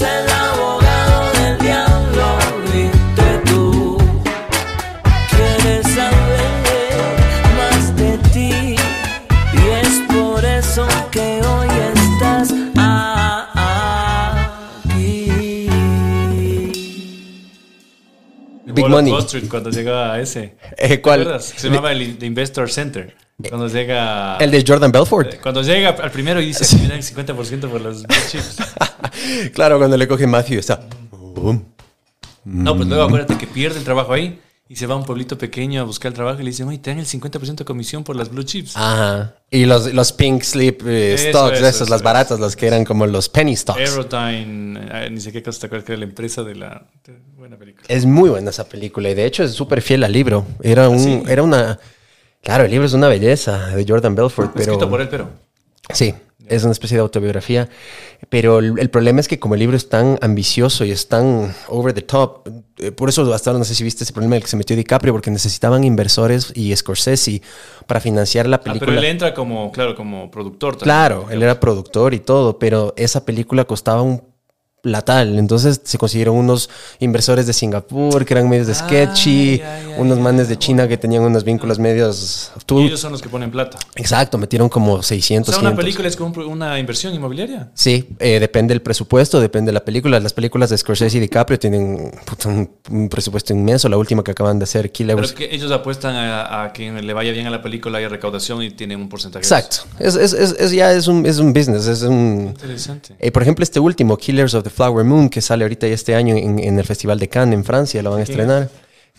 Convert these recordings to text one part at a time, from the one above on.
es Wall Street, cuando llega a ese. Eh, ¿cuál? Se llamaba el The Investor Center. Cuando llega. El de Jordan Belfort. Cuando llega al primero y dice: dan el 50% por los chips. claro, cuando le coge Matthew está. No, pues luego acuérdate que pierde el trabajo ahí y se va a un pueblito pequeño a buscar el trabajo y le dicen: Oye, te dan el 50% de comisión por las blue chips. Ajá. Y los, los pink slip eh, Eso, stocks, eso, esos, eso, las baratas, las que eran como los penny stocks. Aerodyne, eh, ni sé qué cosa te acuerdas que era la empresa de la. de- buena película. Es muy buena esa película y de hecho es súper fiel al libro. Era un, sí? era una, claro, el libro es una belleza de Jordan Belfort, pero Escrito por él, pero. sí, es una especie de autobiografía. Pero el, el problema es que como el libro es tan ambicioso y es tan over the top, eh, por eso hasta ahora no sé si viste ese problema en el que se metió DiCaprio porque necesitaban inversores y Scorsese para financiar la Ah, película. pero él entra como, claro, como productor también. Claro, él era productor y todo, pero esa película costaba un platal. Entonces se consiguieron unos inversores de Singapur que eran medios de Ah, sketchy, ya, ya, unos ya. manes de China que tenían unos vínculos medios... Y Tú, ellos son los que ponen plata. exacto, metieron como O 600, sea, una 500. película es como una inversión inmobiliaria. Sí, eh, depende del presupuesto, depende de la película. Las películas de Scorsese y DiCaprio tienen puta, un, un presupuesto inmenso. La última que acaban de hacer, Kill Pero que ellos apuestan a, a que le vaya bien a la película, haya recaudación y tienen un porcentaje. Exacto. Es, es, es, es ya es un, es un business, es un... Interesante. Eh, por ejemplo, este último, Killers of the Flower Moon, que sale ahorita ya este año en, en el Festival de Cannes en Francia, lo van a estrenar.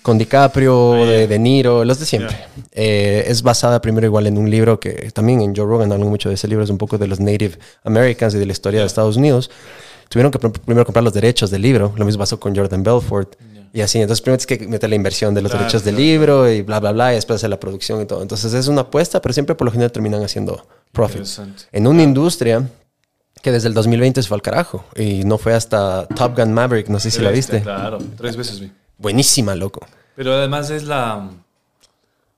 Con DiCaprio, ya. de, de Niro, los de siempre. Ya. Eh, es basada primero igual en un libro que también en Joe Rogan hablan mucho de ese libro, es un poco de los Native Americans y de la historia de Estados Unidos. Tuvieron que pr- primero comprar los derechos del libro, lo mismo pasó con Jordan Belfort. Y así, entonces primero tienes que meter la inversión de los Claro, derechos del claro, libro y bla, bla, bla, y después hacer la producción y todo. Entonces es una apuesta, pero siempre por lo general terminan haciendo profit. Interesante. En una industria que desde el 2020 se fue al carajo y no fue hasta Top Gun Maverick, no sé si la viste. Claro, tres veces vi. Buenísima, loco. Pero además es la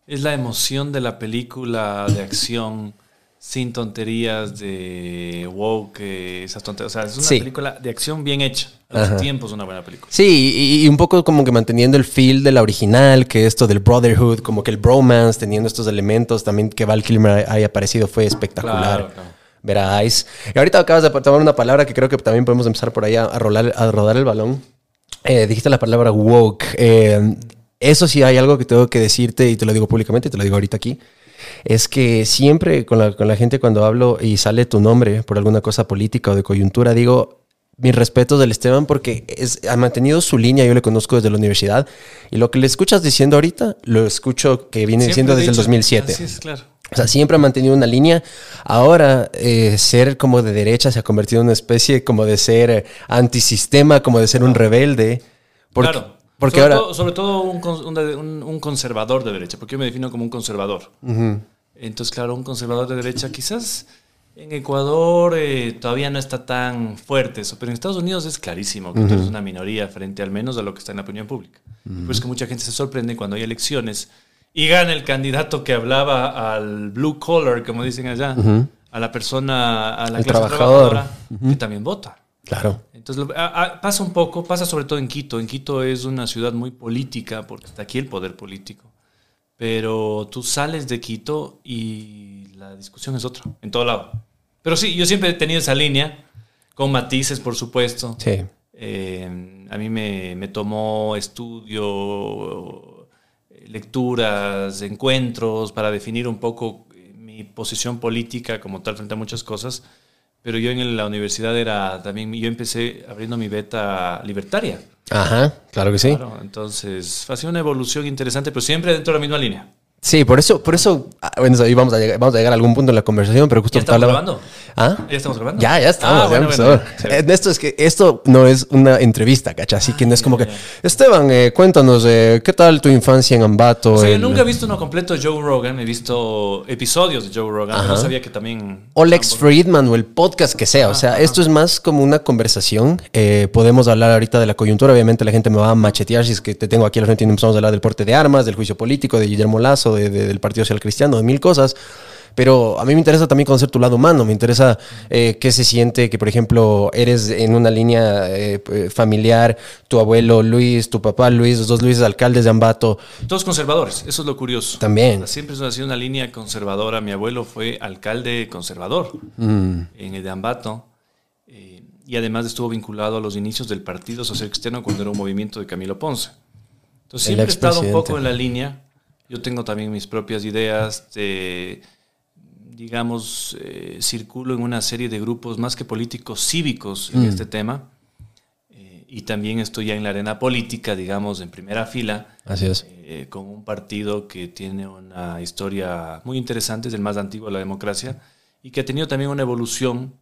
es la emoción de la película de acción sin tonterías de woke, eh, esas tonterías. O sea, es una Sí. película de acción bien hecha. A los tiempos una buena película. Sí, y, y un poco como que manteniendo el feel de la original, que esto del brotherhood, como que el bromance, teniendo estos elementos, también que Val Kilmer haya aparecido fue espectacular. Claro, claro. Ver a Ice. Y ahorita acabas de tomar una palabra que creo que también podemos empezar por ahí a, a a rodar el balón. Eh, dijiste la palabra woke. Eh, eso sí hay algo que tengo que decirte y te lo digo públicamente, te lo digo ahorita aquí. Es que siempre con la, con la gente cuando hablo y sale tu nombre por alguna cosa política o de coyuntura, digo, mis respetos del Esteban porque es, ha mantenido su línea, yo le conozco desde la universidad y lo que le escuchas diciendo ahorita, lo escucho que viene Siempre he desde el dicho- 2007. Así es, claro. O sea, siempre ha mantenido una línea. Ahora, eh, ser como de derecha se ha convertido en una especie como de ser eh, antisistema, como de ser un rebelde. Porque, claro. Porque sobre ahora... Todo, sobre todo un, un, un- un conservador de derecha, porque yo me defino como un conservador. Entonces, claro, un conservador de derecha quizás en Ecuador eh, todavía no está tan fuerte eso, pero en Estados Unidos es clarísimo que tú eres una minoría frente al menos a lo que está en la opinión pública. Pues que mucha gente se sorprende cuando hay elecciones y gana el candidato que hablaba al blue collar, como dicen allá, a la persona, a la El clase trabajador. trabajadora, que también vota. Claro. Entonces, a- a- pasa un poco, pasa sobre todo en Quito. En Quito es una ciudad muy política, porque está aquí el poder político. Pero tú sales de Quito y la discusión es otra, en todo lado. Pero sí, yo siempre he tenido esa línea, con matices, por supuesto. Sí. Eh, a mí me, me tomó estudio, eh, lecturas, encuentros para definir un poco eh, mi posición política como tal frente a muchas cosas. Pero yo en la universidad era también, yo empecé abriendo mi beta libertaria. Ajá, claro que sí. Claro, entonces ha sido una evolución interesante, pero siempre dentro de la misma línea. Sí, por eso, por eso, ah, bueno, ahí vamos a llegar, vamos a llegar a algún punto en la conversación, pero justo ¿Ya estamos hablaba- grabando? ¿Ah? ¿Ya estamos grabando? Ya, ya estamos. Ah, ya bueno, empezó. bueno, chévere. Eh, Esto es que esto no es una entrevista, ¿cacha? Así que no es como que, Esteban, eh, cuéntanos, eh, ¿qué tal tu infancia en Ambato? O sea, yo nunca he visto uno completo de Joe Rogan, he visto episodios de Joe Rogan, pero no sabía que también... O Lex Friedman o el podcast que sea. O sea, esto es más como una conversación. Eh, podemos hablar ahorita de la coyuntura. Obviamente la gente me va a machetear si es que te tengo aquí al frente y empezamos a hablar del porte de armas, del juicio político, de Guillermo Lazo, de- de- del Partido Social Cristiano, de mil cosas. Pero a mí me interesa también conocer tu lado humano, me interesa eh, qué se siente que, por ejemplo, eres en una línea eh, familiar, tu abuelo Luis, tu papá Luis, los dos Luis alcaldes de Ambato. Todos conservadores, eso es lo curioso. También. Siempre ha sido una línea conservadora. Mi abuelo fue alcalde conservador Mm. en el de Ambato. eh, y además estuvo vinculado a los inicios del Partido Social Cristiano cuando era un movimiento de Camilo Ponce. Entonces El siempre he estado un poco en la línea. Yo tengo también mis propias ideas. de, digamos, eh, circulo en una serie de grupos más que políticos cívicos en este tema. Eh, y también estoy ya en la arena política, digamos, en primera fila Así es. eh, con un partido que tiene una historia muy interesante, es el más antiguo de la democracia, y que ha tenido también una evolución.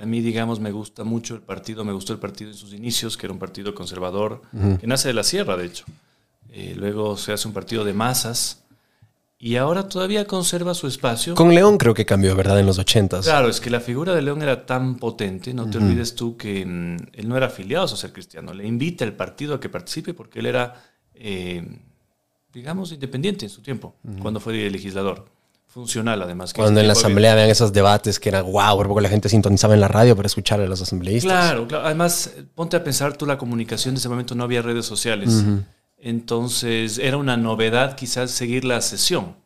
A mí, digamos, me gusta mucho el partido, me gustó el partido en sus inicios, que era un partido conservador, que nace de la sierra, de hecho. Eh, luego se hace un partido de masas, y ahora todavía conserva su espacio. Con León creo que cambió, ¿verdad? En los ochentas. Claro, es que la figura de León era tan potente, no te olvides tú que mm, él no era afiliado a Social Cristiano, le invita al partido a que participe porque él era, eh, digamos, independiente en su tiempo, cuando fue legislador, funcional además. que Cuando en la este asamblea vean esos debates que era wow, por poco la gente sintonizaba en la radio para escuchar a los asambleístas. Claro, claro, además eh, ponte a pensar tú la comunicación de ese momento, no había redes sociales, entonces era una novedad quizás seguir la sesión.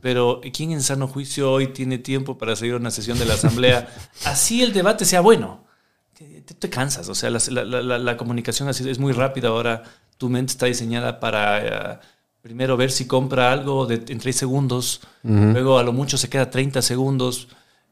Pero ¿quién en sano juicio hoy tiene tiempo para seguir una sesión de la Asamblea? Así el debate sea bueno. Te, cansas, o sea, la, la- la- la comunicación es muy rápida ahora. Tu mente está diseñada para eh, primero ver si compra algo de, en tres segundos, luego a lo mucho se queda 30 segundos,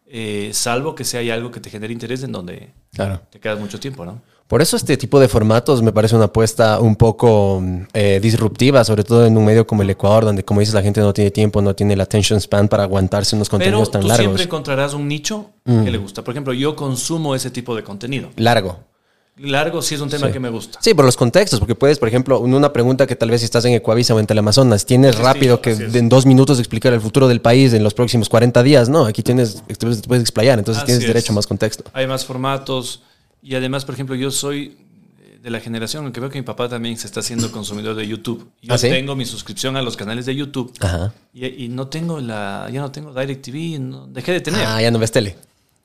eh, salvo que sea hay algo que te genere interés en donde Claro. te quedas mucho tiempo, ¿no? Por eso este tipo de formatos me parece una apuesta un poco eh, disruptiva, sobre todo en un medio como el Ecuador, donde como dices la gente no tiene tiempo, no tiene el attention span para aguantarse unos Pero contenidos tan tú largos. siempre encontrarás un nicho que le gusta. Por ejemplo, yo consumo ese tipo de contenido. Largo. Largo sí es un tema Sí. que me gusta. Sí, por los contextos, porque puedes, por ejemplo, en una pregunta que tal vez si estás en Ecuavisa o en Teleamazonas, tienes rápido que en dos minutos explicar el futuro del país en los próximos 40 días, ¿no? Aquí tienes, te puedes te puedes explayar, entonces Así tienes es. derecho a más contexto. Hay más formatos. Y además, por ejemplo, yo soy eh, de la generación en que veo que mi papá también se está haciendo consumidor de YouTube. Yo ¿Ah, sí? tengo mi suscripción a los canales de YouTube. Ajá. Y, y no tengo la, ya no tengo DirecTV, no, dejé de tener. Ah, ya no ves tele.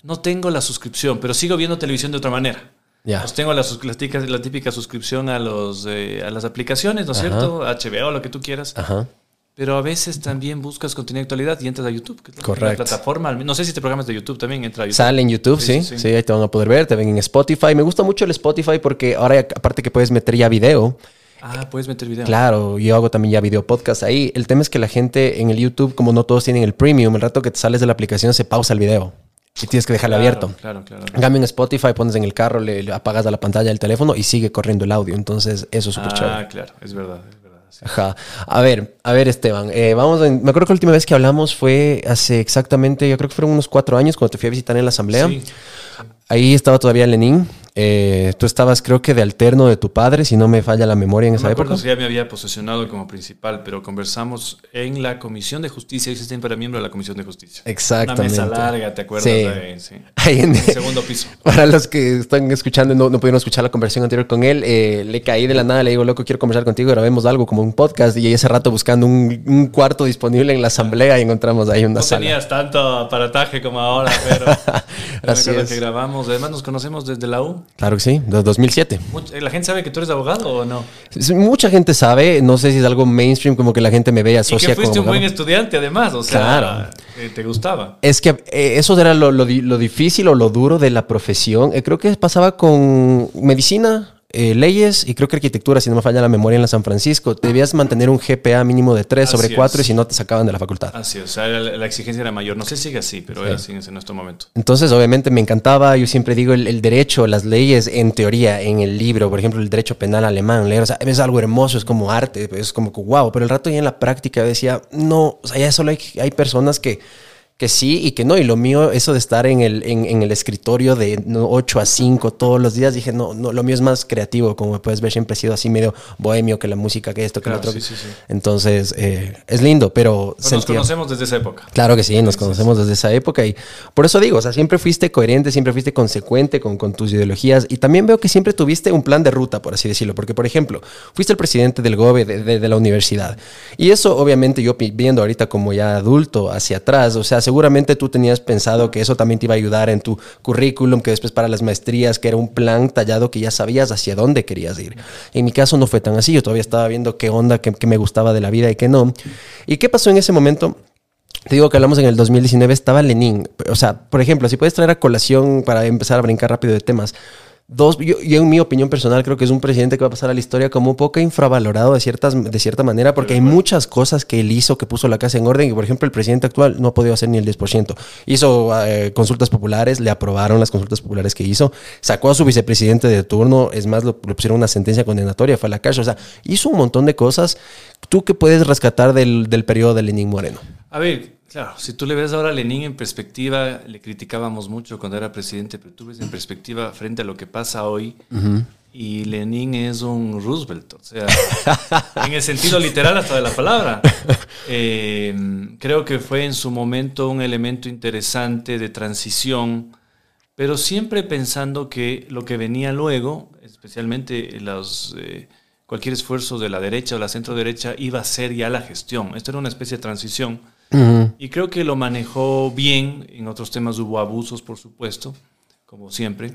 No tengo la suscripción, pero sigo viendo televisión de otra manera. Ya. Pues tengo la, la típica, la típica suscripción a, los, eh, a las aplicaciones, ¿no es cierto? HBO, lo que tú quieras. Ajá. Pero a veces también buscas contenido de actualidad y entras a YouTube. Que es la- plataforma, no sé si te programas de YouTube también, entra a YouTube. Sale en YouTube, sí, sí, ahí te van a poder ver, te ven en Spotify. Me gusta mucho el Spotify porque ahora, aparte que puedes meter ya video, Ah, puedes meter video. claro, yo hago también ya video podcast ahí. El tema es que la gente en el YouTube, como no todos tienen el premium, el rato que te sales de la aplicación se pausa el video y tienes que dejarlo Claro, abierto. Claro, claro. En cambio, en Spotify pones en el carro, le, le apagas a la pantalla del teléfono y sigue corriendo el audio. Entonces, eso es súper Ah, chévere. claro, es verdad, es verdad. Ajá. A ver, a ver, Esteban. eh, vamos, me acuerdo que la última vez que hablamos fue hace exactamente, yo creo que fueron unos cuatro años cuando te fui a visitar en la asamblea. Sí. Ahí estaba todavía Lenin. Eh, tú estabas, creo que de alterno de tu padre, si no me falla la memoria en No esa me época. si ya me había posesionado como principal, pero conversamos en la Comisión de Justicia. Yo para miembro de la Comisión de Justicia. Exactamente. Una mesa larga, ¿te acuerdas? Sí. Ahí, sí. Ahí en- En el segundo piso. Para los que están escuchando, no, no pudieron escuchar la conversación anterior con él, eh, le caí de la nada, le digo, loco, quiero conversar contigo, grabemos algo como un podcast. Y ese rato buscando un, un cuarto disponible en la asamblea y encontramos ahí una No sala. tenías tanto aparataje como ahora, pero Así es. que grabamos. Además nos conocemos desde la U. Claro que sí, desde 2007. Much- ¿La gente sabe que tú eres abogado o no? Mucha gente sabe, no sé si es algo mainstream, como que la gente me ve y Y asocia que fuiste un buen estudiante además, o sea, Claro. eh, te gustaba. Es que eh, eso era lo, lo di- lo difícil o lo duro de la profesión. Eh, creo que pasaba con medicina, eh, leyes y creo que arquitectura, si no me falla la memoria, en la San Francisco. Debías mantener un GPA mínimo de 3 Así sobre 4 y si no te sacaban de la facultad. Así, es, o sea, la, la exigencia era mayor. No sé si sigue así, pero era así en nuestro momento. Entonces, obviamente, me encantaba. Yo siempre digo el, el derecho, las leyes en teoría, en el libro, por ejemplo, el derecho penal alemán, leer, o sea, es algo hermoso, es como arte, es como wow. Pero el rato ya en la práctica decía, no, o sea, ya solo hay, hay personas que, que sí y que no. Y lo mío, eso de estar en el, en, en el escritorio de no, 8 a 5 todos los días, dije, no, no, lo mío es más creativo. Como puedes ver, siempre he sido así medio bohemio, que la música, que esto, que Claro, lo otro. sí, sí, sí. Entonces, eh, es lindo, pero Pero nos conocemos desde esa época. Claro que sí, nos conocemos desde esa época y por eso digo, o sea, siempre fuiste coherente, siempre fuiste consecuente con, con tus ideologías y también veo que siempre tuviste un plan de ruta, por así decirlo, porque por ejemplo, fuiste el presidente del GOBE de, de- de la universidad y eso obviamente yo viendo ahorita como ya adulto hacia atrás, o sea, se seguramente tú tenías pensado que eso también te iba a ayudar en tu currículum, que después para las maestrías, que era un plan tallado que ya sabías hacia dónde querías ir. En mi caso no fue tan así, yo todavía estaba viendo qué onda, qué, me gustaba de la vida y qué no. ¿Y qué pasó en ese momento? Te digo que hablamos en el 2019, estaba Lenin. O sea, por ejemplo, si puedes traer a colación para empezar a brincar rápido de temas. Dos, yo, yo en mi opinión personal creo que es un presidente que va a pasar a la historia como un poco infravalorado de, ciertas, de cierta manera, porque hay muchas cosas que él hizo, que puso la casa en orden, y por ejemplo el presidente actual no ha podido hacer ni el 10%. Hizo eh, consultas populares, le aprobaron las consultas populares que hizo, sacó a su vicepresidente de turno, es más, lo- le pusieron una sentencia condenatoria, fue a la cárcel, o sea, hizo un montón de cosas. ¿Tú qué puedes rescatar del, del periodo de Lenín Moreno? A ver, claro, si tú le ves ahora a Lenin en perspectiva, le criticábamos mucho cuando era presidente, pero tú ves en perspectiva frente a lo que pasa hoy, y Lenin es un Roosevelt, o sea, en el sentido literal hasta de la palabra. Eh, creo que fue en su momento un elemento interesante de transición, pero siempre pensando que lo que venía luego, especialmente los, eh, cualquier esfuerzo de la derecha o la centro derecha, iba a ser ya la gestión. Esto era una especie de transición. Y creo que lo manejó bien. En otros temas hubo abusos, por supuesto, como siempre.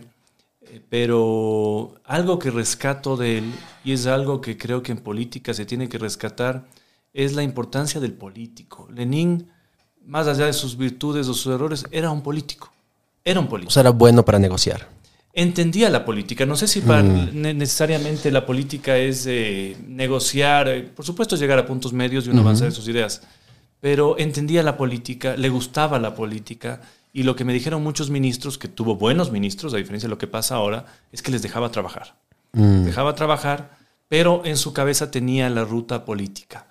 Eh, Pero algo que rescato de él, y es algo que creo que en política se tiene que rescatar, es la importancia del político. Lenin, más allá de sus virtudes o sus errores, era un político. Era un político O sea, era bueno para negociar. entendía la política. No sé si para- ne- necesariamente la política es eh, negociar, eh, por supuesto llegar a puntos medios y uno avanzar en sus ideas, pero entendía la política, le gustaba la política y lo que me dijeron muchos ministros, que tuvo buenos ministros, a diferencia de lo que pasa ahora, es que les dejaba trabajar. Dejaba trabajar, pero en su cabeza tenía la ruta política.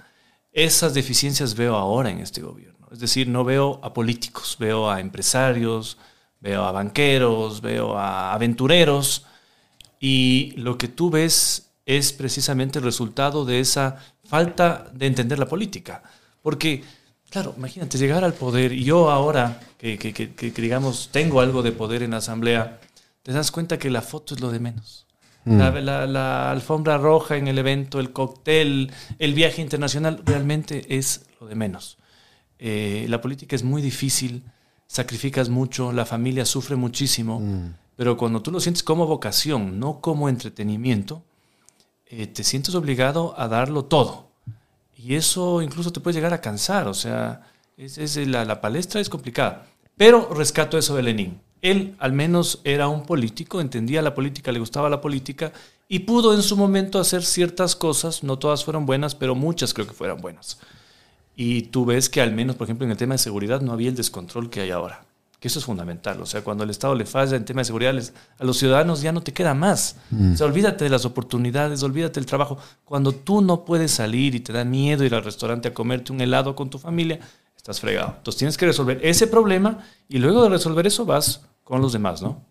Esas deficiencias veo ahora en este gobierno. Es decir, no veo a políticos, veo a empresarios, veo a banqueros, veo a aventureros y lo que tú ves es precisamente el resultado de esa falta de entender la política. Porque, claro, imagínate, llegar al poder y yo ahora, que, que- que- que, digamos, tengo algo de poder en la asamblea, te das cuenta que la foto es lo de menos. La, la- la alfombra roja en el evento, el cóctel, el viaje internacional, realmente es lo de menos. Eh, la política es muy difícil, sacrificas mucho, la familia sufre muchísimo, pero cuando tú lo sientes como vocación, no como entretenimiento, eh, te sientes obligado a darlo todo. Y eso incluso te puede llegar a cansar, o sea, es, la, la palestra es complicada. Pero rescato eso de Lenin. Él al menos era un político, entendía la política, le gustaba la política y pudo en su momento hacer ciertas cosas, no todas fueron buenas, pero muchas creo que fueron buenas. Y tú ves que al menos, por ejemplo, en el tema de seguridad no había el descontrol que hay ahora. Que eso es fundamental. O sea, cuando el Estado le falla en tema de seguridad, les- a los ciudadanos ya no te queda más. O sea, olvídate de las oportunidades, olvídate del trabajo. Cuando tú no puedes salir y te da miedo ir al restaurante a comerte un helado con tu familia, estás fregado. Entonces tienes que resolver ese problema y luego de resolver eso vas con los demás, ¿no?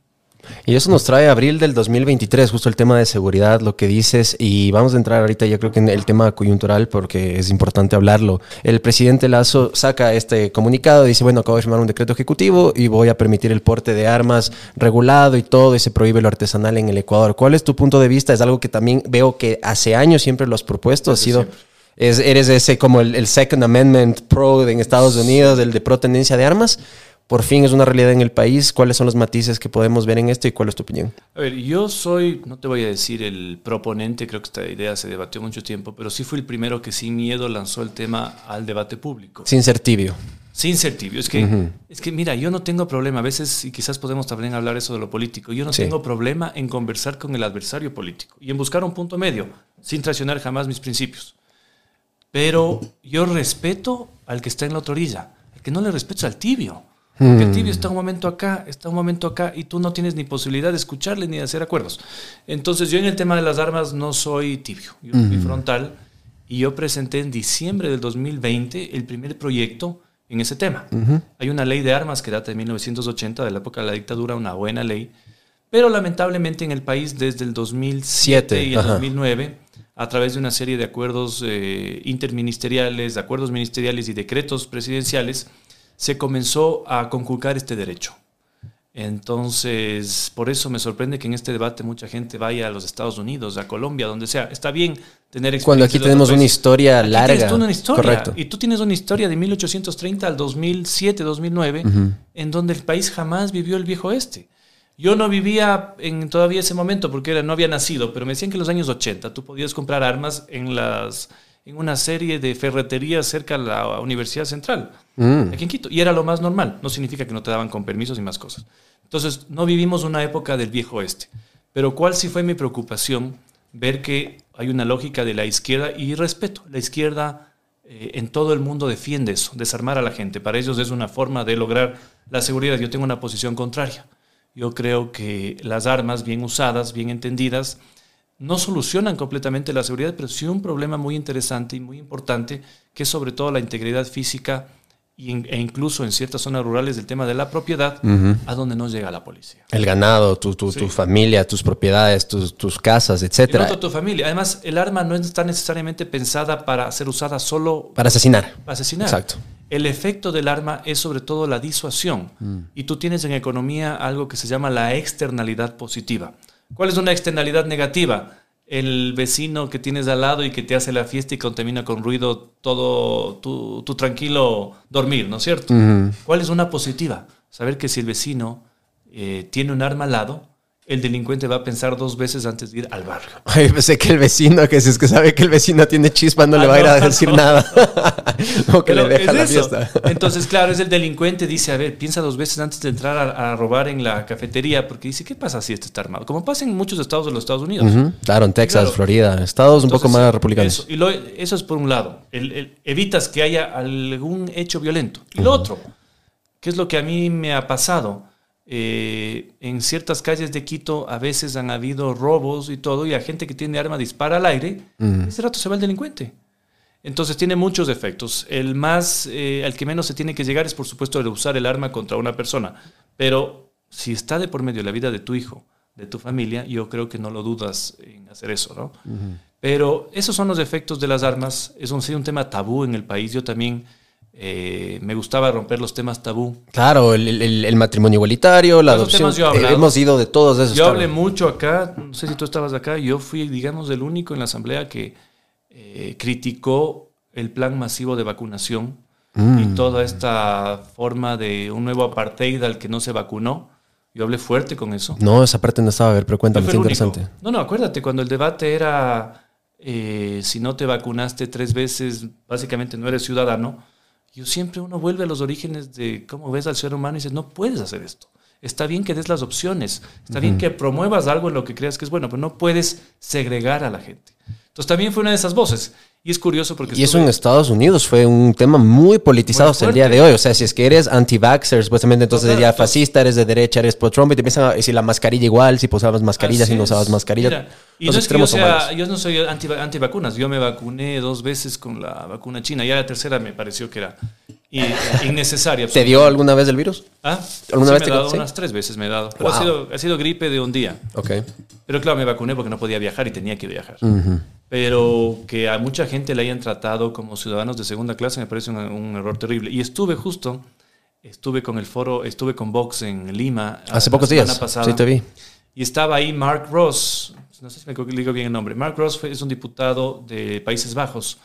Y eso nos trae abril del 2023, justo el tema de seguridad, lo que dices, y vamos a entrar ahorita yo creo que en el tema coyuntural porque es importante hablarlo. El presidente Lazo saca este comunicado, dice, bueno, acabo de firmar un decreto ejecutivo y voy a permitir el porte de armas regulado y todo, y se prohíbe lo artesanal en el Ecuador. ¿Cuál es tu punto de vista? Es algo que también veo que hace años siempre lo has propuesto, sido... siempre. Es, eres ese como el, el Second Amendment pro en Estados Unidos, el de pro tendencia de armas. Por fin es una realidad en el país. ¿Cuáles son los matices que podemos ver en esto y cuál es tu opinión? A ver, yo soy, no te voy a decir el proponente, creo que esta idea se debatió mucho tiempo, pero sí fui el primero que sin miedo lanzó el tema al debate público. Sin ser tibio. Sin ser tibio. Es que, es que, mira, yo no tengo problema. A veces, y quizás podemos también hablar eso de lo político, yo no Sí. tengo problema en conversar con el adversario político y en buscar un punto medio, sin traicionar jamás mis principios. Pero yo respeto al que está en la otra orilla. El que no le respeto es al tibio. Porque el tibio está un momento acá, está un momento acá, y tú no tienes ni posibilidad de escucharle ni de hacer acuerdos. Entonces, yo en el tema de las armas no soy tibio, yo soy frontal. Y yo presenté en diciembre del 2020 el primer proyecto en ese tema. Hay una ley de armas que data de 1980, de la época de la dictadura, una buena ley. Pero lamentablemente en el país desde el 2007 Siete, y el ajá. 2009, a través de una serie de acuerdos eh, interministeriales, de acuerdos ministeriales y decretos presidenciales, se comenzó a conculcar este derecho. Entonces, por eso me sorprende que en este debate mucha gente vaya a los Estados Unidos, a Colombia, donde sea. Está bien tener Cuando aquí tenemos una historia Aquí larga. tienes tú una historia. Correcto. Y tú tienes una historia de 1830 al 2007, 2009, en donde el país jamás vivió el viejo este. Yo no vivía en todavía ese momento porque era, no había nacido, pero me decían que en los años 80 tú podías comprar armas en, las, en una serie de ferreterías cerca a la Universidad Central, Mm. aquí en Quito. Y era lo más normal. No significa que no te daban con permisos y más cosas. Entonces, no vivimos una época del viejo este. Pero cuál sí fue mi preocupación, ver que hay una lógica de la izquierda y respeto. La izquierda eh, en todo el mundo defiende eso, desarmar a la gente. Para ellos es una forma de lograr la seguridad. Yo tengo una posición contraria. Yo creo que las armas bien usadas, bien entendidas, no solucionan completamente la seguridad, pero sí un problema muy interesante y muy importante, que es sobre todo la integridad física e incluso en ciertas zonas rurales del tema de la propiedad, a donde no llega la policía. El ganado, tu, tu, familia, tus propiedades, tus, tus casas, no tu familia. Además, el arma no está necesariamente pensada para ser usada solo Para asesinar. para asesinar. Exacto. El efecto del arma es sobre todo la disuasión. Y tú tienes en economía algo que se llama la externalidad positiva. ¿Cuál es una externalidad negativa? El vecino que tienes al lado y que te hace la fiesta y contamina con ruido todo tu, tu tranquilo dormir, ¿no es cierto? ¿Cuál es una positiva? Saber que si el vecino eh, tiene un arma al lado, el delincuente va a pensar dos veces antes de ir al barrio. Ay, pensé que el vecino, que si es que sabe que el vecino tiene chispa, no Ah, le va a ir a decir no. nada. o que le deja es la eso. fiesta. Entonces, claro, es el delincuente, dice, a ver, piensa dos veces antes de entrar a, a robar en la cafetería, porque dice, ¿qué pasa si este está armado? Como pasa en muchos estados de los Estados Unidos. Ujú. Claro, en Texas, Claro. Florida, estados un poco Entonces, más republicanos. Eso, y lo- eso es por un lado. El- el- evitas que haya algún hecho violento. Y lo otro, que es lo que a mí me ha pasado. Eh, en ciertas calles de Quito a veces han habido robos y todo, y a gente que tiene arma dispara al aire, ese rato se va el delincuente. Entonces tiene muchos efectos. El más, eh, al que menos se tiene que llegar es por supuesto el usar el arma contra una persona. Pero si está de por medio la vida de tu hijo, de tu familia, yo creo que no lo dudas en hacer eso, ¿no? Pero esos son los efectos de las armas. Es un, un tema tabú en el país. Yo también eh, me gustaba romper los temas tabú. Claro, el, el- el matrimonio igualitario, la adopción. temas yo eh, hemos ido de todos esos. Yo claro. hablé mucho acá, no sé si tú estabas acá, yo fui, digamos, el único en la asamblea que eh, criticó el plan masivo de vacunación Mm. y toda esta forma de un nuevo apartheid al que no se vacunó. Yo hablé fuerte con eso. No, esa parte no estaba a ver, pero cuéntame, único. interesante. No, no, acuérdate, cuando el debate era eh, si no te vacunaste tres veces, básicamente no eres ciudadano. Yo siempre uno vuelve a los orígenes de cómo ves al ser humano y dices, no puedes hacer esto. Está bien que des las opciones, está bien que promuevas algo en lo que creas que es bueno, pero no puedes segregar a la gente. Entonces también fue una de esas voces. Y es curioso porque... Y eso en Estados Unidos fue un tema muy politizado Muy hasta el día de hoy. O sea, si es que eres anti-vaxxer, supuestamente entonces Total, ya fascista, eres de derecha, eres pro-Trump y te empiezan a decir la mascarilla igual, si usabas mascarilla, si no usabas mascarilla. Mira, y Los no es que yo, extremos sea, yo no soy anti, antivacunas. Yo me vacuné dos veces con la vacuna china. Ya la tercera me pareció que era i- innecesaria. ¿Te dio alguna vez el virus? ¿Ah? ¿Alguna Sí, vez me te- ha dado sí? unas tres veces me he dado. Pero ha, Wow. sido, ha sido gripe de un día. Ok. Pero claro, me vacuné porque no podía viajar y tenía que viajar. Pero que a mucha gente le hayan tratado como ciudadanos de segunda clase me parece un, un error terrible. Y estuve justo, estuve con el foro, estuve con Vox en Lima. Hace la pocos semana días. pasada. Sí, te vi. Y estaba ahí Mark Ross, no sé si me digo bien el nombre. Mark Ross fue- es un diputado de Países Bajos,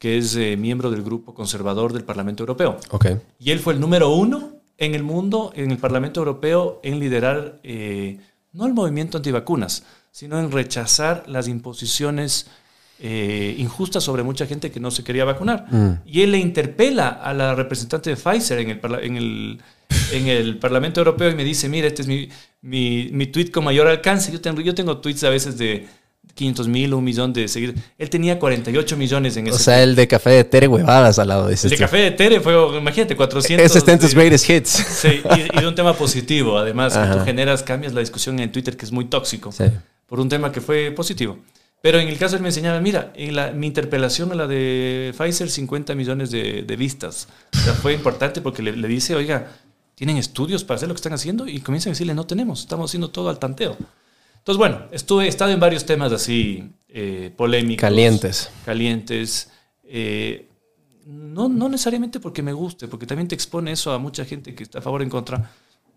que es eh, miembro del grupo conservador del Parlamento Europeo. Ok. Y él fue el número uno en el mundo, en el Parlamento Europeo, en liderar eh, no el movimiento antivacunas, sino en rechazar las imposiciones eh, injustas sobre mucha gente que no se quería vacunar. Y él le interpela a la representante de Pfizer en el, en el, en el Parlamento Europeo y me dice, mira, este es mi, mi, mi tweet con mayor alcance. Yo tengo, yo tengo tweets a veces de 500 mil, un millón de seguidores. Él tenía 48 millones en O ese sea, el de café de Tere huevadas al lado de ese. el de café de Tere fue, imagínate, 400. Ese está en tus greatest hits. Sí, y, y de un tema positivo, además, que tú generas, cambias la discusión en Twitter, que es muy tóxico, Sí. por un tema que fue positivo. Pero en el caso él me enseñaba, mira, en la, mi interpelación a la de Pfizer, 50 millones de, de vistas. O sea, fue importante porque le, le dice, oiga, ¿tienen estudios para hacer lo que están haciendo? Y comienzan a decirle, no tenemos, estamos haciendo todo al tanteo. Entonces, bueno, estuve, he estado en varios temas así eh, polémicos. Calientes. Calientes. eh, no, no necesariamente porque me guste, porque también te expone eso a mucha gente que está a favor o en contra,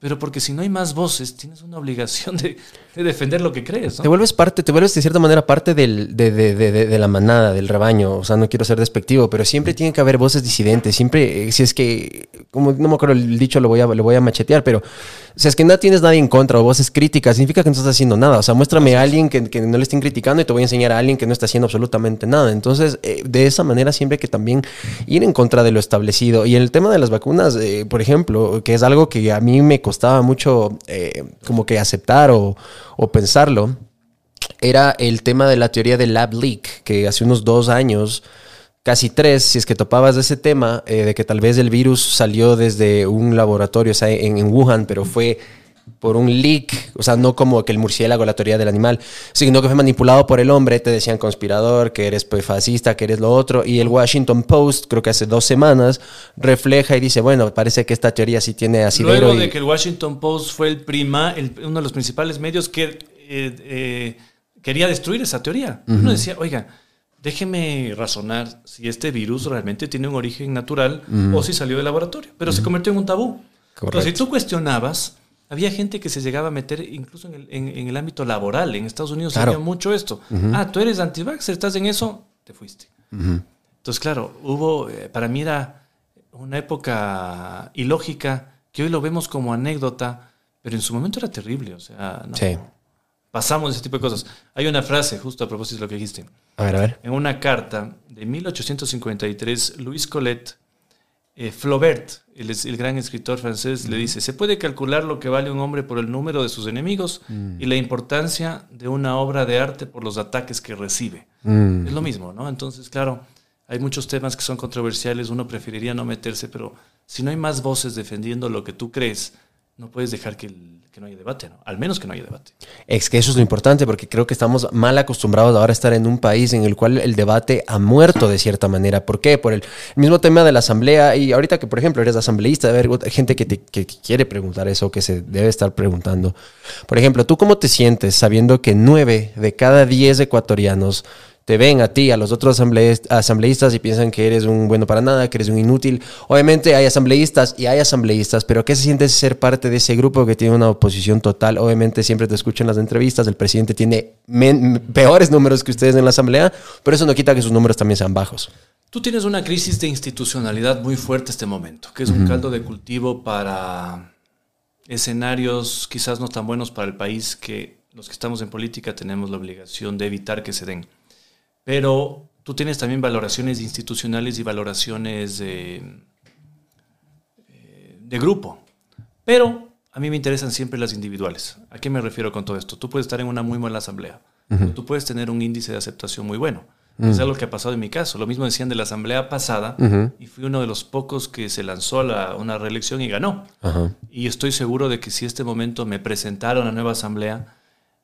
pero porque si no hay más voces, tienes una obligación de, de defender lo que crees. ¿no? Te vuelves parte, te vuelves de cierta manera parte del, de, de- de- la manada, del rebaño. O sea, no quiero ser despectivo, pero siempre tiene que haber voces disidentes. Siempre, eh, si es que, como no me acuerdo el dicho, lo voy a, lo voy a machetear, pero si es que no tienes nadie en contra o voces críticas, significa que no estás haciendo nada. O sea, muéstrame a alguien que, que no le estén criticando y te voy a enseñar a alguien que no está haciendo absolutamente nada. Entonces, eh, de esa manera siempre hay que también ir en contra de lo establecido. Y en el tema de las vacunas, eh, por ejemplo, que es algo que a mí me costaba mucho eh, como que aceptar o, o pensarlo, era el tema de la teoría del lab leak, que hace unos dos años, casi tres, si es que topabas de ese tema, eh, de que tal vez el virus salió desde un laboratorio o sea, en, en Wuhan, pero fue por un leak, o sea, no como que el murciélago, la teoría del animal, sino que fue manipulado por el hombre, te decían conspirador, que eres pues, fascista, que eres lo otro, y el Washington Post, creo que hace dos semanas, refleja y dice, bueno, parece que esta teoría sí tiene asidero. Luego y- de que el Washington Post fue el prima, el- uno de los principales medios que eh, eh, quería destruir esa teoría. Uno decía, oiga, déjeme razonar si este virus realmente tiene un origen natural o si salió del laboratorio. Pero se convirtió en un tabú. Entonces, si tú cuestionabas, había gente que se llegaba a meter incluso en el, en- en el ámbito laboral. En Estados Unidos Claro. había mucho esto. Ah, tú eres anti-vaxxer, estás en eso, te fuiste. Entonces, claro, hubo, eh, para mí era una época ilógica que hoy lo vemos como anécdota, pero en su momento era terrible. O sea, no, Sí. pasamos de ese tipo de cosas. Hay una frase, justo a propósito de lo que dijiste. A ver, a ver. En una carta de 1853, Louis Colette, eh, Flaubert, el, el gran escritor francés, le dice, se puede calcular lo que vale un hombre por el número de sus enemigos y la importancia de una obra de arte por los ataques que recibe. Mm. Es lo mismo, ¿no? Entonces, claro, hay muchos temas que son controversiales, uno preferiría no meterse, pero si no hay más voces defendiendo lo que tú crees, no puedes dejar que, no haya debate, ¿no? Al menos que no haya debate. Es que eso es lo importante, porque creo que estamos mal acostumbrados ahora a estar en un país en el cual el debate ha muerto de cierta manera. ¿Por qué? Por el mismo tema de la asamblea. Y ahorita que, por ejemplo, eres asambleísta, haber gente que que quiere preguntar eso, que se debe estar preguntando. Por ejemplo, ¿tú cómo te sientes sabiendo que nueve de cada diez ecuatorianos te ven a ti, a los otros asambleíst- asambleístas y piensan que eres un bueno para nada, que eres un inútil. Obviamente hay asambleístas y hay asambleístas, pero ¿qué se siente ser parte de ese grupo que tiene una oposición total? Obviamente siempre te escuchan las entrevistas, el presidente tiene peores números que ustedes en la asamblea, pero eso no quita que sus números también sean bajos. Tú tienes una crisis de institucionalidad muy fuerte este momento, que es un caldo de cultivo para escenarios quizás no tan buenos para el país que los que estamos en política tenemos la obligación de evitar que se den. Pero tú tienes también valoraciones institucionales y valoraciones de, eh, de grupo. Pero a mí me interesan siempre las individuales. ¿A qué me refiero con todo esto? Tú puedes estar en una muy buena asamblea. Tú puedes tener un índice de aceptación muy bueno. Es algo que ha pasado en mi caso. Lo mismo decían de la asamblea pasada y fui uno de los pocos que se lanzó a la- una reelección y ganó. Y estoy seguro de que si este momento me presentara una nueva asamblea,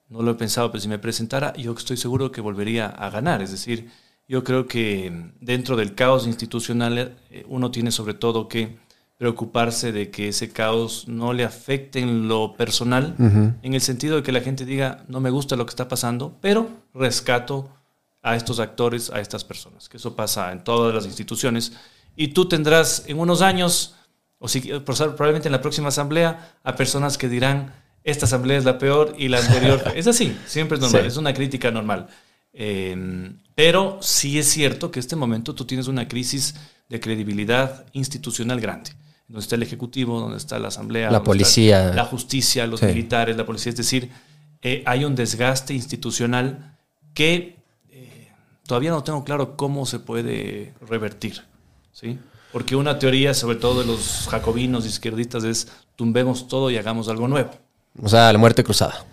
no lo he pensado, pero si me presentara, yo estoy seguro que volvería a ganar. Es decir, yo creo que mm, dentro del caos institucional eh, uno tiene sobre todo que preocuparse de que ese caos no le afecte en lo personal, en el sentido de que la gente diga, no me gusta lo que está pasando, pero rescato a estos actores, a estas personas, que eso pasa en todas las instituciones. Y tú tendrás en unos años, o si, probablemente en la próxima asamblea, a personas que dirán, esta asamblea es la peor y la anterior. es así, siempre es normal, Sí. es una crítica normal. Eh, pero sí es cierto que en este momento tú tienes una crisis de credibilidad institucional grande. Donde está el Ejecutivo, donde está la Asamblea, La policía. la justicia, los Sí. militares, la policía. Es decir, eh, hay un desgaste institucional que eh, todavía no tengo claro cómo se puede revertir. ¿sí? Porque una teoría, sobre todo de los jacobinos izquierdistas, es tumbemos todo y hagamos algo nuevo. O sea, la muerte cruzada.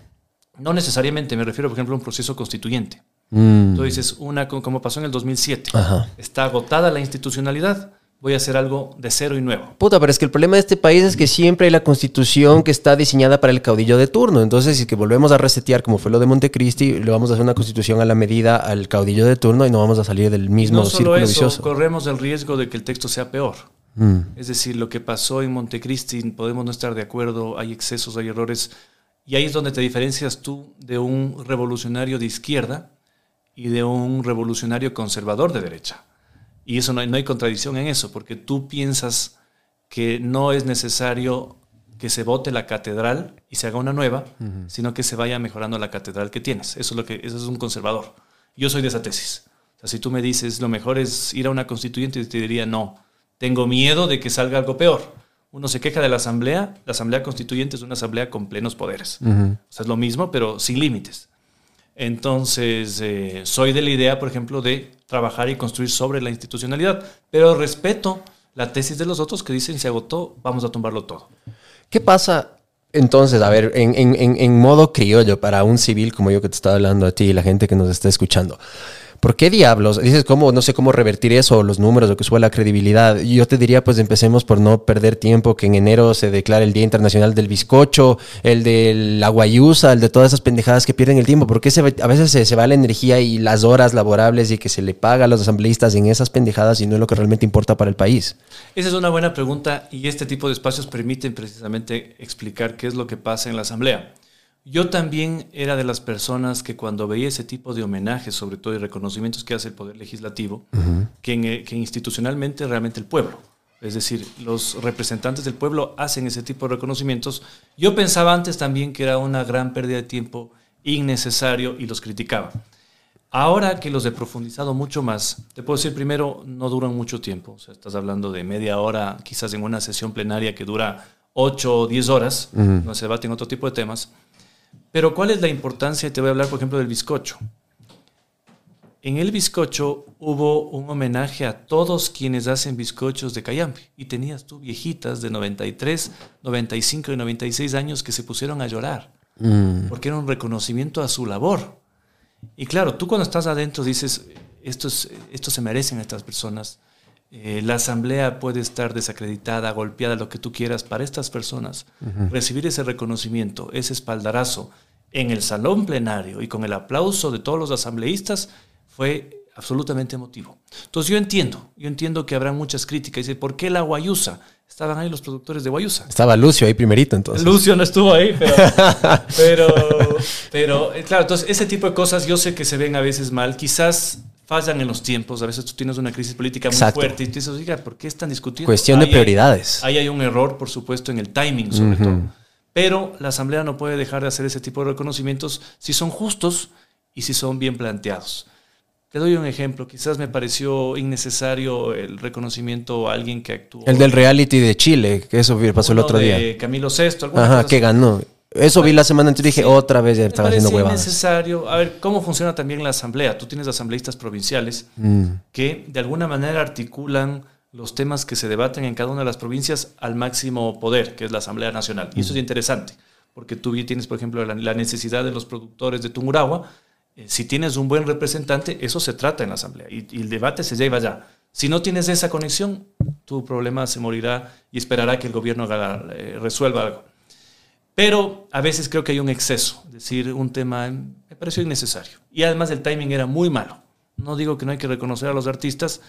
No necesariamente, me refiero, por ejemplo, a un proceso constituyente. Mm. Tú dices, una, co- como pasó en el 2007, Ajá. está agotada la institucionalidad, voy a hacer algo de cero y nuevo. Puta, pero es que el problema de este país es que siempre hay la constitución que está diseñada para el caudillo de turno. Entonces, si es que volvemos a resetear, como fue lo de Montecristi, le vamos a hacer una constitución a la medida al caudillo de turno y no vamos a salir del mismo no solo círculo eso, vicioso. corremos el riesgo de que el texto sea peor. Mm. Es decir, lo que pasó en Montecristi, podemos no estar de acuerdo, hay excesos, hay errores, y ahí es donde te diferencias tú de un revolucionario de izquierda y de un revolucionario conservador de derecha. Y eso no hay, no hay contradicción en eso, porque tú piensas que no es necesario que se vote la catedral y se haga una nueva, sino que se vaya mejorando la catedral que tienes. Eso es lo que eso es un conservador. Yo soy de esa tesis. O sea, si tú me dices lo mejor es ir a una constituyente, te diría no. Tengo miedo de que salga algo peor. Uno se queja de la asamblea, la asamblea constituyente es una asamblea con plenos poderes. O sea, es lo mismo, pero sin límites. Entonces, eh, soy de la idea, por ejemplo, de trabajar y construir sobre la institucionalidad, pero respeto la tesis de los otros que dicen se agotó, vamos a tumbarlo todo. ¿Qué pasa entonces, a ver, en, en- en- en modo criollo para un civil como yo que te estaba hablando a ti y la gente que nos está escuchando? ¿Por qué diablos? Dices, ¿cómo? No sé cómo revertir eso, los números, lo que sube la credibilidad. Yo te diría, pues empecemos por no perder tiempo, que en enero se declare el Día Internacional del Bizcocho, el de la guayusa, el de todas esas pendejadas que pierden el tiempo. ¿Por qué se a veces se, se va la energía y las horas laborables y que se le paga a los asambleístas en esas pendejadas y no en lo que realmente importa para el país? Esa es una buena pregunta y este tipo de espacios permiten precisamente explicar qué es lo que pasa en la Asamblea. Yo también era de las personas que cuando veía ese tipo de homenajes, sobre todo y reconocimientos que hace el Poder Legislativo, que, en- que institucionalmente realmente el pueblo, es decir, los representantes del pueblo hacen ese tipo de reconocimientos, yo pensaba antes también que era una gran pérdida de tiempo innecesario y los criticaba. Ahora que los he profundizado mucho más, te puedo decir primero, no duran mucho tiempo. O sea, estás hablando de media hora, quizás en una sesión plenaria que dura 8 o 10 horas, no se debaten otro tipo de temas. Pero ¿cuál es la importancia? Te voy a hablar, por ejemplo, del bizcocho. En el bizcocho hubo un homenaje a todos quienes hacen bizcochos de Cayambe. Y tenías tú viejitas de 93, 95 y 96 años que se pusieron a llorar. Porque era un reconocimiento a su labor. Y claro, tú cuando estás adentro dices, esto, es- esto se merecen estas personas. Eh, la asamblea puede estar desacreditada, golpeada, lo que tú quieras. Para estas personas, recibir ese reconocimiento, ese espaldarazo en el salón plenario y con el aplauso de todos los asambleístas fue absolutamente emotivo. Entonces yo entiendo, yo entiendo que habrá muchas críticas. Dice, ¿por qué la Guayusa? Estaban ahí los productores de Guayusa. Estaba Lucio ahí primerito, entonces. Lucio no estuvo ahí, pero, pero, pero, eh, claro, entonces ese tipo de cosas yo sé que se ven a veces mal, quizás fallan en los tiempos, a veces tú tienes una crisis política muy Exacto. fuerte y tú dices, oiga, ¿por qué están discutiendo? Cuestión de Ahí hay- prioridades. Ahí hay un error, por supuesto, en el timing sobre todo. Pero la Asamblea no puede dejar de hacer ese tipo de reconocimientos si son justos y si son bien planteados. Te doy un ejemplo, quizás me pareció innecesario el reconocimiento a alguien que actuó. El del reality de Chile, que eso pasó el otro de día. Camilo VI, Ajá, que ganó. Eso vi la semana anterior y dije, Sí. otra vez ya estaba haciendo huevadas. innecesario. A ver, ¿cómo funciona también la asamblea? Tú tienes asambleístas provinciales Mm. que de alguna manera articulan los temas que se debaten en cada una de las provincias al máximo poder, que es la Asamblea Nacional. Y eso es interesante, porque tú tienes, por ejemplo, la, la necesidad de los productores de Tungurahua. Eh, si tienes un buen representante, eso se trata en la Asamblea y, y el debate se lleva allá. Si no tienes esa conexión, tu problema se morirá y esperará que el gobierno haga, eh, resuelva algo. Pero a veces creo que hay un exceso, es decir, un tema me pareció innecesario. Y además el timing era muy malo. No digo que no hay que reconocer a los artistas,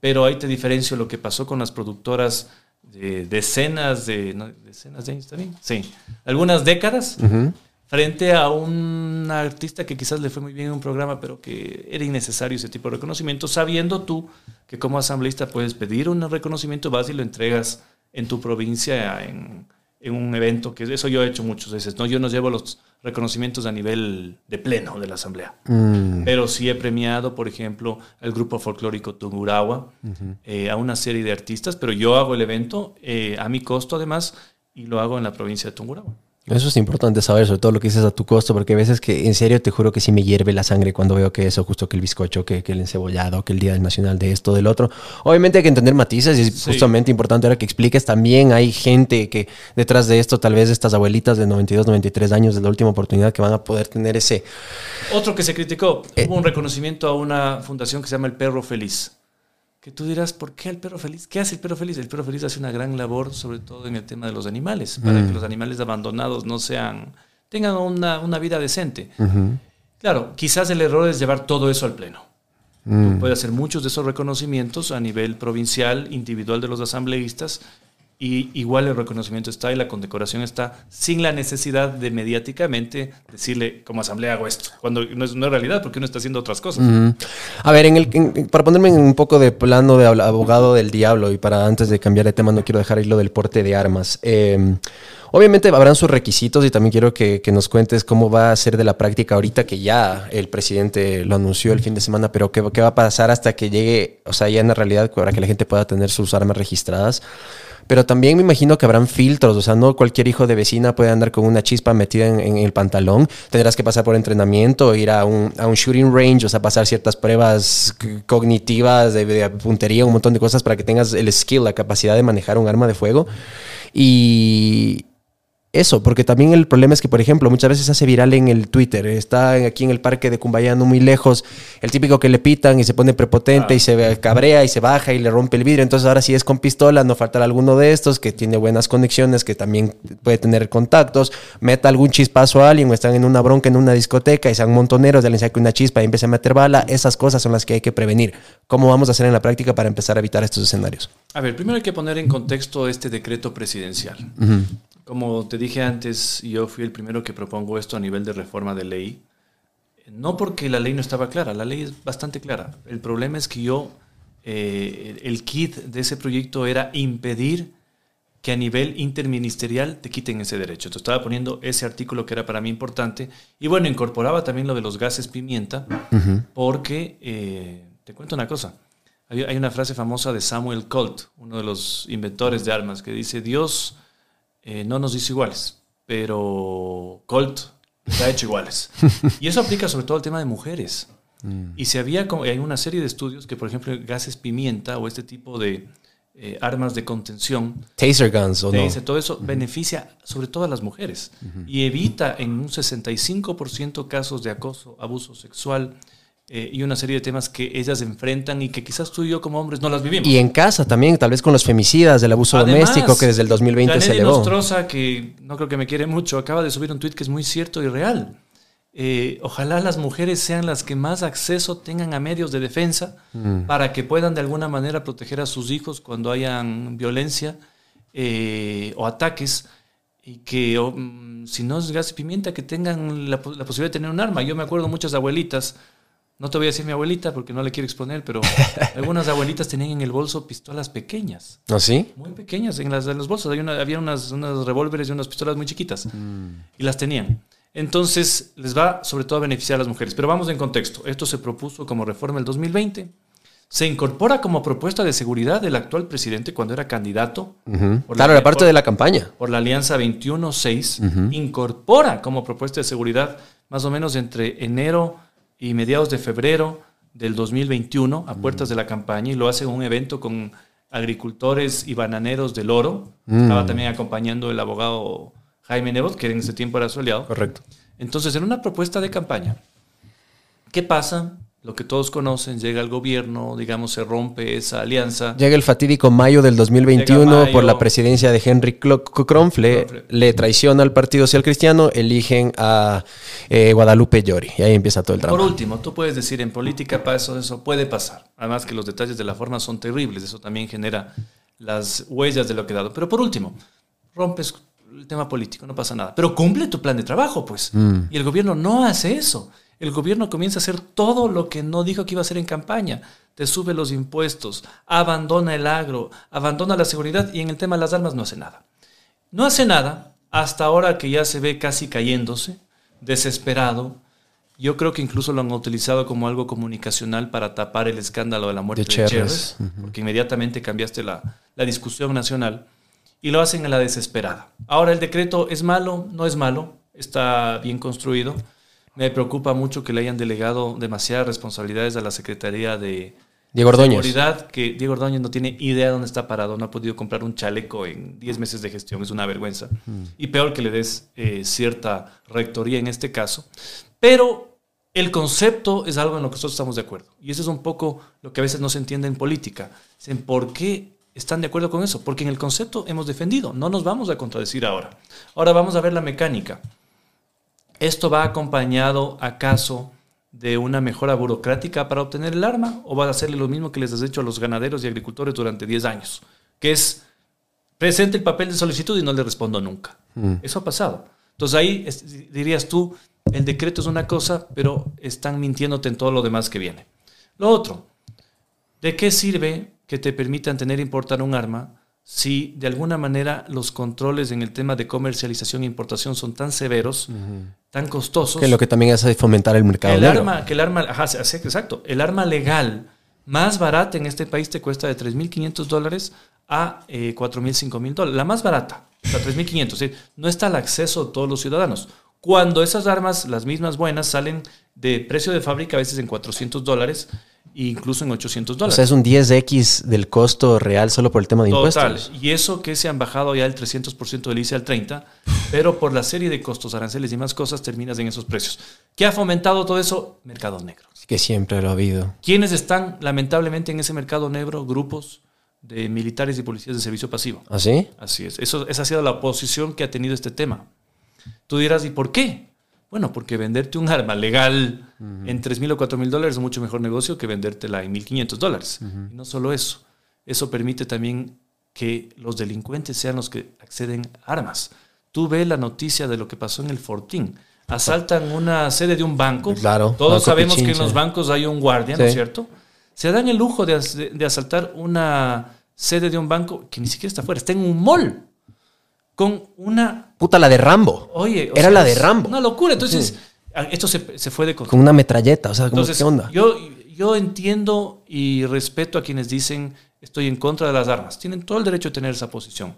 pero ahí te diferencio lo que pasó con las productoras de decenas de... ¿no? ¿Decenas de años también? Sí. Algunas décadas frente a un artista que quizás le fue muy bien en un programa, pero que era innecesario ese tipo de reconocimiento, sabiendo tú que como asambleísta puedes pedir un reconocimiento, vas y lo entregas en tu provincia en, en un evento, que eso yo he hecho muchas veces, ¿no? Yo no llevo los reconocimientos a nivel de pleno de la asamblea, Mm. pero sí he premiado, por ejemplo, al grupo folclórico Tungurahua, eh, a una serie de artistas, pero yo hago el evento eh, a mi costo además y lo hago en la provincia de Tungurahua. Eso es importante saber, sobre todo lo que dices a tu costo, porque a veces que en serio te juro que sí me hierve la sangre cuando veo que eso, justo que el bizcocho, que, que el encebollado, que el Día Nacional de esto, del otro. Obviamente hay que entender matices y es Sí. justamente importante ahora que expliques. También hay gente que detrás de esto, tal vez estas abuelitas de 92, 93 años de la última oportunidad que van a poder tener ese... Otro que se criticó, hubo un reconocimiento a una fundación que se llama El Perro Feliz. Que tú dirás, ¿por qué el perro feliz? ¿Qué hace el perro feliz? El perro feliz hace una gran labor, sobre todo en el tema de los animales, para que los animales abandonados no sean, tengan una, una vida decente. Claro, quizás el error es llevar todo eso al pleno. Tú puedes hacer muchos de esos reconocimientos a nivel provincial, individual de los asambleístas, y igual el reconocimiento está y la condecoración está sin la necesidad de mediáticamente decirle como asamblea hago esto, cuando no es, es realidad porque uno está haciendo otras cosas. A ver, en el, en- para ponerme en un poco de plano de abogado del diablo y para antes de cambiar de tema no quiero dejar ahí lo del porte de armas. Eh, Obviamente habrán sus requisitos y también quiero que, nos cuentes cómo va a ser de la práctica ahorita que ya el presidente lo anunció el fin de semana, pero qué, va a pasar hasta que llegue, o sea, ya en la realidad para que la gente pueda tener sus armas registradas. Pero también me imagino que habrán filtros, o sea, no cualquier hijo de vecina puede andar con una chispa metida en, el pantalón. Tendrás que pasar por entrenamiento, ir a un, shooting range, o sea, pasar ciertas pruebas cognitivas de, de puntería, un montón de cosas para que tengas el skill, la capacidad de manejar un arma de fuego. Y eso, porque también el problema es que, por ejemplo, muchas veces se hace viral en el Twitter. Está aquí en el parque de Cumbaya, no muy lejos, el típico que le pitan y se pone prepotente y se ve- cabrea y se baja y le rompe el vidrio. Entonces, ahora si es con pistola, no faltará alguno de estos que tiene buenas conexiones, que también puede tener contactos, meta algún chispazo a alguien o están en una bronca en una discoteca y sean montoneros, de alguien saque una chispa y empiece a meter bala. Esas cosas son las que hay que prevenir. ¿Cómo vamos a hacer en la práctica para empezar a evitar estos escenarios? A ver, primero hay que poner en contexto este decreto presidencial. Como te dije antes, yo fui el primero que propongo esto a nivel de reforma de ley. No porque la ley no estaba clara, la ley es bastante clara. El problema es que yo, eh, el kit de ese proyecto era impedir que a nivel interministerial te quiten ese derecho. Te estaba poniendo ese artículo que era para mí importante. Y bueno, incorporaba también lo de los gases pimienta, porque, eh, te cuento una cosa, hay, hay una frase famosa de Samuel Colt, uno de los inventores de armas, que dice, Dios eh, no nos hizo iguales, pero Colt nos ha hecho iguales. y eso aplica sobre todo al tema de mujeres. Y si había, como- hay una serie de estudios que, por ejemplo, gases pimienta o este tipo de eh, armas de contención, Taser guns o no. todo eso beneficia sobre todo a las mujeres y evita en un 65% casos de acoso, abuso sexual eh, y una serie de temas que ellas enfrentan y que quizás tú y yo como hombres no las vivimos. Y en casa también, tal vez con los femicidas, del abuso Además, doméstico que desde el 2020 se Janely elevó. Nostroza, que no creo que me quiere mucho, acaba de subir un tuit que es muy cierto y real. Eh, ojalá las mujeres sean las que más acceso tengan a medios de defensa Mm. para que puedan de alguna manera proteger a sus hijos cuando hayan violencia eh, o ataques y que o, mm, si no es gas y pimienta que tengan la, la posibilidad de tener un arma. Yo me acuerdo muchas abuelitas, no te voy a decir mi abuelita porque no le quiero exponer, pero algunas abuelitas tenían en el bolso pistolas pequeñas ¿No sí? muy pequeñas en, las, en los bolsos. Hay una- había unas, unos revólveres y unas pistolas muy chiquitas. Y las tenían. Entonces, les va sobre todo a beneficiar a las mujeres. Pero vamos en contexto. Esto se propuso como reforma el 2020. Se incorpora como propuesta de seguridad del actual presidente cuando era candidato. Por Claro, la parte por- de la campaña. por la Alianza 21-6, incorpora como propuesta de seguridad más o menos entre enero y mediados de febrero del 2021 a puertas de la campaña y lo hace en un evento con agricultores y bananeros del oro. Estaba también acompañando el abogado Jaime Nebot, que en ese tiempo era su aliado. Correcto. Entonces, en una propuesta de campaña, ¿qué pasa? Lo que todos conocen, llega el gobierno, digamos, se rompe esa alianza. Llega el fatídico mayo del 2021 Llega mayo. por la presidencia de Henry Cronf, le, le traiciona al Partido Social Cristiano, eligen a eh, Guadalupe Llori y ahí empieza todo el Por drama. último, tú puedes decir en política pasa eso puede pasar. Además que los detalles de la forma son terribles, eso también genera las huellas de lo que ha dado. Pero por último, rompes el tema político, no pasa nada. Pero cumple tu plan de trabajo, pues. Y el gobierno no hace eso. El gobierno comienza a hacer todo lo que no dijo que iba a hacer en campaña. Te sube los impuestos, abandona el agro, abandona la seguridad y en el tema de las armas no hace nada. No hace nada hasta ahora que ya se ve casi cayéndose, desesperado. Yo creo que incluso lo han utilizado como algo comunicacional para tapar el escándalo de la muerte De de Cherres. Cherres, porque inmediatamente cambiaste la, la discusión nacional y lo hacen a la desesperada. Ahora el decreto es malo, no es malo, está bien construido. Me preocupa mucho que le hayan delegado demasiadas responsabilidades a la Secretaría de, Diego Ordóñez. Seguridad, que Diego Ordóñez no tiene idea de dónde está parado, no ha podido comprar un chaleco en 10 meses de gestión, es una vergüenza. Y peor que le des eh, cierta rectoría en este caso. Pero el concepto es algo en lo que nosotros estamos de acuerdo. Y eso es un poco lo que a veces no se entiende en política. Dicen, ¿por qué están de acuerdo con eso? Porque en el concepto hemos defendido, no nos vamos a contradecir ahora. Ahora vamos a ver la mecánica. ¿Esto va acompañado acaso de una mejora burocrática para obtener el arma o va a hacerle lo mismo que les has hecho a los ganaderos y agricultores durante 10 años? Que es, presente el papel de solicitud y no le respondo nunca. Eso ha pasado. Entonces ahí es- dirías tú, el decreto es una cosa, pero están mintiéndote en todo lo demás que viene. Lo otro, ¿de qué sirve que te permitan tener e importar un arma si de alguna manera los controles en el tema de comercialización e importación son tan severos, tan costosos. Que lo que también hace fomentar el mercado el negro. arma, que el arma, ajá, exacto, el arma legal más barata en este país te cuesta de 3.500 dólares a eh, 4.000, 5.000 dólares. La más barata, o sea, 3.500. ¿sí? No está al acceso de todos los ciudadanos. Cuando esas armas, las mismas buenas, salen de precio de fábrica a veces en 400 dólares incluso en 800 O dólares. sea, es un 10x del costo real solo por el tema de Total. impuestos. Y eso que se han bajado ya el 300% del ICE al 30%, pero por la serie de costos, aranceles y más cosas terminas en esos precios. ¿Qué ha fomentado todo eso? Mercado negro. Que siempre lo ha habido. ¿Quiénes están lamentablemente en ese mercado negro? Grupos de militares y policías de servicio pasivo. ¿Así? Así es. Eso, esa ha sido la posición que ha tenido este tema. Tú dirás, ¿y por qué? Bueno, porque venderte un arma legal en 3 mil o 4 mil dólares es mucho mejor negocio que vendértela en 1.500 dólares. Y no solo eso, eso permite también que los delincuentes sean los que acceden a armas. Tú ves la noticia de lo que pasó en el Fortín. Asaltan una sede de un banco. Claro, Todos Banco sabemos que en los bancos hay un guardia, ¿no es cierto? Se dan el lujo de, as- de- de asaltar una sede de un banco que ni siquiera está afuera, está en un mall. Con una Puta, la de Rambo. Oye, o Era sea, la de Rambo. Una locura. Entonces, esto se, se fue de control. Con una metralleta. O sea, ¿cómo, Entonces, ¿qué onda? Yo, yo entiendo y respeto a quienes dicen estoy en contra de las armas. Tienen todo el derecho de tener esa posición.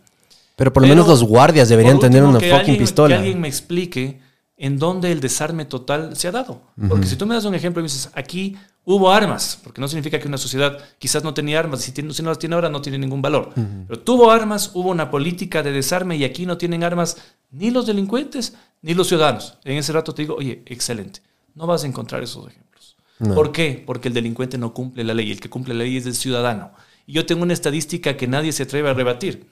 Pero por lo Pero, menos los guardias deberían tener una fucking alguien- pistola. Que alguien me explique en dónde el desarme total se ha dado. Porque si tú me das un ejemplo y me dices, aquí hubo armas, porque no significa que una sociedad quizás no tenía armas, si, tiene- si no las tiene ahora no tiene ningún valor. Pero tuvo armas, hubo una política de desarme y aquí no tienen armas ni los delincuentes ni los ciudadanos. En ese rato te digo, oye, excelente, no vas a encontrar esos ejemplos. No. ¿Por qué? Porque el delincuente no cumple la ley, el que cumple la ley es el ciudadano. Y yo tengo una estadística que nadie se atreve a rebatir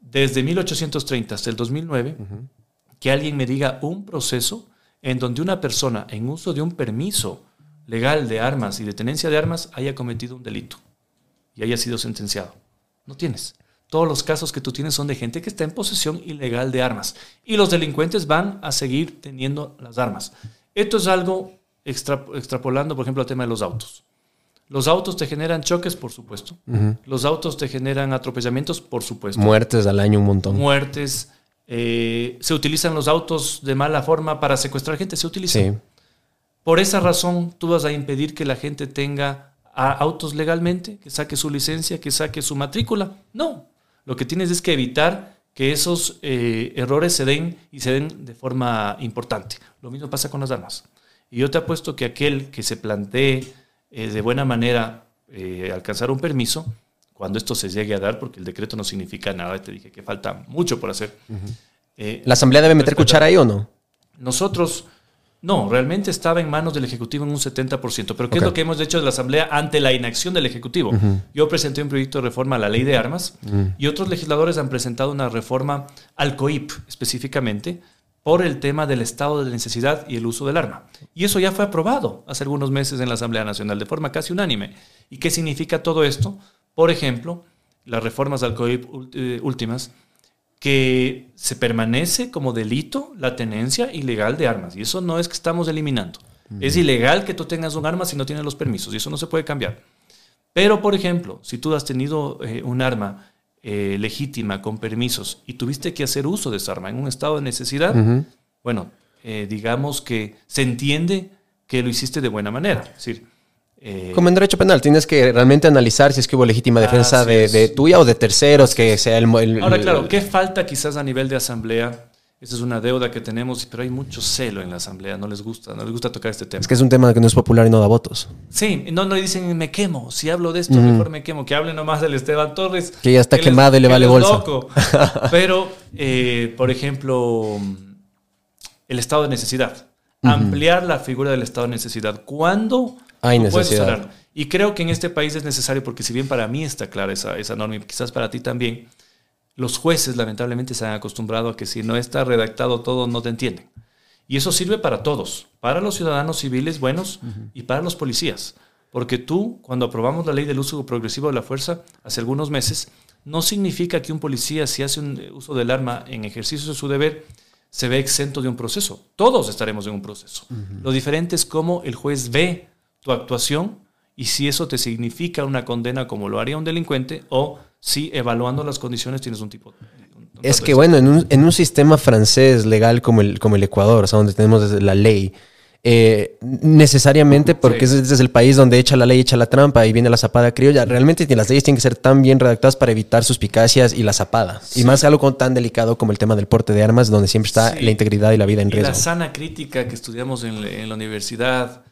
desde 1830 hasta el 2009, que alguien me diga un proceso en donde una persona en uso de un permiso legal de armas y de tenencia de armas haya cometido un delito y haya sido sentenciado. No tienes. Todos los casos que tú tienes son de gente que está en posesión ilegal de armas. Y los delincuentes van a seguir teniendo las armas. Esto es algo extra- extrapolando, por ejemplo, al tema de los autos. Los autos te generan choques, por supuesto. Los autos te generan atropellamientos, por supuesto Muertes al año un montón. muertes. Eh, se utilizan los autos de mala forma para secuestrar gente, se utilizan. Sí. Por esa razón, tú vas a impedir que la gente tenga a- autos legalmente, que saque su licencia, que saque su matrícula. No. Lo que tienes es que evitar que esos eh, errores se den y se den de forma importante. Lo mismo pasa con las armas. Y yo te apuesto que aquel que se plantee eh, de buena manera alcanzar un permiso, cuando esto se llegue a dar, porque el decreto no significa nada, te dije que falta mucho por hacer. eh, ¿La asamblea debe meter cuchara ahí o no? nosotros, no, realmente estaba en manos del Ejecutivo en un 70%. Pero ¿qué es lo que hemos hecho de la Asamblea ante la inacción del Ejecutivo? Yo presenté un proyecto de reforma a la ley de armas y otros legisladores han presentado una reforma al COIP específicamente por el tema del estado de necesidad y el uso del arma. Y eso ya fue aprobado hace algunos meses en la Asamblea Nacional de forma casi unánime. ¿Y qué significa todo esto? Por ejemplo, las reformas al COIP ult- eh, últimas que se permanece como delito la tenencia ilegal de armas. Y eso no es que estamos eliminando. Es ilegal que tú tengas un arma si no tienes los permisos y eso no se puede cambiar. Pero, por ejemplo, si tú has tenido eh, un arma eh, legítima con permisos y tuviste que hacer uso de esa arma en un estado de necesidad, bueno, eh, digamos que se entiende que lo hiciste de buena manera. Es decir, eh, Como en derecho penal, tienes que realmente analizar si es que hubo legítima defensa Así de, tuya o de terceros, que sea el... el- Ahora, claro, ¿qué falta quizás a nivel de asamblea? Esa es una deuda que tenemos, pero hay mucho celo en la asamblea, no les gusta, no les gusta tocar este tema. Es que es un tema que no es popular y no da votos. Sí, no, no dicen me quemo, si hablo de esto mejor me quemo, que hable nomás del Esteban Torres. Que ya está quemado y le vale bolsa. loco. Pero, eh, por ejemplo, el estado de necesidad. Ampliar la figura del estado de necesidad. ¿Cuándo Hay necesidad. Y creo que en este país es necesario, porque si bien para mí está clara esa, esa norma y quizás para ti también, los jueces lamentablemente se han acostumbrado a que si no está redactado todo no te entienden. Y eso sirve para todos, para los ciudadanos civiles buenos y para los policías. Porque tú, cuando aprobamos la ley del uso progresivo de la fuerza hace algunos meses, no significa que un policía, si hace un uso del arma en ejercicio de su deber, se ve exento de un proceso. Todos estaremos en un proceso. Lo diferente es cómo el juez ve tu actuación y si eso te significa una condena como lo haría un delincuente o sí, evaluando las condiciones tienes un tipo... un- Es que bueno, en un, en un sistema francés legal como el, como el Ecuador, o sea, donde tenemos la ley, eh, necesariamente, porque Sí. es el país donde echa la ley, echa la trampa y viene la zapada criolla, realmente las leyes tienen que ser tan bien redactadas para evitar suspicacias y la zapada. Y más algo tan delicado como el tema del porte de armas, donde siempre está Sí. la integridad y la vida en Y la riesgo. sana crítica que estudiamos en, la- en la universidad,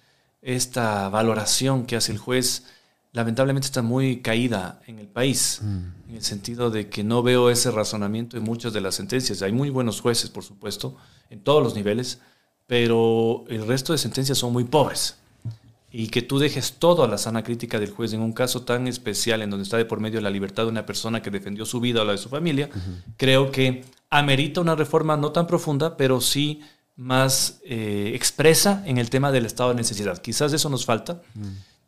esta valoración que hace el juez, lamentablemente está muy caída en el país, Mm. en el sentido de que no veo ese razonamiento en muchas de las sentencias. Hay muy buenos jueces, por supuesto, en todos los niveles, pero el resto de sentencias son muy pobres. Y que tú dejes todo a la sana crítica del juez en un caso tan especial en donde está de por medio la libertad de una persona que defendió su vida o la de su familia, creo que amerita una reforma no tan profunda, pero sí más eh, expresa en el tema del estado de necesidad. Quizás eso nos falta.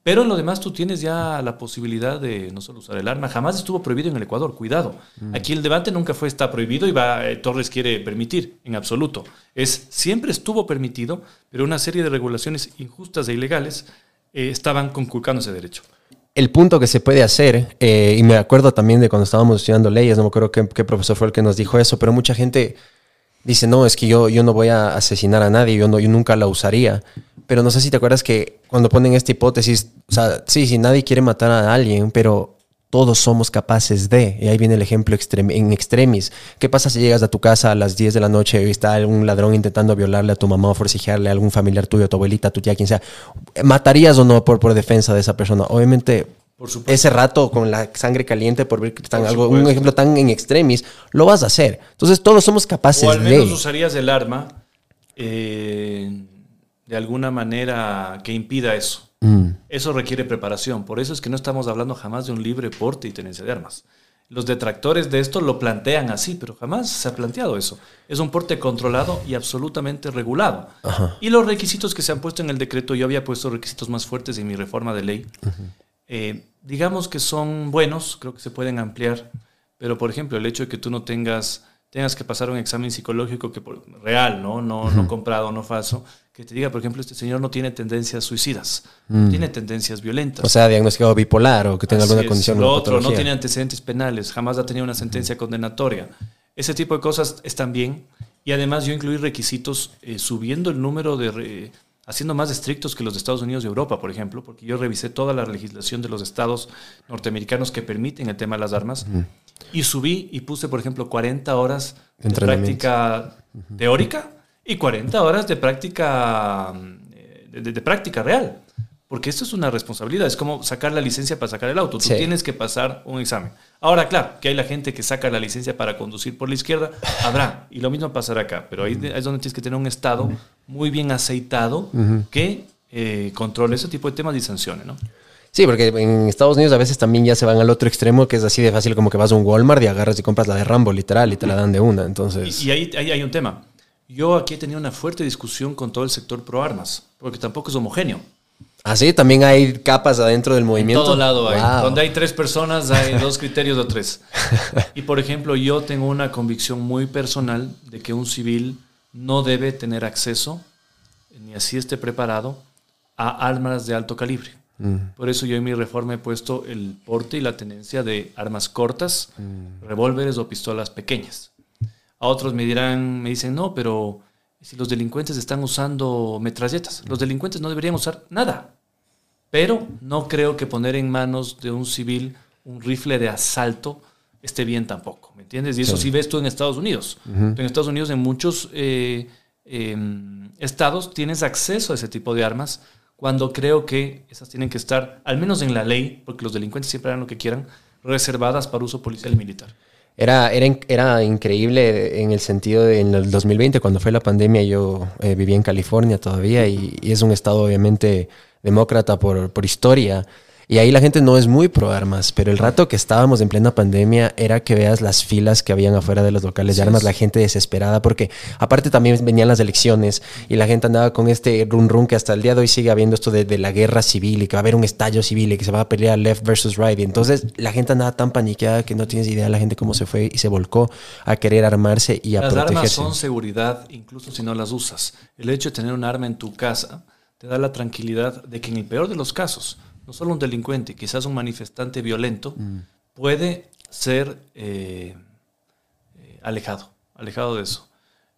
Pero en lo demás tú tienes ya la posibilidad de no solo usar el arma. Jamás estuvo prohibido en el Ecuador, cuidado. Aquí el debate nunca fue está prohibido y va, eh, Torres quiere permitir, en absoluto. Es siempre estuvo permitido, pero una serie de regulaciones injustas e ilegales eh, estaban conculcando ese derecho. el punto que se puede hacer, eh, y me acuerdo también de cuando estábamos estudiando leyes, no me acuerdo qué, qué profesor fue el que nos dijo eso, pero mucha gente dice, no, es que yo, yo no voy a asesinar a nadie, yo, no, yo nunca la usaría. Pero no sé si te acuerdas que cuando ponen esta hipótesis, o sea, sí, sí, nadie quiere matar a alguien, pero todos somos capaces de. Y ahí viene el ejemplo en extremis. ¿Qué pasa si llegas a tu casa a las 10 de la noche y está algún ladrón intentando violarle a tu mamá o forcejearle a algún familiar tuyo, a tu abuelita, a tu tía, quien sea? ¿Matarías o no por, por defensa de esa persona? Obviamente, Por supuesto. ese rato con la sangre caliente por ver que están Por algo, un ejemplo tan en extremis, lo vas a hacer. Entonces, todos somos capaces O al menos de. usarías el arma eh, de alguna manera que impida eso. Mm. Eso requiere preparación. Por eso es que no estamos hablando jamás de un libre porte y tenencia de armas. Los detractores de esto lo plantean así, pero jamás se ha planteado eso. Es un porte controlado y absolutamente regulado. Y los requisitos que se han puesto en el decreto, yo había puesto requisitos más fuertes en mi reforma de ley. Eh, digamos que son buenos, creo que se pueden ampliar, pero por ejemplo, el hecho de que tú no tengas, tengas que pasar un examen psicológico que por- real, ¿no? No, no comprado, no falso, que te diga, por ejemplo, este señor no tiene tendencias suicidas, no tiene tendencias violentas. O sea, diagnosticado bipolar o que tenga Así alguna es. condición Lo o otro, no tiene antecedentes penales, jamás ha tenido una sentencia condenatoria. Ese tipo de cosas están bien. Y además yo incluí requisitos eh, subiendo el número de... re- haciendo más estrictos que los de Estados Unidos y Europa, por ejemplo, porque yo revisé toda la legislación de los estados norteamericanos que permiten el tema de las armas y subí y puse, por ejemplo, 40 horas de práctica teórica y 40 horas de práctica, de, de- de práctica real. Porque esto es una responsabilidad, es como sacar la licencia para sacar el auto. Tú Sí. tienes que pasar un examen. Ahora, claro, que hay la gente que saca la licencia para conducir por la izquierda, habrá, y lo mismo pasará acá. Pero ahí es donde tienes que tener un Estado muy bien aceitado que eh, controle ese tipo de temas y sancione, ¿no? Sí, porque en Estados Unidos a veces también ya se van al otro extremo, que es así de fácil como que vas a un Walmart y agarras y compras la de Rambo, literal, y te la dan de una. Entonces, Y, y ahí, ahí hay un tema. Yo aquí he tenido una fuerte discusión con todo el sector pro armas, porque tampoco es homogéneo. Así también hay capas adentro del En movimiento. todo lado hay. Wow. Donde hay tres personas, hay dos criterios o tres. Y por ejemplo, yo tengo una convicción muy personal de que un civil no debe tener acceso, ni así esté preparado, a armas de alto calibre. Por eso yo en mi reforma he puesto el porte y la tenencia de armas cortas, revólveres o pistolas pequeñas. A otros me dirán, me dicen, no, pero si los delincuentes están usando metralletas, los delincuentes no deberían usar nada. Pero no creo que poner en manos de un civil un rifle de asalto esté bien tampoco, ¿me entiendes? Y eso sí, ves tú en Estados Unidos. Tú En Estados Unidos, en muchos eh, em, estados, tienes acceso a ese tipo de armas cuando creo que esas tienen que estar, al menos en la ley, porque los delincuentes siempre harán lo que quieran, reservadas para uso policial y militar. Era, era, era increíble en el sentido de en el 2020, cuando fue la pandemia, yo eh, vivía en California todavía y, y es un estado obviamente demócrata por, por historia. Y ahí la gente no es muy pro armas, pero el rato que estábamos en plena pandemia era que veas las filas que habían afuera de los locales de armas, es. la gente desesperada, porque aparte también venían las elecciones y la gente andaba con este run run que hasta el día de hoy sigue habiendo esto de, de la guerra civil y que va a haber un estallo civil y que se va a pelear left versus right. Y entonces la gente andaba tan paniqueada que no tienes idea la gente cómo se fue y se volcó a querer armarse y a Las armas protegerse. son seguridad, incluso si no las usas. El hecho de tener un arma en tu casa te da la tranquilidad de que en el peor de los casos, no solo un delincuente, quizás un manifestante violento, puede ser eh, eh, alejado, alejado de eso.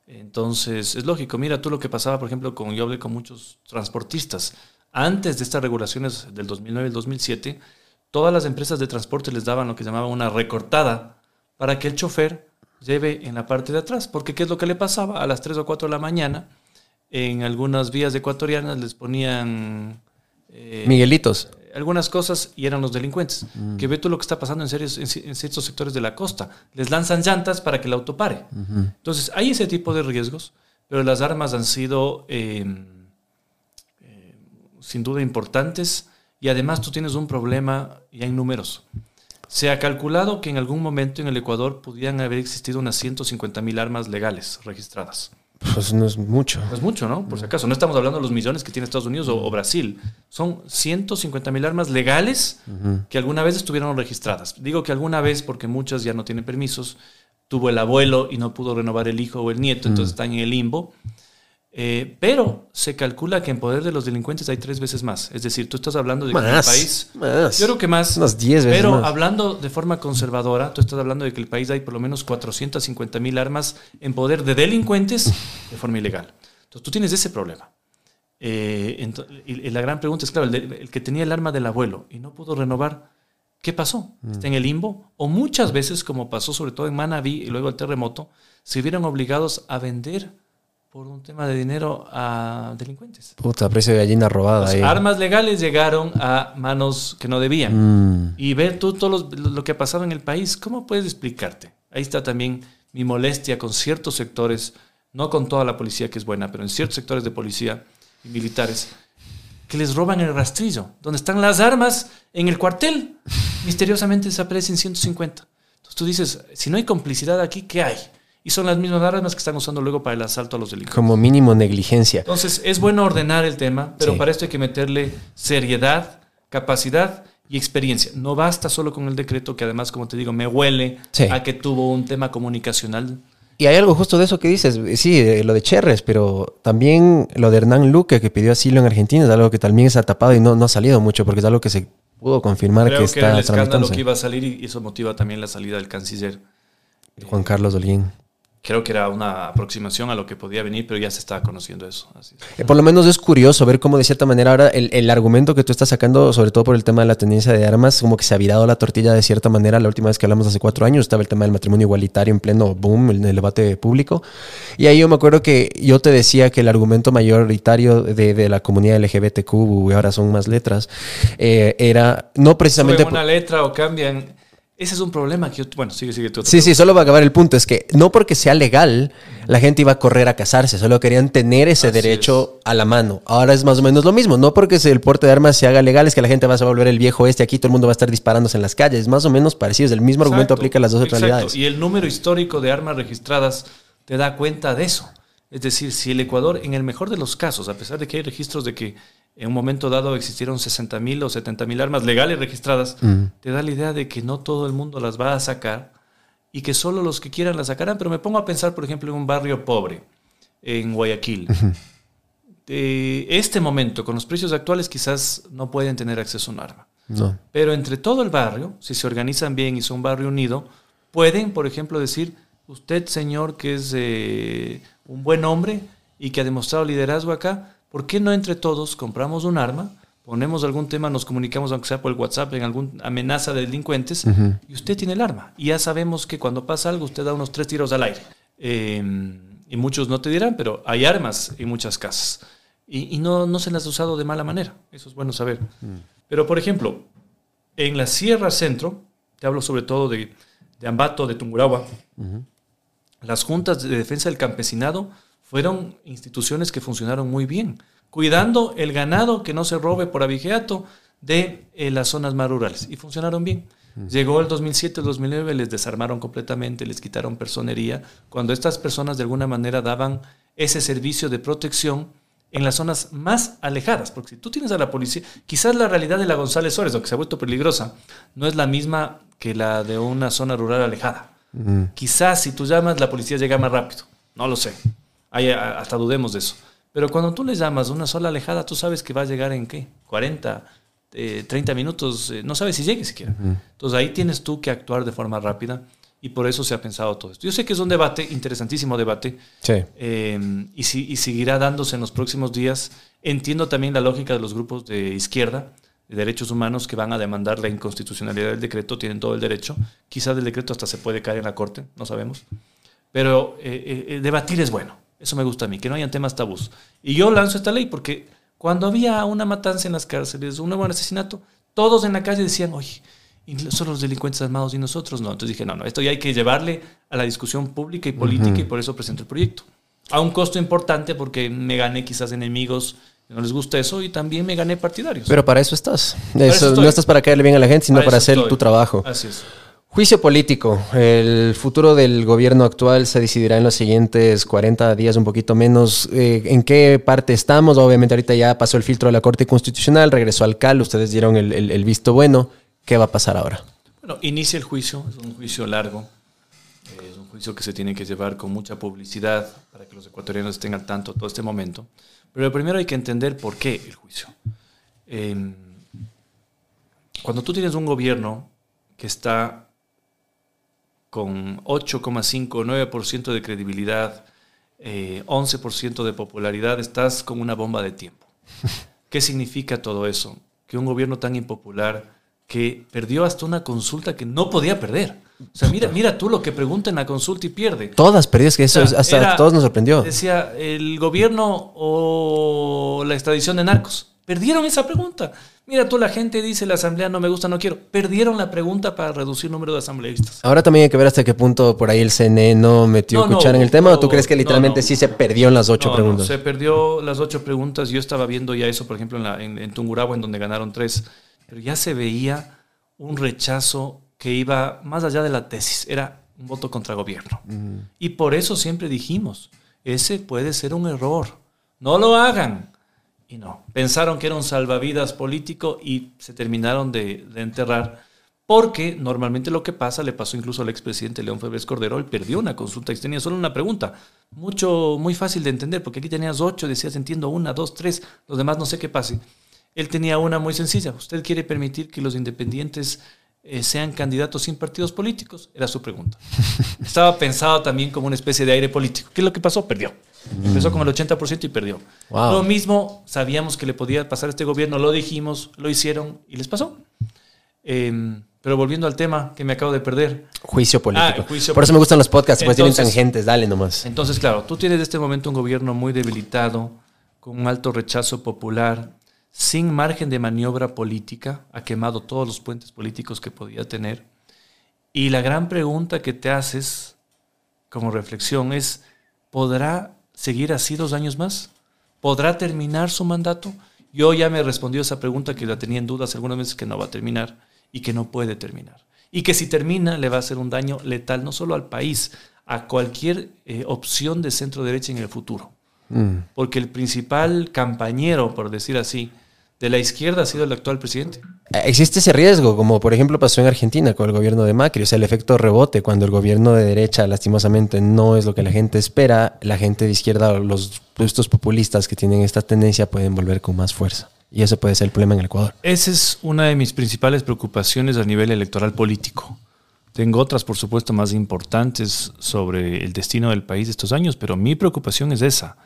Entonces, es lógico, mira tú lo que pasaba, por ejemplo, con, yo hablé con muchos transportistas. Antes de estas regulaciones del 2009 y el 2007, todas las empresas de transporte les daban lo que llamaban una recortada para que el chofer lleve en la parte de atrás. Porque ¿qué es lo que le pasaba? A las 3 o 4 de la mañana, en algunas vías ecuatorianas les ponían... eh, Miguelitos. Algunas cosas y eran los delincuentes. Que ve tú lo que está pasando en, serios- en en ciertos sectores de la costa. Les lanzan llantas para que el auto pare. Entonces, hay ese tipo de riesgos, pero las armas han sido eh, eh, sin duda importantes y además tú tienes un problema ya en números. Se ha calculado que en algún momento en el Ecuador pudieran haber existido unas 150 mil armas legales registradas. Pues no es mucho. No es mucho, ¿no? Por si acaso. No estamos hablando de los millones que tiene Estados Unidos o, o Brasil. Son 150 mil armas legales que alguna vez estuvieron registradas. Digo que alguna vez porque muchas ya no tienen permisos. Tuvo el abuelo y no pudo renovar el hijo o el nieto, entonces están en el limbo. Eh, pero se calcula que en poder de los delincuentes hay tres veces más. Es decir, tú estás hablando de que en el Más. país... Más. Yo creo que más. Unas 10 veces Pero más. hablando de forma conservadora, tú estás hablando de que el país hay por lo menos 450 mil armas en poder de delincuentes de forma ilegal. Entonces tú tienes ese problema. Eh, y, y la gran pregunta es, claro, el, de- el que tenía el arma del abuelo y no pudo renovar, ¿qué pasó? Mm. ¿Está en el limbo? O muchas veces, como pasó sobre todo en Manabí y luego el terremoto, se vieron obligados a vender por un tema de dinero a delincuentes. Puta, precio de gallina robada Las ahí. armas legales llegaron a manos que no debían. Mm. Y ver tú todo los- lo, que ha pasado en el país, ¿cómo puedes explicarte? Ahí está también mi molestia con ciertos sectores, no con toda la policía que es buena, pero en ciertos sectores de policía y militares, que les roban el rastrillo, donde están las armas en el cuartel. Misteriosamente desaparecen 150. Entonces tú dices, si no hay complicidad aquí, ¿qué hay? Y son las mismas armas que están usando luego para el asalto a los delincuentes. Como mínimo negligencia. Entonces, es bueno ordenar el tema, pero Sí. para esto hay que meterle seriedad, capacidad y experiencia. No basta solo con el decreto, que además, como te digo, me huele Sí. a que tuvo un tema comunicacional. Y hay algo justo de eso que dices, sí, eh, lo de Cherres, pero también lo de Hernán Luque que pidió asilo en Argentina es algo que también se ha tapado y no, no ha salido mucho porque es algo que se pudo confirmar Creo que que, era está el escándalo que iba a salir y eso motiva también la salida del canciller. Juan Carlos Holguín. Creo que era una aproximación a lo que podía venir, pero ya se estaba conociendo eso. Así es. Eh, Por lo menos es curioso ver cómo de cierta manera ahora el, el argumento que tú estás sacando, sobre todo por el tema de la tenencia de armas, como que se ha virado la tortilla de cierta manera. La última vez que hablamos hace cuatro años estaba el tema del matrimonio igualitario en pleno boom en el debate público. Y ahí yo me acuerdo que yo te decía que el argumento mayoritario de, de la comunidad LGBTQ, y ahora son más letras, eh, era no precisamente... Suben una letra o cambian. Ese es un problema que yo... Bueno, sigue, sigue tú. Sí, sí, solo va a acabar el punto. Es que no porque sea legal, la gente iba a correr a casarse. Solo querían tener ese Así derecho a la mano. Ahora es más o menos lo mismo. No porque el porte de armas se haga legal, es que la gente va a volver el viejo este. Aquí todo el mundo va a estar disparándose en las calles. Más o menos parecido. Es el mismo argumento aplica a las dos exacto. realidades. Y el número histórico de armas registradas te da cuenta de eso. Es decir, si el Ecuador, en el mejor de los casos, a pesar de que hay registros de que en un momento dado existieron 60 mil o 70 mil armas legales registradas, te da la idea de que no todo el mundo las va a sacar y que solo los que quieran las sacarán. Pero me pongo a pensar, por ejemplo, en un barrio pobre, en Guayaquil. De este momento, con los precios actuales, quizás no pueden tener acceso a un arma. No. Pero entre todo el barrio, si se organizan bien y son un barrio unido, pueden, por ejemplo, decir, usted, señor, que es eh, un buen hombre y que ha demostrado liderazgo acá, ¿por qué no entre todos compramos un arma? Ponemos algún tema, nos comunicamos, aunque sea por el WhatsApp, en alguna amenaza de delincuentes, y usted tiene el arma. Y ya sabemos que cuando pasa algo, usted da unos tres tiros al aire. Eh, y muchos no te dirán, pero hay armas en muchas casas. Y, y no, no se las ha usado de mala manera. Eso es bueno saber. Pero, por ejemplo, en la Sierra Centro, te hablo sobre todo de, de Ambato, de Tungurahua, las juntas de defensa del campesinado fueron instituciones que funcionaron muy bien, cuidando el ganado que no se robe por abigeato de eh, las zonas más rurales. Y funcionaron bien. Llegó el 2007, el 2009, les desarmaron completamente, les quitaron personería, cuando estas personas de alguna manera daban ese servicio de protección en las zonas más alejadas, porque si tú tienes a la policía, quizás la realidad de la González Suárez, lo que se ha vuelto peligrosa, no es la misma que la de una zona rural alejada. Quizás si tú llamas, la policía llega más rápido, no lo sé, Hay, hasta dudemos de eso. Pero cuando tú le llamas a una sola alejada, tú sabes que va a llegar en qué, 40, eh, 30 minutos, eh, no sabe si llegue siquiera. Entonces ahí tienes tú que actuar de forma rápida y por eso se ha pensado todo esto. Yo sé que es un debate, interesantísimo debate, Sí. eh, y, si- y seguirá dándose en los próximos días. Entiendo también la lógica de los grupos de izquierda, de derechos humanos, que van a demandar la inconstitucionalidad del decreto, tienen todo el derecho. Quizás el decreto hasta se puede caer en la corte, no sabemos. Pero eh, eh, eh, debatir es bueno, eso me gusta a mí, que no hayan temas tabús. Y yo lanzo esta ley porque cuando había una matanza en las cárceles, un nuevo asesinato, todos en la calle decían, oye, y solo los delincuentes armados y nosotros no. Entonces dije, no, no, esto ya hay que llevarle a la discusión pública y política y por eso presento el proyecto. A un costo importante porque me gané quizás enemigos no les gusta eso y también me gané partidarios. Pero para eso estás. eso no estás para caerle bien a la gente, sino Para hacer estoy. tu trabajo. Así es. Juicio político. El futuro del gobierno actual se decidirá en los siguientes 40 días, un poquito menos. Eh, ¿En qué parte estamos? Obviamente ahorita ya pasó el filtro de la Corte Constitucional, regresó al CAL, ustedes dieron el, visto bueno. ¿Qué va a pasar ahora? Bueno, inicia el juicio, es un juicio largo, eh, es un juicio que se tiene que llevar con mucha publicidad para que los ecuatorianos estén al tanto todo este momento. Pero primero hay que entender por qué el juicio. Eh, cuando tú tienes un gobierno que está con 8,5 o 9% de credibilidad, eh, 11% de popularidad, estás con una bomba de tiempo. ¿Qué significa todo eso? Que un gobierno tan impopular que perdió hasta una consulta que no podía perder. O sea, mira, mira tú lo que pregunta en la consulta y pierde. Todas perdidas, que eso O sea, es- hasta era- todos nos sorprendió. Decía, el gobierno o la extradición de narcos. Perdieron esa pregunta. Mira, tú la gente dice, la asamblea no me gusta, no quiero. Perdieron la pregunta para reducir el número de asambleístas. Ahora también hay que ver hasta qué punto por ahí el CNE no metió No, no, cuchara en el tema, no, ¿o tú crees que literalmente sí se perdió en las ocho preguntas? se perdió las ocho preguntas. Yo estaba viendo ya eso, por ejemplo, en, la- en- en Tungurahua, en donde ganaron tres. Pero ya se veía un rechazo que iba más allá de la tesis. Era un voto contra gobierno. Y por eso siempre dijimos, ese puede ser un error. No lo hagan. Y no. Pensaron que era un salvavidas político y se terminaron de, de enterrar. Porque normalmente lo que pasa, le pasó incluso al expresidente León Febres Cordero, él perdió una consulta y tenía solo una pregunta. Mucho, muy fácil de entender, porque aquí tenías ocho, decías entiendo una, dos, tres, los demás no sé qué pase. Él tenía una muy sencilla. ¿Usted quiere permitir que los independientes eh, sean candidatos sin partidos políticos? Era su pregunta. Estaba pensado también como una especie de aire político. ¿Qué es lo que pasó? Perdió. Empezó con el 80% y perdió. Wow. Lo mismo sabíamos que le podía pasar a este gobierno, lo dijimos, lo hicieron y les pasó. Eh, pero volviendo al tema que me acabo de perder. Juicio político. Ah, juicio por eso me gustan los podcasts, pues tienen tangentes, dale nomás. Entonces, claro, tú tienes en este momento un gobierno muy debilitado, con un alto rechazo popular, sin margen de maniobra política, ha quemado todos los puentes políticos que podía tener. Y la gran pregunta que te haces como reflexión es, ¿podrá seguir así dos años más? ¿Podrá terminar su mandato? Yo ya me respondió esa pregunta que la tenía en dudas algunas veces que no va a terminar y que no puede terminar. Y que si termina le va a hacer un daño letal no solo al país, a cualquier eh, opción de centro derecha en el futuro. Mm. Porque el principal campañero, por decir así, de la izquierda ha sido el actual presidente. Eh, Existe ese riesgo, como por ejemplo pasó en Argentina con el gobierno de Macri, o sea, el efecto rebote, cuando el gobierno de derecha lastimosamente no es lo que la gente espera, la gente de izquierda, los estos populistas que tienen esta tendencia pueden volver con más fuerza. Y eso puede ser el problema en el Ecuador. Esa es una de mis principales preocupaciones a nivel electoral político. Tengo otras, por supuesto, más importantes sobre el destino del país estos años, pero mi preocupación es esa.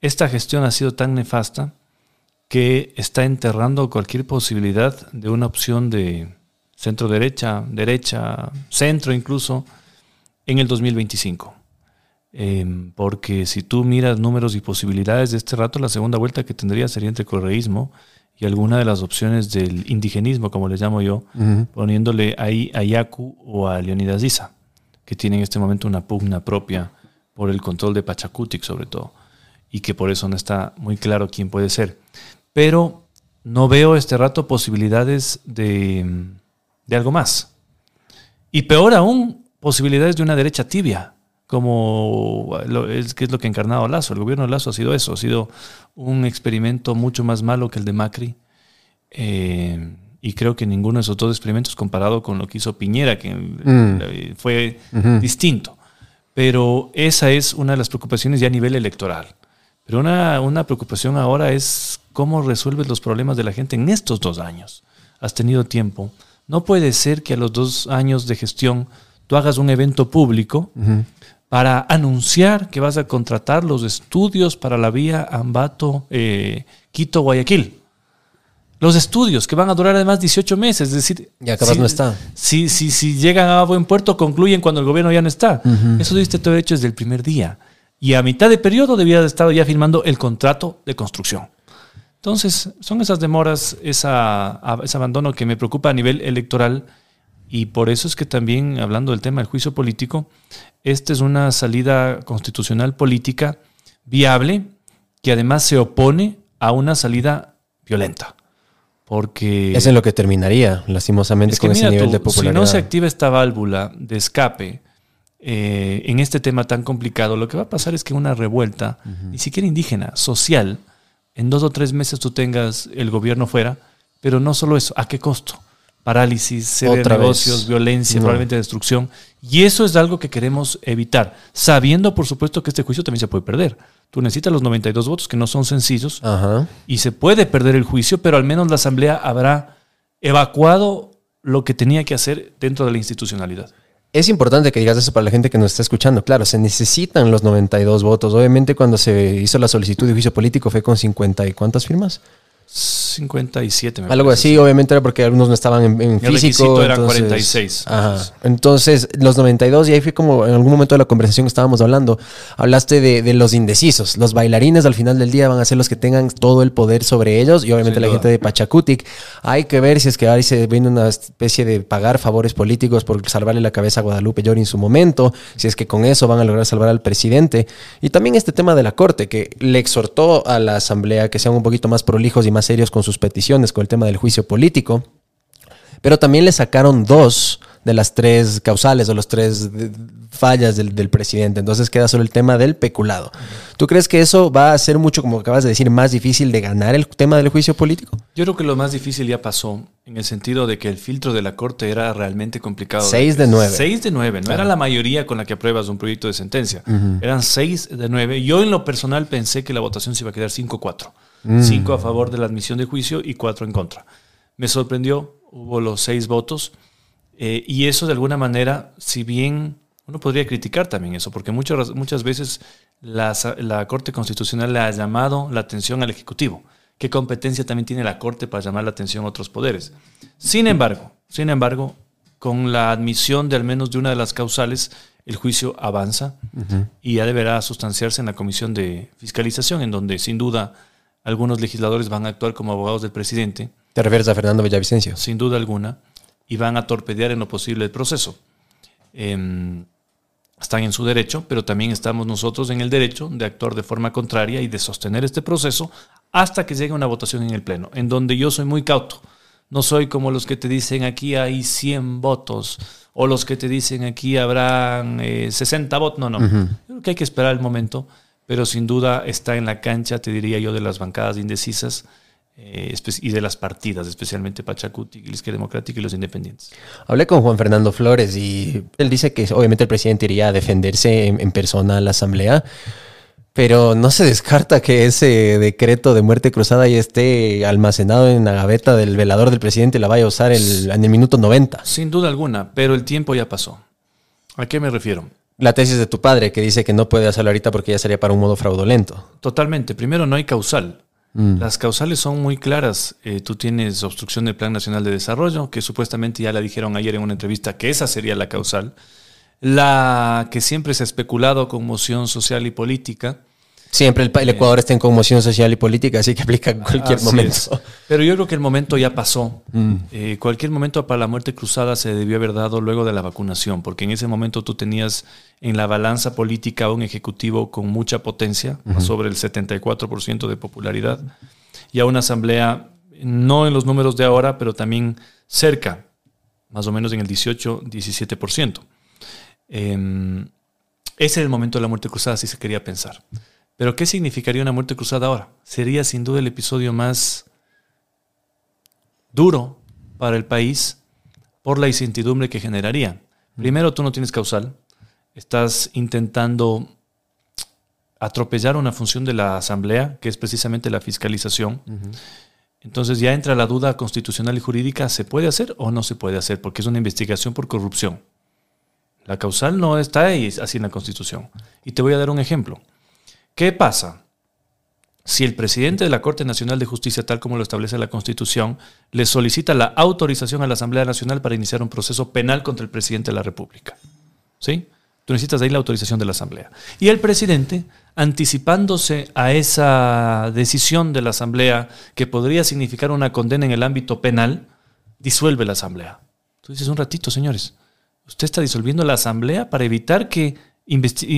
Esta gestión ha sido tan nefasta que está enterrando cualquier posibilidad de una opción de centro derecha, derecha, centro incluso, en el 2025. Eh, porque si tú miras números y posibilidades de este rato, la segunda vuelta que tendría sería entre correísmo y alguna de las opciones del indigenismo, como le llamo yo, poniéndole ahí a Yacu o a Leonidas Issa, que tienen en este momento una pugna propia por el control de Pachacutic sobre todo, y que por eso no está muy claro quién puede ser. Pero no veo este rato posibilidades de, de algo más. Y peor aún, posibilidades de una derecha tibia, como lo, es, que es lo que ha encarnado Lazo. El gobierno de Lazo ha sido eso, ha sido un experimento mucho más malo que el de Macri. Eh, y creo que ninguno de esos dos experimentos comparado con lo que hizo Piñera, que eh, fue distinto. Pero esa es una de las preocupaciones ya a nivel electoral. Pero una, una preocupación ahora es cómo resuelves los problemas de la gente en estos dos años. Has tenido tiempo. No puede ser que a los dos años de gestión tú hagas un evento público para anunciar que vas a contratar los estudios para la vía Ambato, eh, Quito, Guayaquil. Los estudios que van a durar además 18 meses, es decir, si- no está. Si, si, si llegan a buen puerto, concluyen cuando el gobierno ya no está. Eso debiste todo hecho desde el primer día. Y a mitad de periodo debía haber estado ya firmando el contrato de construcción. Entonces, son esas demoras, esa, ese abandono que me preocupa a nivel electoral. Y por eso es que también, hablando del tema del juicio político, esta es una salida constitucional política viable que además se opone a una salida violenta. Porque Es en lo que terminaría, lastimosamente, es que con ese nivel tú, de si popularidad. no se activa esta válvula de escape eh, en este tema tan complicado, lo que va a pasar es que una revuelta, ni siquiera indígena, social, en dos o tres meses tú tengas el gobierno fuera, pero no solo eso, ¿a qué costo? Parálisis, cierre de vez. negocios, violencia, No. probablemente destrucción. Y eso es algo que queremos evitar, sabiendo por supuesto que este juicio también se puede perder. Tú necesitas los 92 votos, que no son sencillos, Ajá. y se puede perder el juicio, pero al menos la Asamblea habrá evacuado lo que tenía que hacer dentro de la institucionalidad. Es importante que digas eso para la gente que nos está escuchando. Claro, se necesitan los 92 votos. Obviamente, cuando se hizo la solicitud de juicio político fue con 50 y cuántas firmas. 57, me Algo parece. así, obviamente era porque algunos no estaban en, en El físico. requisito era entonces- 46. Ajá. Entonces, los 92, y ahí fue como en algún momento de la conversación que estábamos hablando, hablaste de, de los indecisos. Los bailarines al final del día van a ser los que tengan todo el poder sobre ellos y obviamente Sin la duda. gente de Pachacutic. Hay que ver si es que ahí se viene una especie de pagar favores políticos por salvarle la cabeza a Guadalupe Llori en su momento, si es que con eso van a lograr salvar al presidente. Y también este tema de la Corte, que le exhortó a la Asamblea que sean un poquito más prolijos y más serios con sus peticiones, con el tema del juicio político. Pero también le sacaron dos de las tres causales o las tres fallas del, del presidente. Entonces queda solo el tema del peculado. ¿Tú crees que eso va a ser mucho, como acabas de decir, más difícil de ganar el tema del juicio político? Yo creo que lo más difícil ya pasó, en el sentido de que el filtro de la Corte era realmente complicado. Seis de nueve. Seis de nueve. No era la mayoría con la que apruebas un proyecto de sentencia. Eran seis de nueve. Yo en lo personal pensé que la votación se iba a quedar 5-4. Cinco a favor de la admisión de juicio y cuatro en contra. Me sorprendió, hubo los seis votos. eh, y eso de alguna manera, si bien uno podría criticar también eso, porque muchas, muchas veces la, la Corte Constitucional le ha llamado la atención al Ejecutivo. ¿Qué competencia también tiene la Corte para llamar la atención a otros poderes? Sin embargo, sin embargo, con la admisión de al menos de una de las causales, el juicio avanza y ya deberá sustanciarse en la Comisión de Fiscalización, en donde sin duda algunos legisladores van a actuar como abogados del presidente ¿Te refieres a Fernando Villavicencio? sin duda alguna, y van a torpedear en lo posible el proceso. Em, están en su derecho, pero también estamos nosotros en el derecho de actuar de forma contraria y de sostener este proceso hasta que llegue una votación en el Pleno, en donde yo soy muy cauto. No soy como los que te dicen aquí hay 100 votos o los que te dicen aquí habrán eh, 60 votos. No, no. Yo creo que hay que esperar el momento, pero sin duda está en la cancha, te diría yo, de las bancadas indecisas eh, y de las partidas, especialmente Pachacuti, Izquierda Democrática y los independientes. Hablé con Juan Fernando Flores y él dice que obviamente el presidente iría a defenderse en, en persona a la asamblea, pero no se descarta que ese decreto de muerte cruzada ya esté almacenado en la gaveta del velador del presidente y la vaya a usar el- en el minuto 90. Sin duda alguna, pero el tiempo ya pasó. ¿A qué me refiero? La tesis de tu padre que dice que no puede hacerlo ahorita porque ya sería para un modo fraudulento. Totalmente. Primero, no hay causal. Las causales son muy claras. Eh, tú tienes obstrucción del Plan Nacional de Desarrollo, que supuestamente ya la dijeron ayer en una entrevista que esa sería la causal. La que siempre se ha especulado con moción social y política. Siempre el, el Ecuador está en conmoción social y política, así que aplica en cualquier Así momento. es. Pero yo creo que el momento ya pasó. Eh, cualquier momento para la muerte cruzada se debió haber dado luego de la vacunación, porque en ese momento tú tenías en la balanza política un ejecutivo con mucha potencia, sobre el 74% de popularidad, y a una asamblea, no en los números de ahora, pero también cerca, más o menos en el 18-17%. Eh, ese era el momento de la muerte cruzada, si se quería pensar. Pero ¿qué significaría una muerte cruzada ahora? Sería sin duda el episodio más duro para el país por la incertidumbre que generaría. Primero, tú no tienes causal, estás intentando atropellar una función de la Asamblea, que es precisamente la fiscalización. Entonces ya entra la duda constitucional y jurídica, ¿se puede hacer o no se puede hacer? Porque es una investigación por corrupción. La causal no está ahí, así en la Constitución. Y te voy a dar un ejemplo. ¿Qué pasa? Si el presidente de la Corte Nacional de Justicia, tal como lo establece la Constitución, le solicita la autorización a la Asamblea Nacional para iniciar un proceso penal contra el presidente de la República. ¿Sí? Tú necesitas ahí la autorización de la Asamblea. Y el presidente, anticipándose a esa decisión de la Asamblea que podría significar una condena en el ámbito penal, disuelve la Asamblea. Tú dices un ratito, señores, usted está disolviendo la Asamblea para evitar que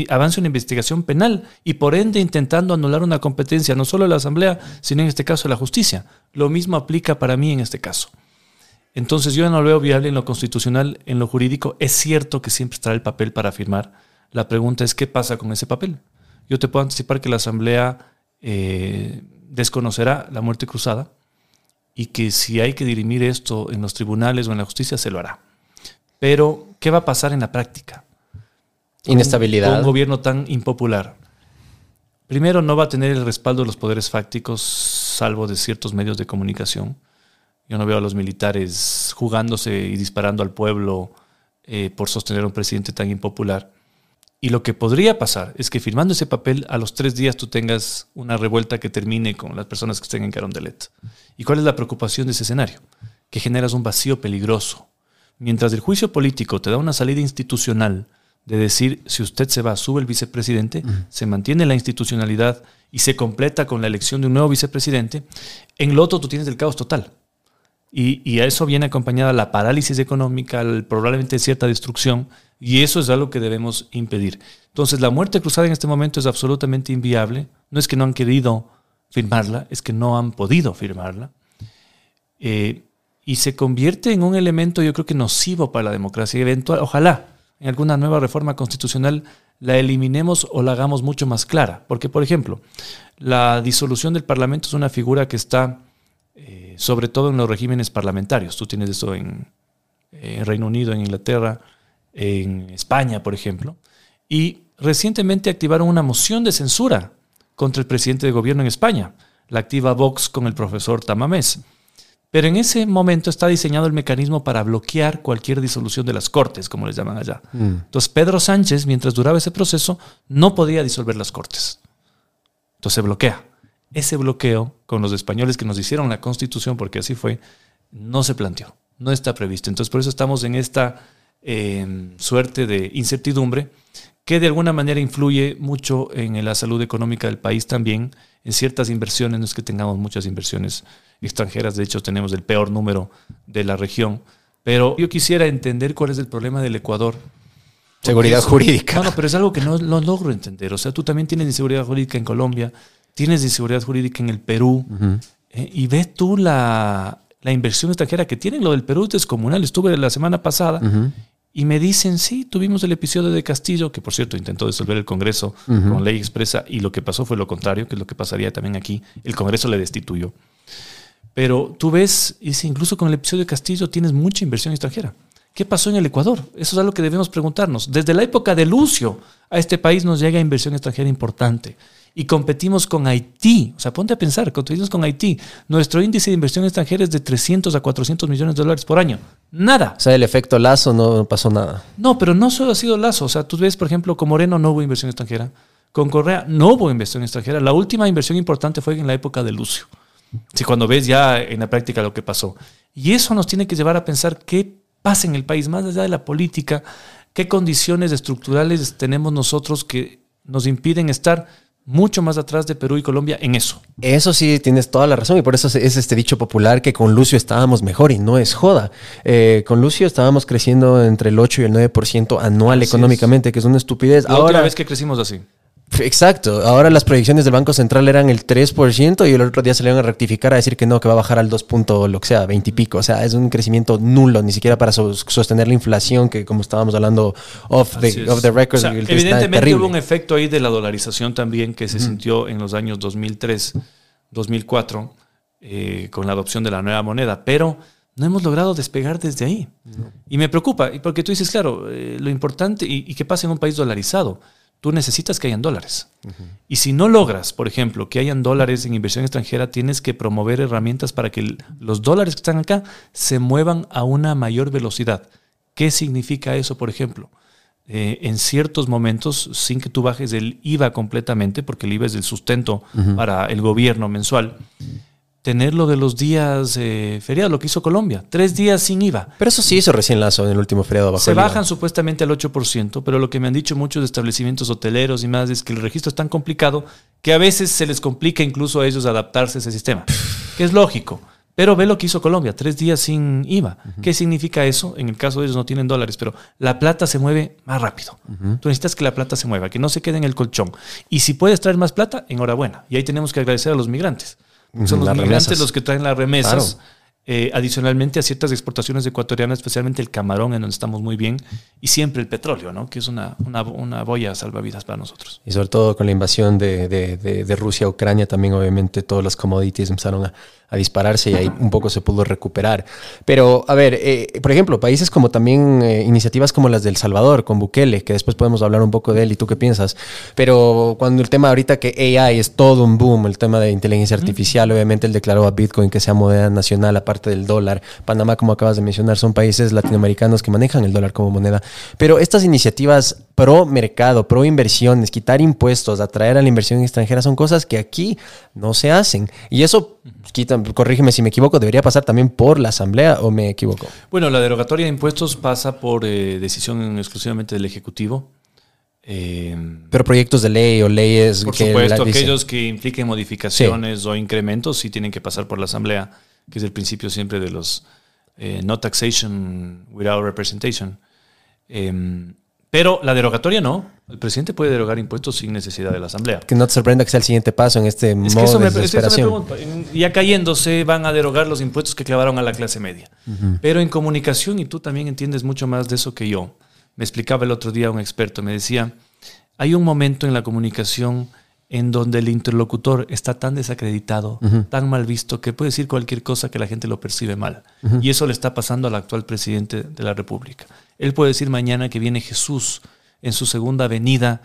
avance una investigación penal y por ende intentando anular una competencia no solo de la Asamblea, sino en este caso de la justicia. Lo mismo aplica para mí en este caso. Entonces yo no lo veo viable en lo constitucional, en lo jurídico. Es cierto que siempre estará el papel para firmar. La pregunta es qué pasa con ese papel. Yo te puedo anticipar que la Asamblea eh, desconocerá la muerte cruzada y que si hay que dirimir esto en los tribunales o en la justicia, se lo hará. Pero, ¿qué va a pasar en la práctica? Inestabilidad. un gobierno tan impopular. Primero, no va a tener el respaldo de los poderes fácticos, salvo de ciertos medios de comunicación. Yo no veo a los militares jugándose y disparando al pueblo eh, por sostener a un presidente tan impopular. Y lo que podría pasar es que firmando ese papel, a los tres días tú tengas una revuelta que termine con las personas que estén en Carondelet. ¿Y cuál es la preocupación de ese escenario? Que generas un vacío peligroso. Mientras el juicio político te da una salida institucional de decir, si usted se va, sube el vicepresidente, se mantiene la institucionalidad y se completa con la elección de un nuevo vicepresidente, en lo otro tú tienes el caos total. Y, a eso viene acompañada la parálisis económica, probablemente cierta destrucción, y eso es algo que debemos impedir. Entonces, la muerte cruzada en este momento es absolutamente inviable. No es que no han querido firmarla, es que no han podido firmarla. Eh, y se convierte en un elemento, yo creo que nocivo para la democracia. Eventual, ojalá en alguna nueva reforma constitucional la eliminemos o la hagamos mucho más clara. Porque, por ejemplo, la disolución del Parlamento es una figura que está eh, sobre todo en los regímenes parlamentarios. Tú tienes eso en, Reino Unido, en Inglaterra, en España, por ejemplo. Y recientemente activaron una moción de censura contra el presidente de gobierno en España. La activa Vox con el profesor Tamamés. Pero en ese momento está diseñado el mecanismo para bloquear cualquier disolución de las cortes, como les llaman allá. Mm. Entonces Pedro Sánchez, mientras duraba ese proceso, no podía disolver las cortes. Entonces se bloquea ese bloqueo con los españoles que nos hicieron la constitución, porque así fue, no se planteó, no está previsto. Entonces por eso estamos en esta em, suerte de incertidumbre que de alguna manera influye mucho en la salud económica del país también, en ciertas inversiones, no es que tengamos muchas inversiones extranjeras, de hecho tenemos el peor número de la región, pero yo quisiera entender cuál es el problema del Ecuador. Seguridad jurídica. No, no, pero es algo que no, no logro entender. O sea, tú también tienes inseguridad jurídica en Colombia, tienes inseguridad jurídica en el Perú, eh, y ves tú la, inversión extranjera que tienen. Lo del Perú es descomunal. Estuve la semana pasada y me dicen, sí, tuvimos el episodio de Castillo, que por cierto intentó disolver el Congreso con ley expresa, y lo que pasó fue lo contrario, que es lo que pasaría también aquí. El Congreso le destituyó. Pero tú ves, incluso con el episodio de Castillo tienes mucha inversión extranjera. ¿Qué pasó en el Ecuador? Eso es algo que debemos preguntarnos. Desde la época de Lucio a este país nos llega inversión extranjera importante y competimos con Haití. O sea, ponte a pensar, competimos con Haití. Nuestro índice de inversión extranjera es de 300 a 400 millones de dólares por año. Nada. O sea, el efecto lazo no pasó nada. No, pero no solo ha sido lazo. O sea, tú ves, por ejemplo, con Moreno no hubo inversión extranjera. Con Correa no hubo inversión extranjera. La última inversión importante fue en la época de Lucio. Si cuando ves ya en la práctica lo que pasó. Y eso nos tiene que llevar a pensar qué pasa en el país, más allá de la política, qué condiciones estructurales tenemos nosotros que nos impiden estar mucho más atrás de Perú y Colombia en eso. Eso sí, tienes toda la razón y por eso es este dicho popular que con Lucio estábamos mejor y no es joda. Eh, con Lucio estábamos creciendo entre el 8 y el 9% anual económicamente, que es una estupidez. La Ahora, vez que crecimos así. Exacto. Ahora las proyecciones del Banco Central eran el 3% y el otro día se le iban a rectificar a decir que no, que va a bajar al 2. lo que sea, 20 y pico. O sea, es un crecimiento nulo, ni siquiera para sostener la inflación que como estábamos hablando off the, the record. evidentemente hubo un efecto ahí de la dolarización también que se sintió en los años 2003, 2004, eh, con la adopción de la nueva moneda, pero no hemos logrado despegar desde ahí. Y me preocupa, porque tú dices, claro, eh, lo importante y, y qué pasa en un país dolarizado tú necesitas que hayan dólares. Y si no logras, por ejemplo, que hayan dólares en inversión extranjera, tienes que promover herramientas para que los dólares que están acá se muevan a una mayor velocidad. ¿Qué significa eso, por ejemplo? Eh, en ciertos momentos, sin que tú bajes el IVA completamente, porque el IVA es el sustento para el gobierno mensual, tener lo de los días eh, feriados, lo que hizo Colombia, tres días sin IVA. Pero eso sí hizo recién Lazo en el último feriado bajo Se IVA. bajan supuestamente al 8%, pero lo que me han dicho muchos establecimientos hoteleros y más es que el registro es tan complicado que a veces se les complica incluso a ellos adaptarse a ese sistema, que es lógico. Pero ve lo que hizo Colombia, tres días sin IVA. ¿Qué significa eso? En el caso de ellos no tienen dólares, pero la plata se mueve más rápido. Tú necesitas que la plata se mueva, que no se quede en el colchón. Y si puedes traer más plata, enhorabuena. Y ahí tenemos que agradecer a los migrantes. Son los las migrantes remesas. los que traen las remesas. Claro. eh, adicionalmente a ciertas exportaciones ecuatorianas, especialmente el camarón, en donde estamos muy bien, y siempre el petróleo, ¿no? que es una, una, una boya salvavidas para nosotros. Y sobre todo con la invasión de, de- de- de Rusia a Ucrania, también obviamente todos los commodities empezaron a, a dispararse y ahí un poco se pudo recuperar. Pero, a ver, eh, por ejemplo, países como también eh, iniciativas como las del Salvador, con Bukele, que después podemos hablar un poco de él y tú qué piensas. Pero cuando el tema ahorita que AI es todo un boom, el tema de inteligencia artificial, obviamente él declaró a Bitcoin que sea moneda nacional aparte del dólar. Panamá, como acabas de mencionar, son países latinoamericanos que manejan el dólar como moneda. Pero estas iniciativas pro mercado, pro inversiones, quitar impuestos, atraer a la inversión extranjera son cosas que aquí no se hacen. Y eso, quita, corrígeme si me equivoco, debería pasar también por la asamblea o me equivoco. Bueno, la derogatoria de impuestos pasa por eh, decisión exclusivamente del Ejecutivo. Eh, Pero proyectos de ley o leyes por que supuesto, aquellos que impliquen modificaciones o incrementos sí tienen que pasar por la Asamblea, que es el principio siempre de los eh, no taxation without representation. Pero la derogatoria no. El presidente puede derogar impuestos sin necesidad de la Asamblea. que no te sorprenda que sea el siguiente paso en este Es modo me, de es que eso me desesperación. Ya cayéndose van a derogar los impuestos que clavaron a la clase media. Pero en comunicación, y tú también entiendes mucho más de eso que yo, me explicaba el otro día un experto, me decía, hay un momento en la comunicación en donde el interlocutor está tan desacreditado, tan mal visto, que puede decir cualquier cosa que la gente lo percibe mal. Y eso le está pasando al actual presidente de la República. Él puede decir mañana que viene Jesús en su segunda venida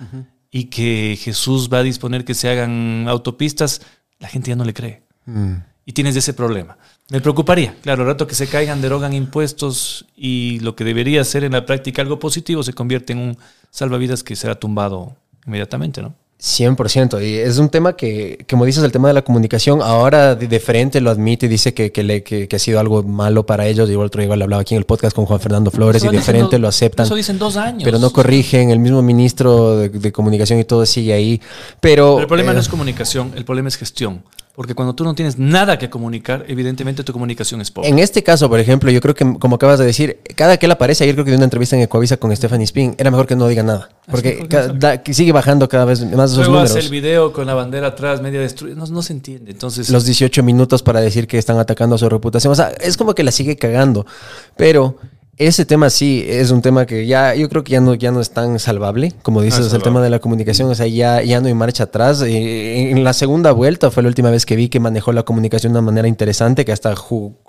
y que Jesús va a disponer que se hagan autopistas, la gente ya no le cree. Mm. Y tienes ese problema. Me preocuparía, claro, el rato que se caigan, derogan impuestos y lo que debería ser en la práctica algo positivo se convierte en un salvavidas que será tumbado inmediatamente, ¿no? 100%. Y es un tema que, como dices, el tema de la comunicación, ahora de, de frente lo admite y dice que, que, le- que- que ha sido algo malo para ellos. Igual otro igual hablaba aquí en el podcast con Juan Fernando Flores Eso y de frente dos- lo aceptan. Eso dicen dos años. Pero no corrigen, el mismo ministro de, de comunicación y todo sigue ahí. Pero, Pero el problema eh, no es comunicación, el problema es gestión. Porque cuando tú no tienes nada que comunicar, evidentemente tu comunicación es pobre. En este caso, por ejemplo, yo creo que, como acabas de decir, cada que él aparece, ayer creo que de una entrevista en Ecoavisa con Stephanie Spin, era mejor que no diga nada. Porque da- sigue bajando cada vez más esos Luego hace números. el video con la bandera atrás, media destruida. No, no se entiende. Entonces, Los 18 minutos para decir que están atacando a su reputación. O sea, es como que la sigue cagando. Pero ese tema sí es un tema que ya, yo creo que ya no, ya no es tan salvable. Como dices, es el tema de la comunicación, o sea, ya, ya no hay marcha atrás. Eh, En la segunda vuelta fue la última vez que vi que manejó la comunicación de una manera interesante, que hasta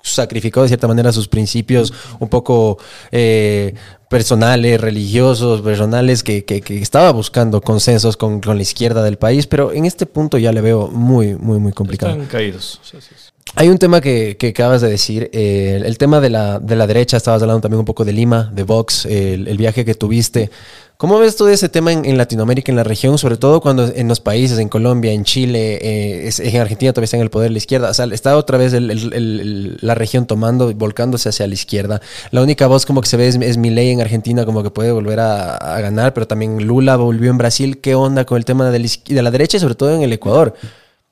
sacrificó de cierta manera sus principios un poco eh, personales, religiosos, personales, que, que- que estaba buscando consensos con, con la izquierda del país, pero en este punto ya le veo muy, muy, muy complicado. están caídos. Sí, sí, sí. Hay un tema que, que acabas de decir, eh, el, el tema de la, de la derecha, estabas hablando también un poco de Lima, de Vox, el, el viaje que tuviste. ¿Cómo ves tú ese tema en, en Latinoamérica, en la región, sobre todo cuando en los países, en Colombia, en Chile, eh, es- en Argentina todavía está en el poder la izquierda? O sea, está otra vez el- el- el- la región tomando, volcándose hacia la izquierda. La única voz como que se ve es, es Milei en Argentina, como que puede volver a, a ganar, pero también Lula volvió en Brasil. ¿Qué onda con el tema de la, de la derecha y sobre todo en el Ecuador?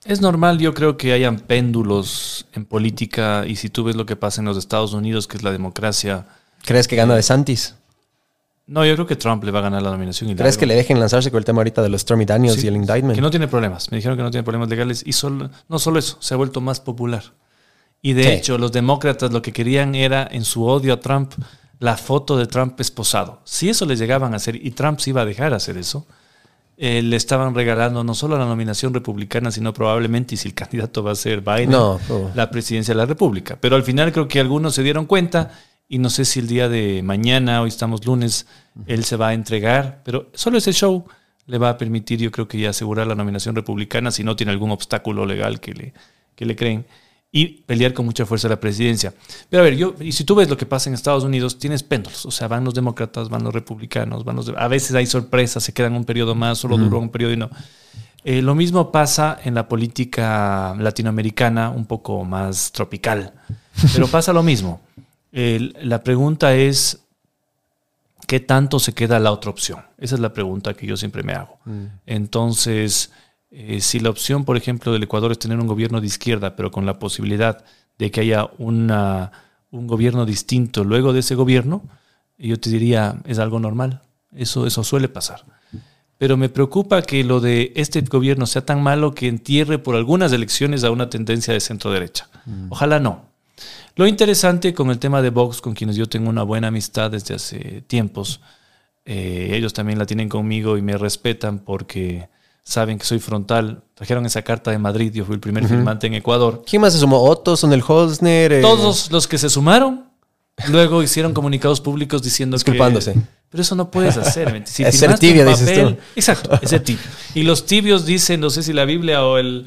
Es normal, yo creo que hayan péndulos en política y si tú ves lo que pasa en los Estados Unidos, que es la democracia. ¿Crees que gana de Santis? No, yo creo que Trump le va a ganar la nominación. y ¿Crees que le dejen lanzarse con el tema ahorita de los Stormy Daniels Sí, y el indictment? Que no tiene problemas. Me dijeron que no tiene problemas legales y solo, no solo eso, se ha vuelto más popular. Y de Sí. hecho, los demócratas lo que querían era, en su odio a Trump, la foto de Trump esposado. Si eso le llegaban a hacer, y Trump se iba a dejar hacer eso, eh, le estaban regalando no solo la nominación republicana, sino probablemente, y si el candidato va a ser Biden, No, no. la presidencia de la República. Pero al final creo que algunos se dieron cuenta y no sé si el día de mañana, hoy estamos lunes, él se va a entregar, pero solo ese show le va a permitir, yo creo que ya asegurar la nominación republicana si no tiene algún obstáculo legal que le, que le creen y pelear con mucha fuerza la presidencia. Pero a ver, yo, y si tú ves lo que pasa en Estados Unidos, tienes péndulos, o sea, van los demócratas, van los republicanos, van los, a veces hay sorpresas, se quedan un periodo más, solo duró un periodo y no. Eh, lo mismo pasa en la política latinoamericana, un poco más tropical, pero pasa lo mismo. El- la pregunta es, ¿qué tanto se queda la otra opción? Esa es la pregunta que yo siempre me hago. Entonces, eh, si la opción, por ejemplo, del Ecuador es tener un gobierno de izquierda, pero con la posibilidad de que haya una, un gobierno distinto luego de ese gobierno, yo te diría, es algo normal. Eso, eso suele pasar. Pero me preocupa que lo de este gobierno sea tan malo que entierre por algunas elecciones a una tendencia de centro derecha. Ojalá no. Lo interesante con el tema de Vox, con quienes yo tengo una buena amistad desde hace tiempos, eh, ellos también la tienen conmigo y me respetan porque saben que soy frontal. Trajeron esa carta de Madrid, yo fui el primer firmante en Ecuador. ¿Quién más se sumó? Otto, son el Holzner. eh, Todos los que se sumaron luego hicieron comunicados públicos diciendo Disculpándose. que... Pero eso no puedes hacer. Si Es ser tibio, un dices tú. Exacto, es ser tibio. Y los tibios dicen, no sé si la Biblia o el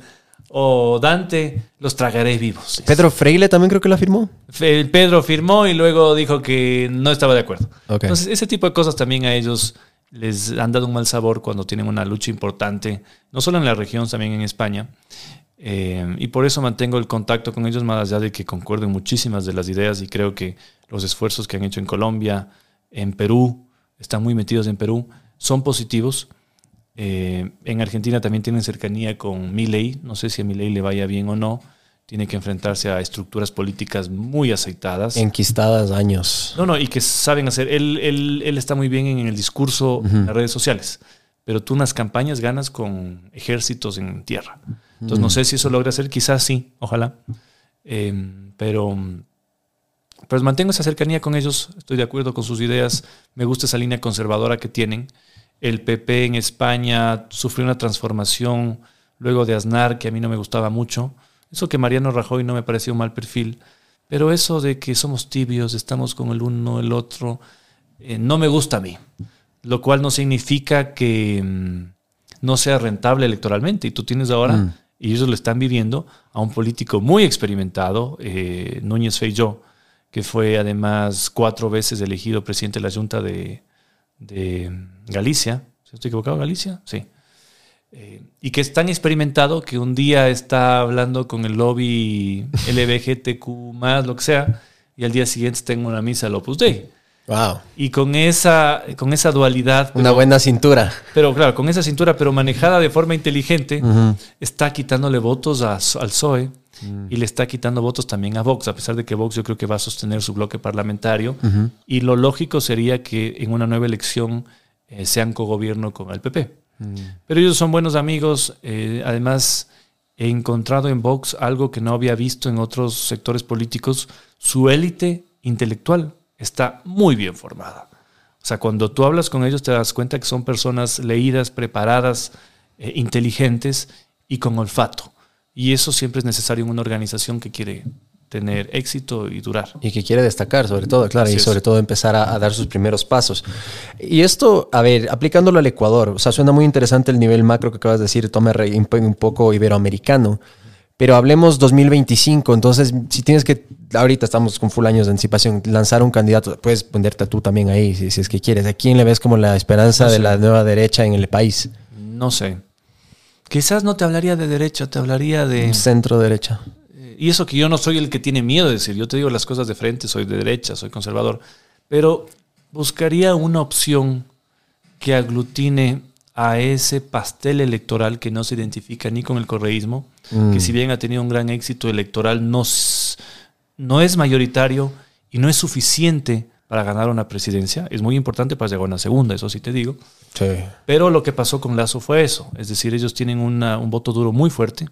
o Dante, los tragaré vivos. Pedro Freile también creo que la firmó. Pedro firmó y luego dijo que no estaba de acuerdo. Entonces, ese tipo de cosas también a ellos les han dado un mal sabor cuando tienen una lucha importante, no solo en la región, también en España. Eh, y por eso mantengo el contacto con ellos, más allá de que concuerden muchísimas de las ideas y creo que los esfuerzos que han hecho en Colombia, en Perú, están muy metidos en Perú, son positivos. Eh, en Argentina también tienen cercanía con Milei. No sé si a Milei le vaya bien o no. Tiene que enfrentarse a estructuras políticas muy aceitadas. Enquistadas años. No, no, y que saben hacer. Él, él- él está muy bien en el discurso en las redes sociales. Pero tú unas campañas ganas con ejércitos en tierra. Entonces no sé si eso logra hacer, quizás sí, ojalá. Eh, pero, pero mantengo esa cercanía con ellos, estoy de acuerdo con sus ideas, me gusta esa línea conservadora que tienen. El PP en España sufrió una transformación luego de Aznar que a mí no me gustaba mucho. Eso que Mariano Rajoy no me pareció un mal perfil. Pero eso de que somos tibios, estamos con el uno, el otro, eh, no me gusta a mí. Lo cual no significa que mm, no sea rentable electoralmente. Y tú tienes ahora, y ellos lo están viviendo, a un político muy experimentado, eh, Núñez Feijó, que fue además cuatro veces elegido presidente de la Junta de, de Galicia. ¿Estoy equivocado? ¿Galicia? Sí. Eh, y que es tan experimentado que un día está hablando con el lobby LBGTQ, lo que sea, y al día siguiente en una misa al Opus Dei. Wow. Y con esa, con esa dualidad, Una pero, buena cintura. pero claro, con esa cintura, pero manejada de forma inteligente, está quitándole votos a- al PSOE y le está quitando votos también a Vox, a pesar de que Vox yo creo que va a sostener su bloque parlamentario. Y lo lógico sería que en una nueva elección eh, sean cogobierno con el PP. Pero ellos son buenos amigos. eh, además, he encontrado en Vox algo que no había visto en otros sectores políticos. Su élite intelectual está muy bien formada. O sea, cuando tú hablas con ellos te das cuenta que son personas leídas, preparadas, eh, inteligentes y con olfato. Y eso siempre es necesario en una organización que quiere tener éxito y durar. Y que quiere destacar, sobre todo, claro, Así y es. sobre todo empezar a, a dar sus primeros pasos. Y esto, a ver, aplicándolo al Ecuador, o sea, suena muy interesante el nivel macro que acabas de decir, toma un po- un poco iberoamericano, pero hablemos 2025, entonces, si tienes que, ahorita estamos con full años de anticipación, lanzar un candidato, puedes ponerte tú también ahí, si, si es que quieres. ¿A quién le ves como la esperanza No de la nueva derecha en el país? No sé. Quizás no te hablaría de derecha, te hablaría de... Centro derecha. Y eso que yo no soy el que tiene miedo de decir, yo te digo las cosas de frente, soy de derecha, soy conservador, pero buscaría una opción que aglutine a ese pastel electoral que no se identifica ni con el correísmo, que si bien ha tenido un gran éxito electoral, no, no es mayoritario y no es suficiente para ganar una presidencia. Es muy importante para llegar a una segunda, eso sí te digo. Sí. Pero lo que pasó con Lazo fue eso. Es decir, ellos tienen una- un voto duro muy fuerte,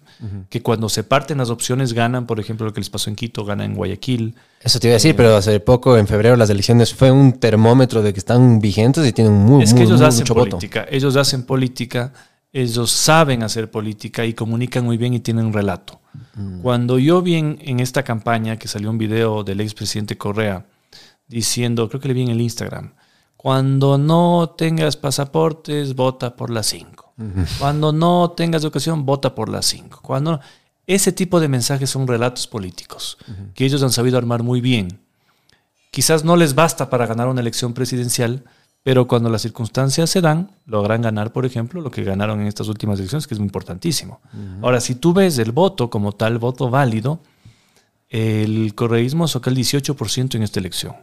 que cuando se parten las opciones ganan, por ejemplo, lo que les pasó en Quito, ganan en Guayaquil. Eso te iba a decir, pero hace poco, en febrero, las elecciones fue un termómetro de que están vigentes y tienen muy, es que muy- ellos muy hacen mucho voto. política, ellos hacen política, ellos saben hacer política y comunican muy bien y tienen un relato. Cuando yo vi en, en esta campaña que salió un video del expresidente Correa diciendo, creo que le vi en el Instagram, Cuando no tengas pasaportes, vota por la 5. Cuando no tengas educación, vota por la 5. Cuando ese tipo de mensajes son relatos políticos que ellos han sabido armar muy bien. Quizás no les basta para ganar una elección presidencial, pero cuando las circunstancias se dan, logran ganar, por ejemplo, lo que ganaron en estas últimas elecciones, que es muy importantísimo. Ahora, si tú ves el voto como tal, voto válido, el correísmo sacó el 18% en esta elección.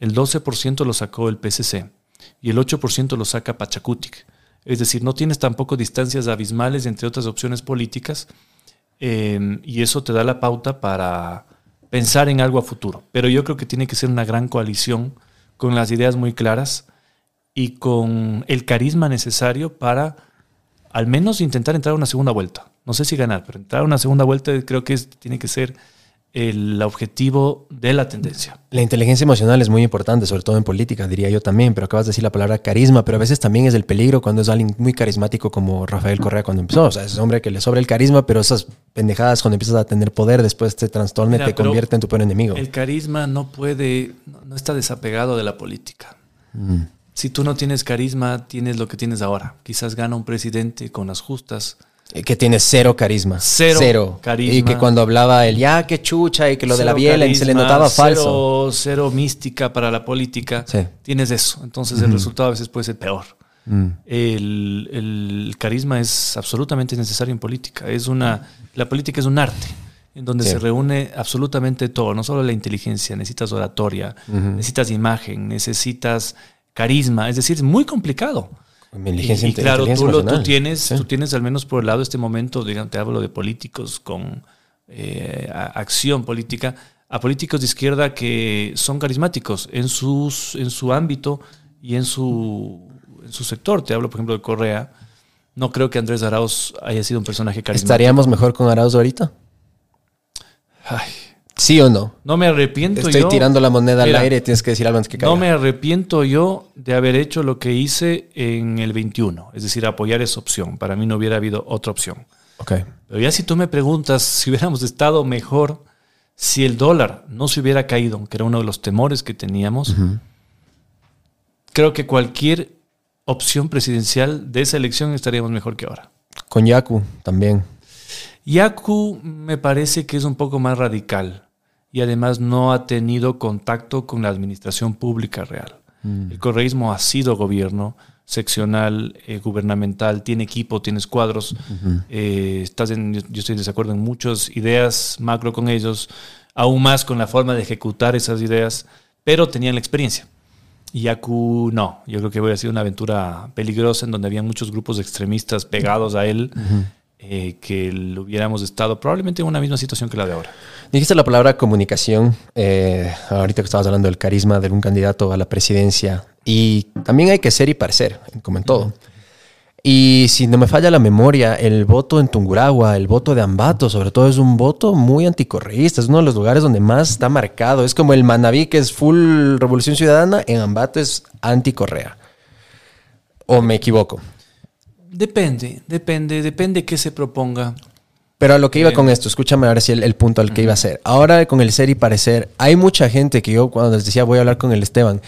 El 12% lo sacó el PCC y el 8% lo saca Pachacutic. Es decir, no tienes tampoco distancias abismales entre otras opciones políticas eh, y eso te da la pauta para pensar en algo a futuro. Pero yo creo que tiene que ser una gran coalición con las ideas muy claras y con el carisma necesario para al menos intentar entrar a una segunda vuelta. No sé si ganar, pero entrar a una segunda vuelta creo que tiene que ser el objetivo de la tendencia. La inteligencia emocional es muy importante, sobre todo en política, diría yo también, pero acabas de decir la palabra carisma, pero a veces también es el peligro cuando es alguien muy carismático como Rafael Correa cuando empezó. O sea, es un hombre que le sobra el carisma, pero esas pendejadas cuando empiezas a tener poder después te trastorna y te convierte en tu peor enemigo. El carisma no puede, no está desapegado de la política. Mm. Si tú no tienes carisma, tienes lo que tienes ahora. Quizás gana un presidente con las justas, que tiene cero carisma. Cero, carisma. Y que cuando hablaba el ya, qué chucha, y que lo de la biela, y se le notaba falso. Cero mística para la política. Tienes eso. Entonces el resultado a veces puede ser peor. Mm. El, carisma es absolutamente necesario en política. Es una, la política es un arte en donde se reúne absolutamente todo, no solo la inteligencia, necesitas oratoria, necesitas imagen, necesitas carisma, es decir, es muy complicado. Y, claro, tú, tienes, tú tienes al menos por el lado de este momento, digamos, te hablo de políticos con eh, acción política, a políticos de izquierda que son carismáticos en, sus, en su ámbito y en su, en su sector. Te hablo, por ejemplo, de Correa. No creo que Andrés Arauz haya sido un personaje carismático. ¿Estaríamos mejor con Arauz ahorita? Ay, ¿Sí o no? No me arrepiento Estoy tirando la moneda al aire, tienes que decir algo antes que caiga. No me arrepiento yo de haber hecho lo que hice en el 21, es decir, apoyar esa opción. Para mí no hubiera habido otra opción. Ok. Pero ya si tú me preguntas si hubiéramos estado mejor si el dólar no se hubiera caído, que era uno de los temores que teníamos, creo que cualquier opción presidencial de esa elección estaríamos mejor que ahora. Con Yaku también. Yaku me parece que es un poco más radical y además no ha tenido contacto con la administración pública real. Mm. El correísmo ha sido gobierno seccional, eh, gubernamental, tiene equipo, tiene escuadros. Eh, estás en, yo estoy en desacuerdo en muchas ideas macro con ellos, aún más con la forma de ejecutar esas ideas, pero tenían la experiencia. Y Yaku no, yo creo que hubiera sido una aventura peligrosa en donde había muchos grupos extremistas pegados a él. Eh, que lo hubiéramos estado probablemente en una misma situación que la de ahora. Dijiste la palabra comunicación, eh, ahorita que estabas hablando del carisma de un candidato a la presidencia, y también hay que ser y parecer, como en todo. Y si no me falla la memoria, el voto en Tunguragua, el voto de Ambato, sobre todo, es un voto muy anticorreísta. Es uno de los lugares donde más está marcado. Es como el Manabí, que es full revolución ciudadana, en Ambato es anticorrea. ¿O me equivoco? Depende, depende, depende qué se proponga. Pero a lo que iba con esto, escúchame ahora si el, punto al que iba a ser. Ahora con el ser y parecer, hay mucha gente que yo cuando les decía voy a hablar con el Esteban,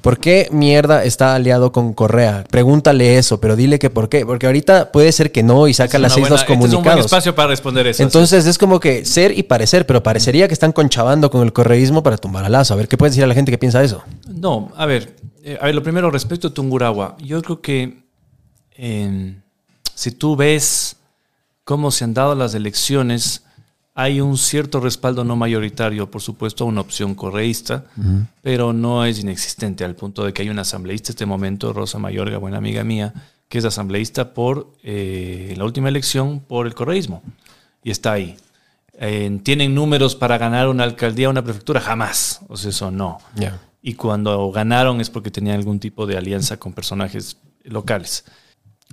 ¿por qué mierda está aliado con Correa? Pregúntale eso, pero dile que por qué. Porque ahorita puede ser que no y saca las seis dos comunicados. Este es un buen espacio para responder eso. Entonces es como que ser y parecer, pero parecería que están conchabando con el correísmo para tumbar a Lazo. A ver, ¿qué puedes decir a la gente que piensa eso? No, a ver, eh, a ver, lo primero respecto a Tunguragua. Yo creo que si tú ves cómo se han dado las elecciones, hay un cierto respaldo no mayoritario, por supuesto, a una opción correísta, pero no es inexistente al punto de que hay una asambleísta en este momento, Rosa Mayorga, buena amiga mía, que es asambleísta por eh, la última elección por el correísmo y está ahí. ¿Tienen números para ganar una alcaldía o una prefectura? Jamás. O sea, eso no. Y cuando ganaron es porque tenían algún tipo de alianza con personajes locales.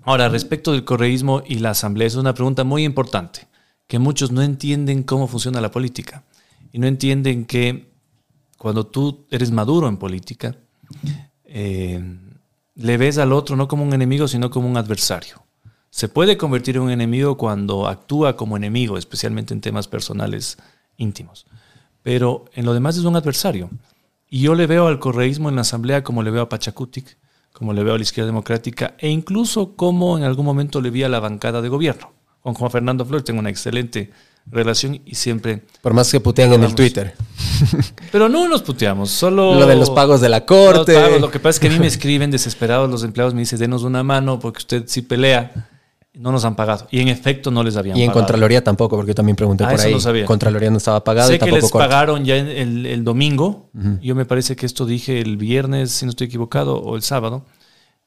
Ahora, respecto del correísmo y la asamblea, es una pregunta muy importante, que muchos no entienden cómo funciona la política y no entienden que cuando tú eres maduro en política, eh, le ves al otro no como un enemigo, sino como un adversario. Se puede convertir en un enemigo cuando actúa como enemigo, especialmente en temas personales íntimos. Pero en lo demás es un adversario. Y yo le veo al correísmo en la Asamblea como le veo a Pachacutic, como le veo a la izquierda democrática, e incluso como en algún momento le vi a la bancada de gobierno. Con Juan Fernando Flores tengo una excelente relación y siempre... Por más que putean en el. Twitter. Pero no nos puteamos, solo... Lo de los pagos de la corte. pagos, Lo que pasa es que a mí me escriben desesperados los empleados, me dicen, denos una mano porque usted sí pelea. No nos han pagado. Y en efecto no les habían Y en pagado. Contraloría tampoco, porque yo también pregunté Ah, por eso ahí. no sabía. Contraloría no estaba pagado Sé y que tampoco les corte. pagaron ya el, el domingo. Yo me parece que esto dije el viernes, si no estoy equivocado, o el sábado.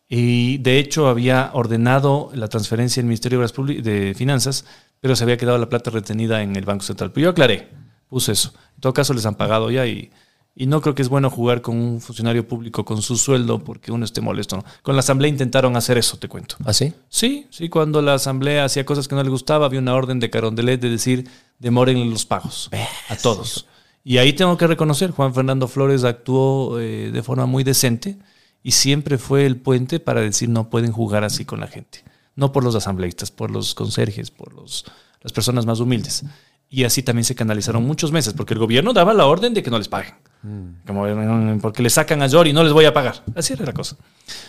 Y de hecho había ordenado la transferencia del Ministerio de, Obras de Finanzas, pero se había quedado la plata retenida en el Banco Central. Pero yo aclaré, puse eso. En todo caso les han pagado ya y, y no creo que es bueno jugar con un funcionario público con su sueldo porque uno esté molesto. ¿no? Con la Asamblea intentaron hacer eso, te cuento. ¿Ah, sí? Sí, sí, cuando la asamblea hacía cosas que no le gustaba, había una orden de Carondelet de decir demoren los pagos a todos. Y ahí tengo que reconocer, Juan Fernando Flores actuó eh, de forma muy decente y siempre fue el puente para decir no pueden jugar así con la gente. No por los asambleístas, por los conserjes, por los, las personas más humildes. Y así también se canalizaron muchos meses, porque el gobierno daba la orden de que no les paguen. Como, eh, porque le sacan a Yori y no les voy a pagar. Así era la cosa.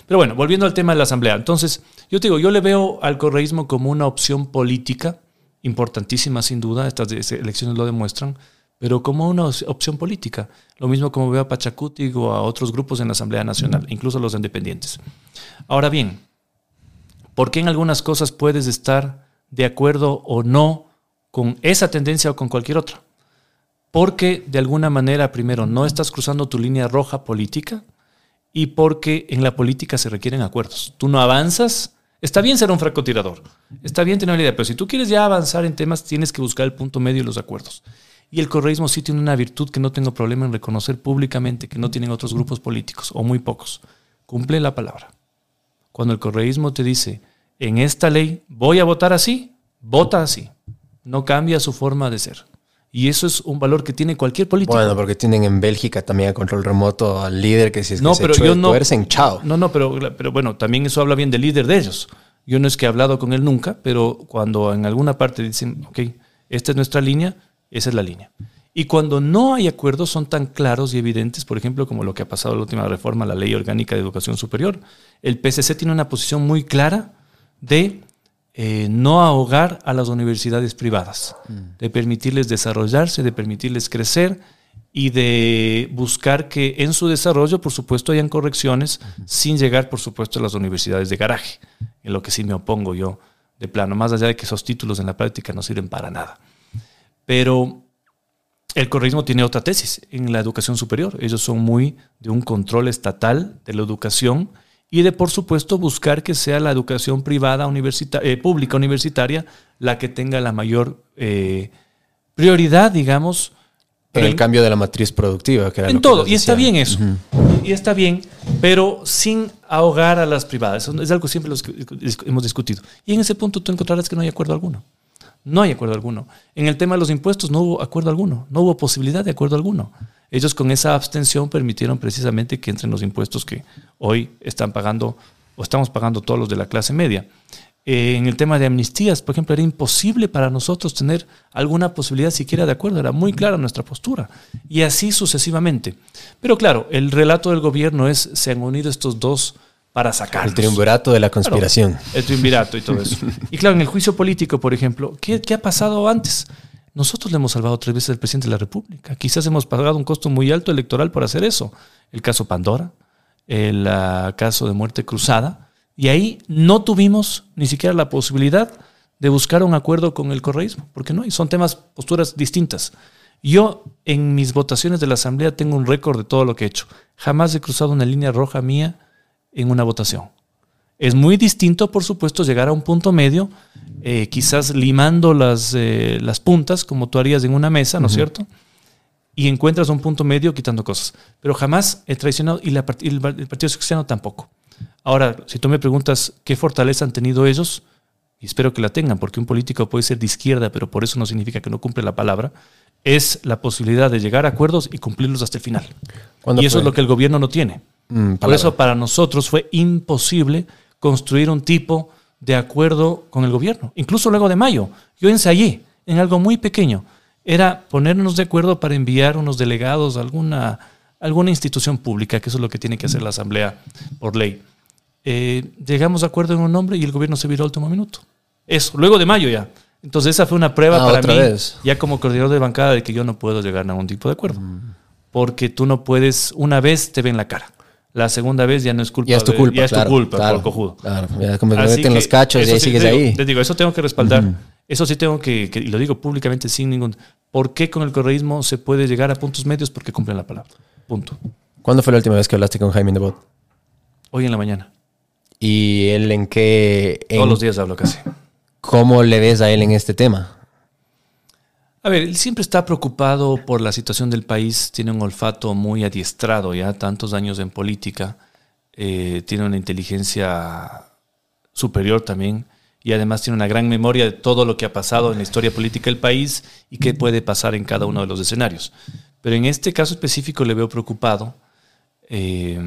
Pero bueno, volviendo al tema de la asamblea. Entonces, yo te digo, yo le veo al correísmo como una opción política importantísima, sin duda. Estas elecciones lo demuestran. Pero como una opción política. Lo mismo como veo a Pachacuti o a otros grupos en la Asamblea Nacional, incluso los independientes. Ahora bien, ¿por qué en algunas cosas puedes estar de acuerdo o no con esa tendencia o con cualquier otra? Porque de alguna manera, primero, no estás cruzando tu línea roja política y porque en la política se requieren acuerdos. Tú no avanzas. Está bien ser un francotirador, está bien tener una idea, pero si tú quieres ya avanzar en temas, tienes que buscar el punto medio y los acuerdos. Y el correísmo sí tiene una virtud que no tengo problema en reconocer públicamente, que no tienen otros grupos políticos, o muy pocos. Cumple la palabra. Cuando el correísmo te dice, en esta ley voy a votar así, vota así. No cambia su forma de ser. Y eso es un valor que tiene cualquier político. Bueno, porque tienen en Bélgica también a control remoto al líder que si es que no, se pero chue- yo no. tuercen, chao. No, no, pero, pero bueno, también eso habla bien del líder de ellos. Yo no es que he hablado con él nunca, pero cuando en alguna parte dicen, ok, esta es nuestra línea, esa es la línea. Y cuando no hay acuerdos son tan claros y evidentes, por ejemplo, como lo que ha pasado en la última reforma a la Ley Orgánica de Educación Superior, el PCC tiene una posición muy clara de eh, no ahogar a las universidades privadas, de permitirles desarrollarse, de permitirles crecer y de buscar que en su desarrollo, por supuesto, hayan correcciones sin llegar, por supuesto, a las universidades de garaje, en lo que sí me opongo yo de plano, más allá de que esos títulos en la práctica no sirven para nada. Pero el correísmo tiene otra tesis en la educación superior. Ellos son muy de un control estatal de la educación y de, por supuesto, buscar que sea la educación privada, universita- eh, pública, universitaria, la que tenga la mayor eh, prioridad, digamos. En el cambio de la matriz productiva. Que era En todo, y está bien eso. Y está bien, pero sin ahogar a las privadas. Es algo que siempre los que dis- hemos discutido. Y en ese punto tú encontrarás que no hay acuerdo alguno. No hay acuerdo alguno. En el tema de los impuestos no hubo acuerdo alguno. No hubo posibilidad de acuerdo alguno. Ellos con esa abstención permitieron precisamente que entren los impuestos que hoy están pagando o estamos pagando todos los de la clase media. Eh, en el tema de amnistías, por ejemplo, era imposible para nosotros tener alguna posibilidad siquiera de acuerdo. Era muy clara nuestra postura. Y así sucesivamente. Pero claro, el relato del gobierno es, se han unido estos dos para sacar. El triunvirato de la conspiración. Claro, el triunvirato y todo eso. Y claro, en el juicio político, por ejemplo, ¿qué, qué ha pasado antes? Nosotros le hemos salvado tres veces al presidente de la República. Quizás hemos pagado un costo muy alto electoral por hacer eso. El caso Pandora, el ah, caso de muerte cruzada. Y ahí no tuvimos ni siquiera la posibilidad de buscar un acuerdo con el correísmo, porque no hay, son temas, posturas distintas. Yo en mis votaciones de la Asamblea tengo un récord de todo lo que he hecho. Jamás he cruzado una línea roja mía en una votación. Es muy distinto, por supuesto, llegar a un punto medio, eh, quizás limando las, eh, las puntas, como tú harías en una mesa, ¿no es cierto? Y encuentras un punto medio quitando cosas. Pero jamás he traicionado y, la y el, el Partido Cristiano tampoco. Ahora, si tú me preguntas qué fortaleza han tenido ellos, y espero que la tengan, porque un político puede ser de izquierda, pero por eso no significa que no cumple la palabra, es la posibilidad de llegar a acuerdos y cumplirlos hasta el final. ¿Cuándo Y eso fue? es lo que el gobierno no tiene. Mm, Por eso para nosotros fue imposible construir un tipo de acuerdo con el gobierno. Incluso luego de mayo, yo ensayé en algo muy pequeño. Era ponernos de acuerdo para enviar unos delegados a alguna, alguna institución pública, que eso es lo que tiene que hacer la Asamblea por ley. Eh, llegamos a acuerdo en un nombre y el gobierno se viró al último minuto. Eso, luego de mayo ya. Entonces esa fue una prueba Ah, para mí, vez. ya como coordinador de bancada, de que yo no puedo llegar a ningún tipo de acuerdo. Porque tú no puedes, una vez te ven la cara. La segunda vez ya no es culpa. Ya es tu de- culpa. ya es claro, tu culpa, claro, por cojudo. Claro, ya como que Así meten que los cachos y ahí sí, sigues digo- ahí. Te digo, eso tengo que respaldar. Eso sí tengo que, que- y lo digo públicamente sin ningún... ¿Por qué con el correísmo se puede llegar a puntos medios? Porque cumplen la palabra. Punto. ¿Cuándo fue la última vez que hablaste con Jaime Nebot? Hoy en la mañana. ¿Y él en qué... en- Todos los días hablo casi. ¿Cómo le ves a él en este tema? A ver, él siempre está preocupado por la situación del país, tiene un olfato muy adiestrado ya, tantos años en política, eh, tiene una inteligencia superior también y además tiene una gran memoria de todo lo que ha pasado en la historia política del país y qué puede pasar en cada uno de los escenarios. Pero en este caso específico le veo preocupado, eh,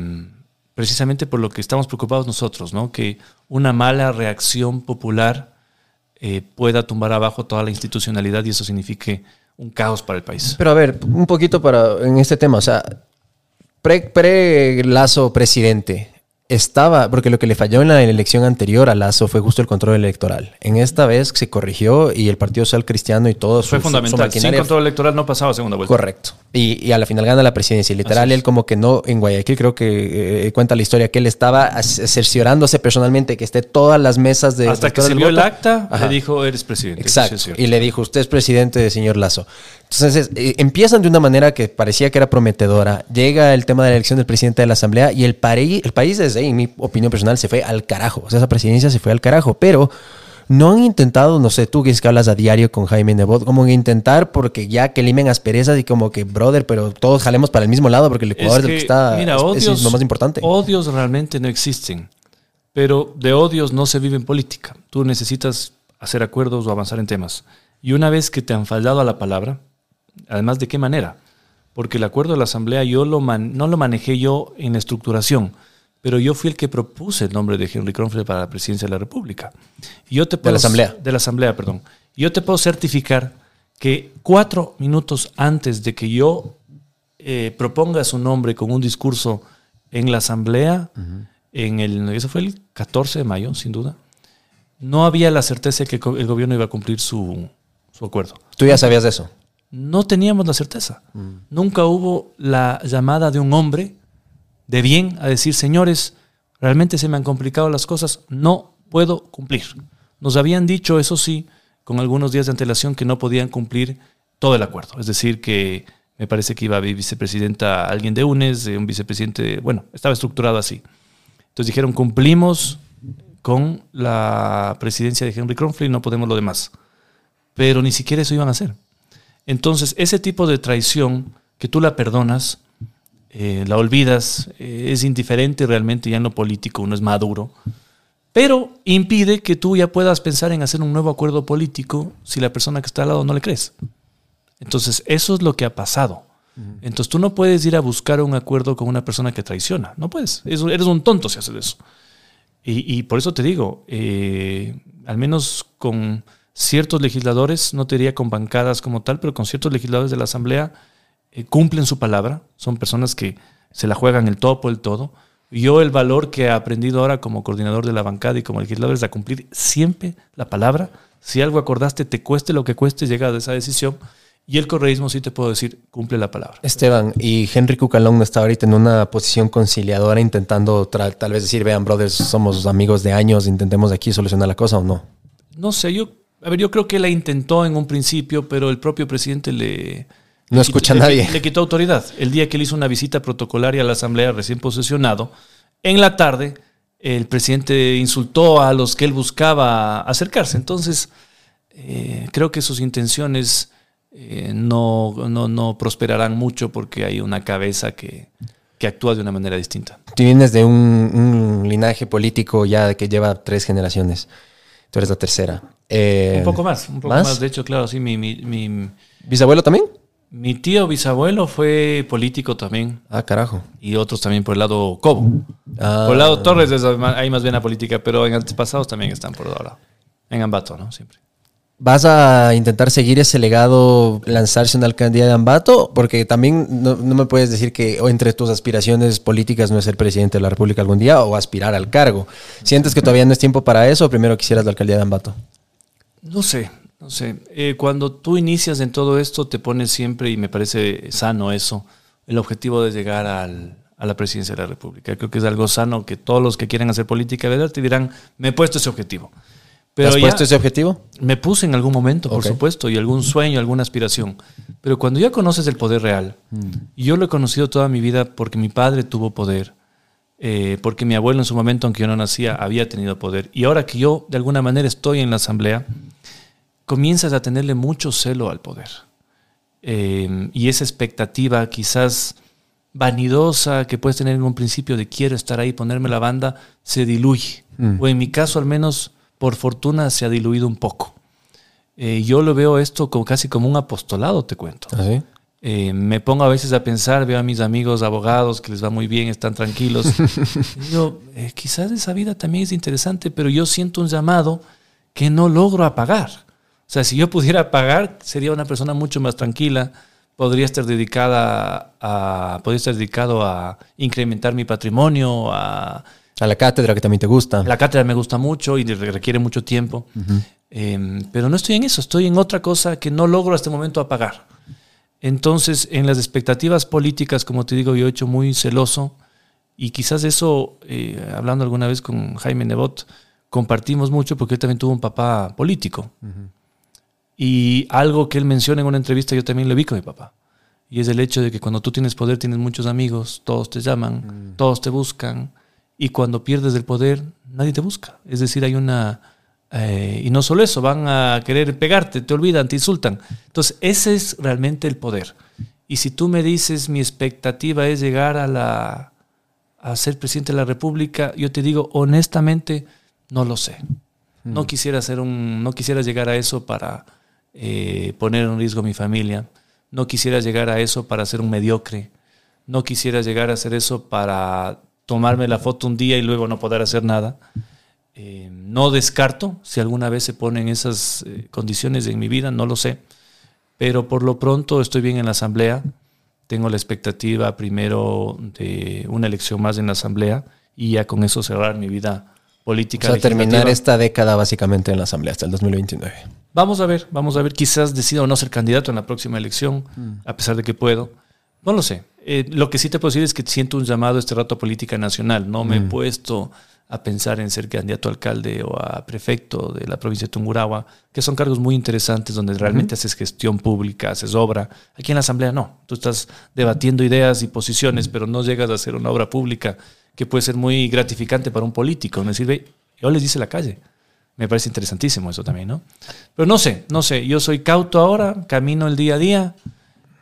precisamente por lo que estamos preocupados nosotros, ¿no? que una mala reacción popular eh, pueda tumbar abajo toda la institucionalidad y eso signifique un caos para el país. Pero a ver, un poquito para en este tema, o sea, pre, pre Lazo presidente estaba, porque lo que le falló en la elección anterior a Lazo fue justo el control electoral. En esta vez se corrigió y el Partido Social Cristiano y todo Fue su- su fundamental. Sin control electoral no pasaba segunda vuelta. Correcto. Y, y a la final gana la presidencia. Literal, él como que no, en Guayaquil creo que eh, cuenta la historia que él estaba cerciorándose personalmente que esté todas las mesas de... Hasta que se el vio el voto. acta, Ajá. le dijo, eres presidente. Sí Exacto. y le dijo, usted es presidente, señor Lazo. Entonces, eh, empiezan de una manera que parecía que era prometedora. Llega el tema de la elección del presidente de la Asamblea y el, pare- el país, desde ahí, en mi opinión personal, se fue al carajo. O sea, esa presidencia se fue al carajo. Pero no han intentado, no sé, tú que es que hablas a diario con Jaime Nebot, como que intentar porque ya que limen asperezas y como que, brother, pero todos jalemos para el mismo lado porque el Ecuador es, el que está... mira, es- es odios, lo más importante. odios realmente no existen, pero de odios no se vive en política. Tú necesitas hacer acuerdos o avanzar en temas. Y una vez que te han fallado a la palabra, además de qué manera, porque el acuerdo de la Asamblea yo lo man- no lo manejé yo en la estructuración, pero yo fui el que propuse el nombre de Henry Kronfeld para la presidencia de la República. Y yo te la puedo- Asamblea. De la Asamblea, perdón. Yo te puedo certificar que cuatro minutos antes de que yo eh, proponga su nombre con un discurso en la Asamblea, en el, eso fue el 14 de mayo, sin duda, no había la certeza de que el gobierno iba a cumplir su, su acuerdo. Tú ya sabías de eso. No teníamos la certeza. Nunca hubo la llamada de un hombre de bien a decir, señores, realmente se me han complicado las cosas, no puedo cumplir. Nos habían dicho, eso sí, con algunos días de antelación, que no podían cumplir todo el acuerdo. Es decir, que me parece que iba a haber vicepresidenta alguien de UNES, un vicepresidente, bueno, estaba estructurado así. Entonces dijeron, cumplimos con la presidencia de Henry Kronfeld y no podemos lo demás. Pero ni siquiera eso iban a hacer. Entonces, ese tipo de traición que tú la perdonas, eh, la olvidas, eh, es indiferente realmente ya en lo político, uno es maduro, pero impide que tú ya puedas pensar en hacer un nuevo acuerdo político si la persona que está al lado no le crees. Entonces, eso es lo que ha pasado. Entonces, tú no puedes ir a buscar un acuerdo con una persona que traiciona. No puedes. Es- Eres un tonto si haces eso. Y, y por eso te digo, eh, al menos con ciertos legisladores, no te diría con bancadas como tal, pero con ciertos legisladores de la Asamblea eh, cumplen su palabra, son personas que se la juegan el todo por el todo. Yo el valor que he aprendido ahora como coordinador de la bancada y como legislador es a cumplir siempre la palabra. Si algo acordaste, te cueste lo que cueste llegar a esa decisión. Y el correísmo sí te puedo decir, cumple la palabra. Esteban, y Henry Cucalón está ahorita en una posición conciliadora intentando tal vez decir, vean, brothers, somos amigos de años, intentemos aquí solucionar la cosa o no. No sé, yo, a ver, yo creo que la intentó en un principio, pero el propio presidente le... No le escucha quitó- a le- nadie. Le, quitó autoridad. El día que él hizo una visita protocolaria a la Asamblea recién posesionado, en la tarde el presidente insultó a los que él buscaba acercarse. Entonces, eh, creo que sus intenciones eh, no, no, no prosperarán mucho porque hay una cabeza que, que actúa de una manera distinta. Tú vienes de un, un linaje político ya que lleva tres generaciones. Tú eres la tercera. Eh, Un poco más, un poco ¿más? más. De hecho, claro, sí, mi, mi, mi, ¿Bisabuelo también? mi tío bisabuelo fue político también. Ah, carajo. y otros también por el lado Cobo. Ah. Por el lado Torres hay más bien la política, pero en antepasados también están por lado. En Ambato, ¿no? Siempre. ¿Vas a intentar seguir ese legado, lanzarse una alcaldía de Ambato? Porque también no, no me puedes decir que entre tus aspiraciones políticas no es ser presidente de la República algún día o aspirar al cargo. ¿Sientes que todavía no es tiempo para eso o primero quisieras la alcaldía de Ambato? No sé, no sé. Eh, cuando tú inicias en todo esto, te pones siempre, y me parece sano eso, el objetivo de llegar al, a la presidencia de la República. Creo que es algo sano que todos los que quieren hacer política, ¿verdad? Te dirán, me he puesto ese objetivo. ¿Te has puesto ese objetivo? Me puse en algún momento, por supuesto, y algún sueño, alguna aspiración. Pero cuando ya conoces el poder real, y yo lo he conocido toda mi vida porque mi padre tuvo poder, eh, porque mi abuelo en su momento, aunque yo no nacía, había tenido poder. Y ahora que yo de alguna manera estoy en la asamblea, comienzas a tenerle mucho celo al poder. Eh, y esa expectativa quizás vanidosa que puedes tener en un principio de quiero estar ahí, ponerme la banda, se diluye. O en mi caso al menos, por fortuna, se ha diluido un poco. Eh, yo lo veo esto como casi como un apostolado, te cuento. ¿Así? Eh, me pongo a veces a pensar, veo a mis amigos abogados que les va muy bien, están tranquilos. digo, eh, quizás esa vida también es interesante, pero yo siento un llamado que no logro apagar. O sea, si yo pudiera apagar, sería una persona mucho más tranquila, podría estar dedicada a, podría estar dedicado a incrementar mi patrimonio, a A la cátedra que también te gusta. la cátedra me gusta mucho y re- requiere mucho tiempo. Eh, pero no estoy en eso, estoy en otra cosa que no logro hasta el momento apagar. Entonces, en las expectativas políticas, como te digo, yo he hecho muy celoso y quizás eso, eh, hablando alguna vez con Jaime Nebot, compartimos mucho porque él también tuvo un papá político. Y algo que él menciona en una entrevista, yo también lo vi con mi papá. Y es el hecho de que cuando tú tienes poder, tienes muchos amigos, todos te llaman, todos te buscan, y cuando pierdes el poder, nadie te busca. Es decir, hay una... eh, y no solo eso, van a querer pegarte, te olvidan, te insultan. Entonces, ese es realmente el poder. Y si tú me dices, mi expectativa es llegar a, la, a ser presidente de la República, yo te digo, honestamente, no lo sé. No quisiera hacer un, no quisiera llegar a eso para eh, poner en riesgo a mi familia. No quisiera llegar a eso para ser un mediocre. No quisiera llegar a hacer eso para tomarme la foto un día y luego no poder hacer nada. Eh, no descarto si alguna vez se ponen esas eh, condiciones en mi vida, no lo sé. Pero por lo pronto estoy bien en la asamblea. Tengo la expectativa primero de una elección más en la asamblea y ya con eso cerrar mi vida O política. sea, terminar esta década básicamente en la Asamblea hasta el 2029. Vamos a ver, vamos a ver. Quizás decida o no ser candidato en la próxima elección, a pesar de que puedo. No lo sé. Eh, lo que sí te puedo decir es que siento un llamado este rato a política nacional. No me he puesto a pensar en ser candidato a alcalde o a prefecto de la provincia de Tungurahua, que son cargos muy interesantes donde realmente haces gestión pública, haces obra. Aquí en la Asamblea no. Tú estás debatiendo ideas y posiciones, pero no llegas a hacer una obra pública que puede ser muy gratificante para un político. Me sirve, yo les dice la calle. Me parece interesantísimo eso también, ¿no? Pero no sé, no sé. Yo soy cauto ahora, camino el día a día,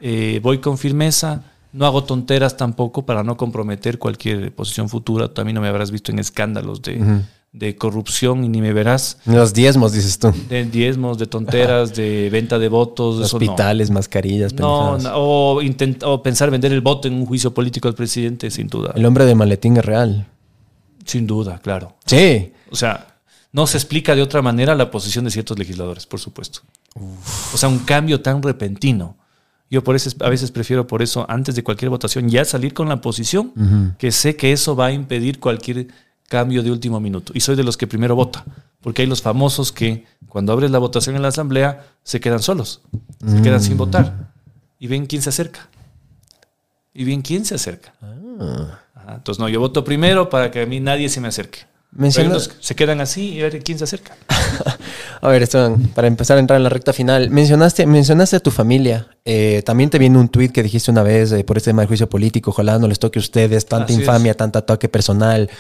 eh, voy con firmeza, no hago tonteras tampoco para no comprometer cualquier posición futura. También no me habrás visto en escándalos de, de corrupción y ni me verás Los diezmos, dices tú. de diezmos, de tonteras, de venta de votos. eso no. Hospitales, mascarillas, No, o, o pensar vender el voto en un juicio político al presidente, sin duda. El hombre de maletín es real. Sin duda, claro. Sí. O sea, no se explica de otra manera la posición de ciertos legisladores, por supuesto. O sea, un cambio tan repentino. Yo por eso a veces prefiero por eso antes de cualquier votación ya salir con la posición que sé que eso va a impedir cualquier cambio de último minuto. Y soy de los que primero vota, porque hay los famosos que cuando abres la votación en la asamblea se quedan solos, se quedan sin votar y ven quién se acerca. Y ven quién se acerca. Ajá, entonces no, yo voto primero para que a mí nadie se me acerque. Menciona- se quedan así y a ver quién se acerca. A ver, Esteban, para empezar a entrar en la recta final, mencionaste, mencionaste a tu familia. Eh, también te viene un tuit que dijiste una vez eh, por este tema del juicio político. Ojalá no les toque a ustedes tanta Así es. infamia, tanta ataque personal.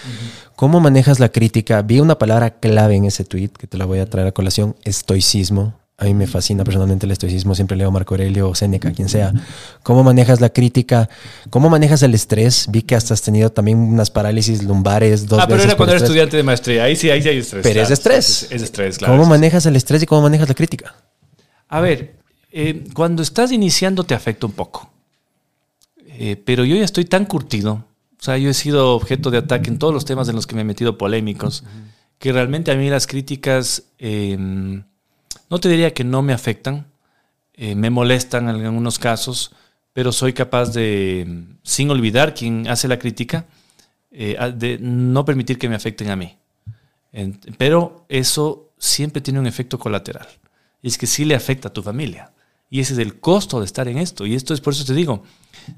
¿Cómo manejas la crítica? Vi una palabra clave en ese tuit que te la voy a traer a colación: estoicismo. A mí me fascina personalmente el estoicismo. Siempre leo Marco Aurelio o Séneca, quien sea. ¿Cómo manejas la crítica? ¿Cómo manejas el estrés? Vi que hasta has tenido también unas parálisis lumbares dos ah, pero veces. era cuando era estrés. estudiante de maestría. Ahí sí, ahí sí hay estrés. Pero es estrés. Es, es estrés, claro. ¿Cómo es manejas el estrés y cómo manejas la crítica? A ver, eh, cuando estás iniciando te afecta un poco. Eh, pero yo ya estoy tan curtido. O sea, yo he sido objeto de ataque en todos los temas en los que me he metido polémicos, que realmente a mí las críticas eh, no te diría que no me afectan, eh, me molestan en algunos casos, pero soy capaz de, sin olvidar quien hace la crítica, eh, de no permitir que me afecten a mí. Pero eso siempre tiene un efecto colateral. Y es que sí le afecta a tu familia. Y ese es el costo de estar en esto. Y esto es por eso te digo,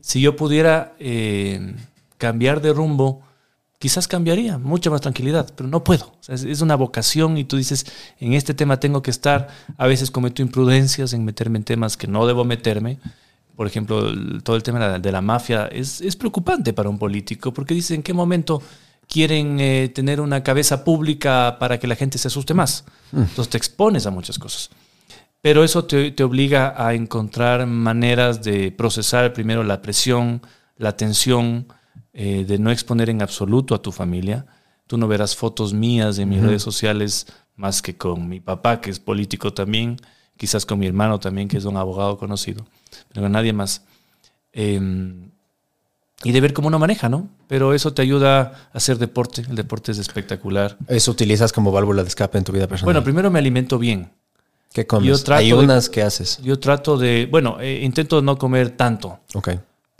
si yo pudiera eh, cambiar de rumbo, quizás cambiaría, mucha más tranquilidad, pero no puedo. O sea, es, es una vocación y tú dices, en este tema tengo que estar, a veces cometo imprudencias en meterme en temas que no debo meterme. Por ejemplo, el- todo el tema de la, de la mafia es, es preocupante para un político, porque dice en qué momento quieren eh, tener una cabeza pública para que la gente se asuste más. Entonces te expones a muchas cosas. Pero eso te, te obliga a encontrar maneras de procesar primero la presión, la tensión, eh, de no exponer en absoluto a tu familia. Tú no verás fotos mías en mis redes sociales más que con mi papá, que es político también, quizás con mi hermano también, que es un abogado conocido, pero con nadie más. Eh, y de ver cómo uno maneja, ¿no? Pero eso te ayuda a hacer deporte. El deporte es espectacular. Eso utilizas como válvula de escape en tu vida personal. Bueno, primero me alimento bien. ¿qué comes? yo trato Hay de- unas que haces. Yo trato de, bueno, eh, intento no comer tanto, Ok.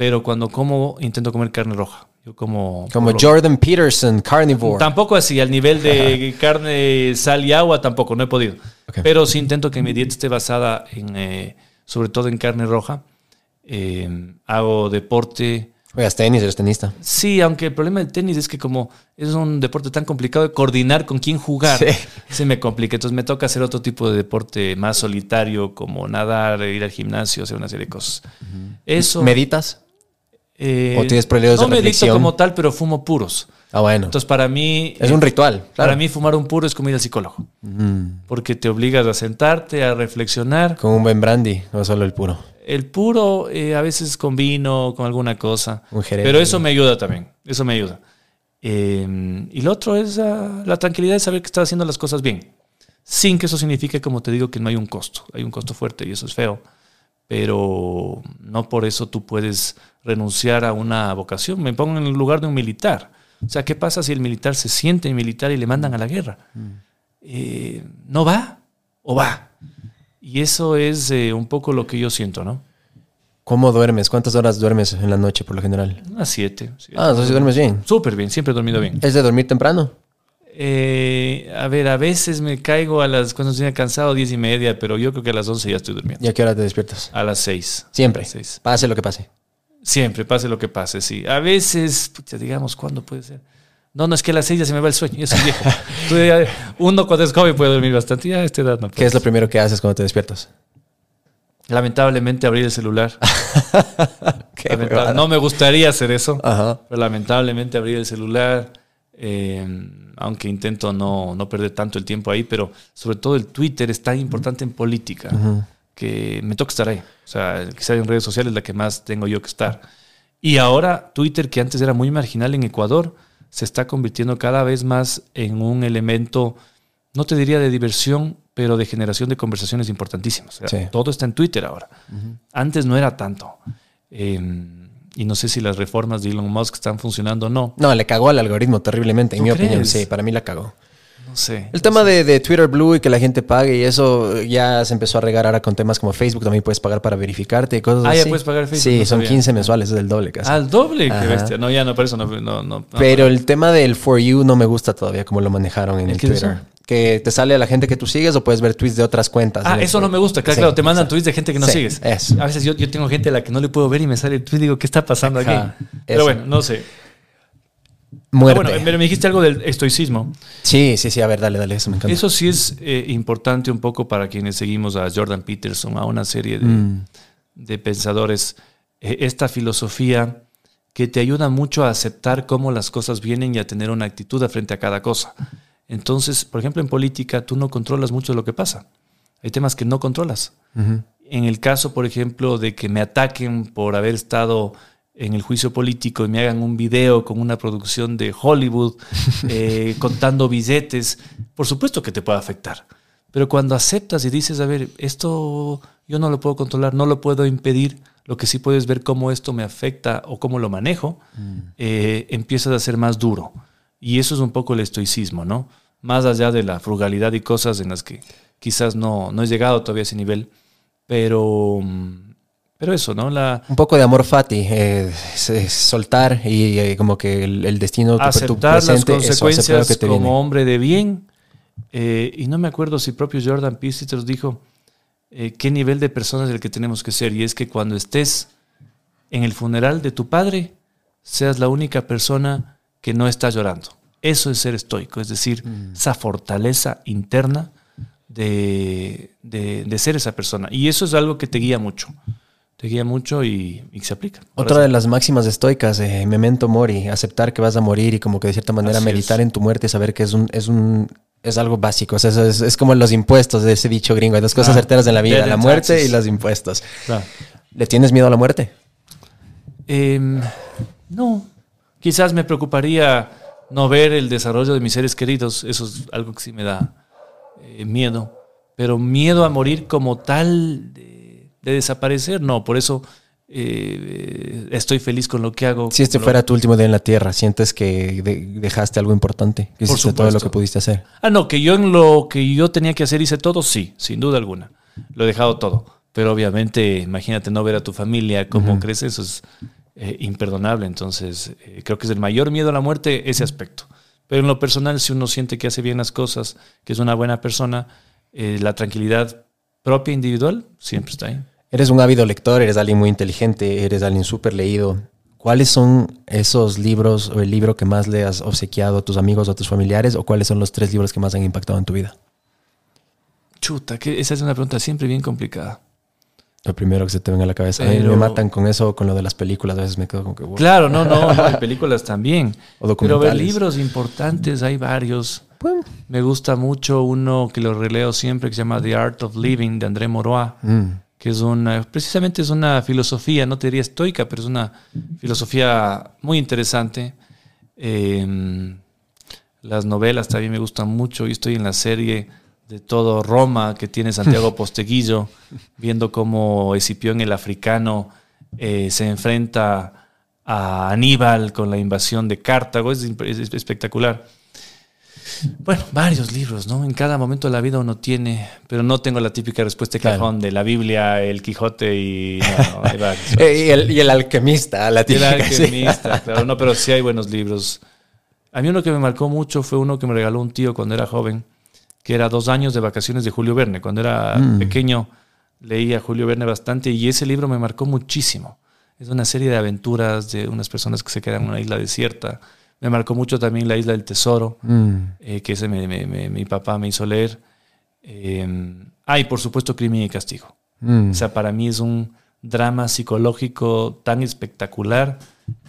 Pero cuando como, intento comer carne roja. Yo como... Como Jordan Peterson, carnivore. Tampoco así, al nivel de carne, sal y agua, tampoco, no he podido. Pero sí intento que mi dieta esté basada en, eh, sobre todo en carne roja. Eh, hago deporte. Juegas tenis, eres tenista. Sí, aunque el problema del tenis es que como es un deporte tan complicado de coordinar con quién jugar, Sí. se me complica. Entonces me toca hacer otro tipo de deporte más solitario, como nadar, ir al gimnasio, hacer una serie de cosas. Eso... ¿Meditas? Eh, ¿O tienes periodos de no medito reflexión? como tal, pero fumo puros. Ah, bueno. Entonces para mí... es un ritual. Para claro. mí fumar un puro es como ir al psicólogo. Porque te obligas a sentarte, a reflexionar. Con un buen brandy, no solo el puro. El puro eh, a veces con vino, con alguna cosa. Un jerez, Pero eso ¿no? me ayuda también. Eso me ayuda. Eh, y lo otro es ah, la tranquilidad de saber que estás haciendo las cosas bien. Sin que eso signifique, como te digo, que no hay un costo. Hay un costo fuerte y eso es feo. Pero no por eso tú puedes renunciar a una vocación. Me pongo en el lugar de un militar. O sea, ¿qué pasa si el militar se siente militar y le mandan a la guerra? Eh, ¿No va o va? Y eso es eh, un poco lo que yo siento, ¿no? ¿Cómo duermes? ¿Cuántas horas duermes en la noche por lo general? Unas siete. siete. Ah, entonces duermes bien. Súper bien, siempre he dormido bien. ¿Es de dormir temprano? Eh, a ver, a veces me caigo a las, cuando estoy cansado, diez y media, pero yo creo que a las once ya estoy durmiendo. ¿Y a qué hora te despiertas? A las seis. Siempre. A las seis. Pase lo que pase. Siempre, pase lo que pase, sí. A veces, pucha, digamos, ¿cuándo puede ser? No, no, es que a las seis ya se me va el sueño, soy viejo. Ya- Uno cuando es joven puede dormir bastante, ya a esta edad no ¿Qué puedo. es lo primero que haces cuando te despiertas? Lamentablemente abrir el celular. Qué no me gustaría hacer eso. Ajá. Pero lamentablemente abrir el celular, eh, aunque intento no, no perder tanto el tiempo ahí, pero sobre todo el Twitter es tan importante en política que me toca estar ahí. O sea, quizá en redes sociales la que más tengo yo que estar. Y ahora Twitter, que antes era muy marginal en Ecuador, se está convirtiendo cada vez más en un elemento, no te diría de diversión, pero de generación de conversaciones importantísimas. O sea, Sí. Todo está en Twitter ahora. Antes no era tanto. Eh, y no sé si las reformas de Elon Musk están funcionando o no. No, le cagó al algoritmo terriblemente, en ¿Tú mi opinión. Sí, para mí la cagó. No sé. El tema de, de Twitter Blue y que la gente pague y eso ya se empezó a regar ahora con temas como Facebook. También puedes pagar para verificarte y cosas Ah, ya así. puedes pagar Facebook, Sí, no son sabía. 15 mensuales, es el doble casi. Al doble, qué bestia. No, ya no, por eso no. no. Pero el tema del For You no me gusta todavía como lo manejaron en ¿El Twitter. Que te sale a la gente que tú sigues o puedes ver tweets de otras cuentas. Ah, eso no me gusta. Claro, Sí, claro, te mandan exacto. tweets de gente que no Sí, sigues. eso. A veces yo, yo tengo gente a la que no le puedo ver y me sale el tweet y digo, ¿qué está pasando Ajá, aquí? Pero bueno, no sé. Muerte. Ah, bueno, pero me dijiste algo del estoicismo. Sí, sí, sí. A ver, dale, dale. Eso me encanta. Eso sí es eh, importante un poco para quienes seguimos a Jordan Peterson, a una serie de, Mm. de pensadores. Eh, esta filosofía que te ayuda mucho a aceptar cómo las cosas vienen y a tener una actitud frente a cada cosa. Entonces, por ejemplo, en política tú no controlas mucho lo que pasa. Hay temas que no controlas. En el caso, por ejemplo, de que me ataquen por haber estado en el juicio político y me hagan un video con una producción de Hollywood eh, contando billetes, por supuesto que te puede afectar. Pero cuando aceptas y dices, a ver, esto yo no lo puedo controlar, no lo puedo impedir, lo que sí puedes ver cómo esto me afecta o cómo lo manejo, eh, empiezas a ser más duro. Y eso es un poco el estoicismo, ¿no? Más allá de la frugalidad y cosas en las que quizás no, no he llegado todavía a ese nivel, pero, mm, pero eso, ¿no? La, Un poco de amor fati, eh, soltar y eh, como que el, el destino, tu- tu aceptar las presente, eso, lo consecuencias que te como viene. hombre de bien. eh, y no me acuerdo si propio Jordan nos dijo eh, qué nivel de persona es el que tenemos que ser. Y es que cuando estés en el funeral de tu padre, seas la única persona que no está llorando. Eso es ser estoico, es decir, Mm. esa fortaleza interna de, de- de ser esa persona. Y eso es algo que te guía mucho. Te guía mucho y, y se aplica. Otra sí. de las máximas estoicas, eh, memento mori, aceptar que vas a morir y como que de cierta manera Así meditar es. en tu muerte y saber que es un, es un, es algo básico. O sea, es, es como los impuestos de ese dicho gringo. Hay dos cosas Ah, certeras en la vida, la muerte taxes. y los impuestos. ¿Le tienes miedo a la muerte? Em, no, quizás me preocuparía no ver el desarrollo de mis seres queridos, eso es algo que sí me da eh, miedo, pero miedo a morir como tal, de, de desaparecer, no, por eso eh, estoy feliz con lo que hago. Si este fuera tu último día en la tierra, ¿sientes que de- dejaste algo importante? Que hiciste todo lo que pudiste hacer. Ah, no, que yo en lo que yo tenía que hacer hice todo, sí, sin duda alguna. Lo he dejado todo. Pero obviamente, imagínate no ver a tu familia, cómo crece, eso es eh, imperdonable. Entonces, eh, creo que es el mayor miedo a la muerte ese aspecto. Pero en lo personal, si uno siente que hace bien las cosas, que es una buena persona, la tranquilidad propia individual siempre está ahí. Eres un ávido lector, eres alguien muy inteligente, eres alguien súper leído. ¿Cuáles son esos libros o el libro que más le has obsequiado a tus amigos o a tus familiares? ¿O cuáles son los tres libros que más han impactado en tu vida? Chuta, que esa es una pregunta siempre bien complicada. Lo primero que se te venga a la cabeza. A mí Pero- me matan con eso, con lo de las películas. A veces me quedo como que... wow. Claro, no, no, no, hay películas también. O Pero ver documentales. libros importantes, hay varios. Bueno, Me gusta mucho uno que lo releo siempre que se llama The Art of Living de André Morois, mm, que es una, precisamente es una filosofía, no te diría estoica, pero es una filosofía muy interesante. Eh, las novelas también me gustan mucho y estoy en la serie de todo Roma que tiene Santiago Posteguillo, viendo cómo Escipión el africano eh, se enfrenta a Aníbal con la invasión de Cartago, es, imp- es- es espectacular. Bueno, varios libros, ¿no? En cada momento de la vida uno tiene, pero no tengo la típica respuesta de Claro. cajón de la Biblia, el Quijote y... No, no. Eh, y, el, y el alquimista, la El típica. sí. alquimista, claro, no, pero sí hay buenos libros. A mí uno que me marcó mucho fue uno que me regaló un tío cuando era joven, que era dos años de vacaciones de Julio Verne. Cuando era Mm. pequeño leía Julio Verne bastante y ese libro me marcó muchísimo. Es una serie de aventuras de unas personas que se quedan en una isla desierta. Me marcó mucho también la isla del tesoro, Mm, eh, que ese me- me- me- mi papá me hizo leer. Eh, ah, y por supuesto Crimen y Castigo. mm. O sea, para mí es un drama psicológico tan espectacular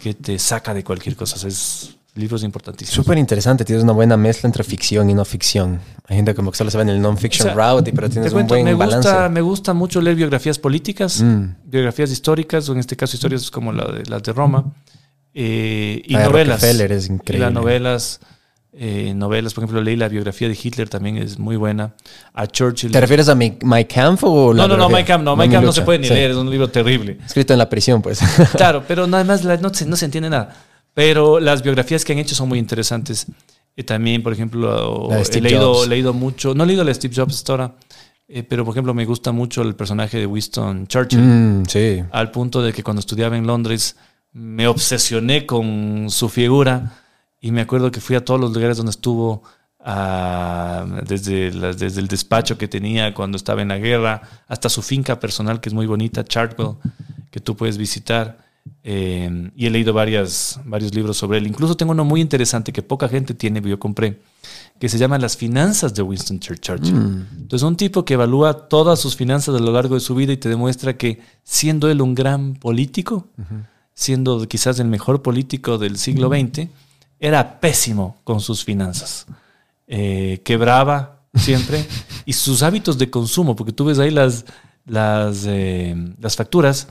que te saca de cualquier cosa. O sea, es libros importantísimos. Súper interesante, tienes una buena mezcla entre ficción y no ficción. Hay gente como que solo se ve en el non-fiction O sea, route, pero tienes un cuento, buen me balance. gusta, me gusta mucho leer biografías políticas, Mm. biografías históricas, o en este caso historias como la de, las de Roma, eh, y de novelas. Rockefeller es Y increíble. las novelas, eh, novelas, por ejemplo, leí la biografía de Hitler, también es muy buena. A Churchill. ¿Te refieres a mi, My Camp o la no, no, no? My Camp no, My Camp no se puede ni Sí. leer, es un libro terrible. Escrito en la prisión, pues. Claro, pero nada más la- no, se, no se entiende nada. Pero las biografías que han hecho son muy interesantes. Y también, por ejemplo, he leído, leído mucho, no he leído la Steve Jobs ahora, eh, pero por ejemplo me gusta mucho el personaje de Winston Churchill, Mm, sí. al punto de que cuando estudiaba en Londres me obsesioné con su figura y me acuerdo que fui a todos los lugares donde estuvo, desde, desde el despacho que tenía cuando estaba en la guerra, hasta su finca personal que es muy bonita, Chartwell, que tú puedes visitar. Eh, y he leído varias, varios libros sobre él. Incluso tengo uno muy interesante que poca gente tiene, yo compré, que se llama Las finanzas de Winston Churchill. Mm. Entonces, un tipo que evalúa todas sus finanzas a lo largo de su vida y te demuestra que siendo él un gran político, siendo quizás el mejor político del siglo XX, era pésimo con sus finanzas. Eh, quebraba siempre y sus hábitos de consumo, porque tú ves ahí las, las, eh, las facturas,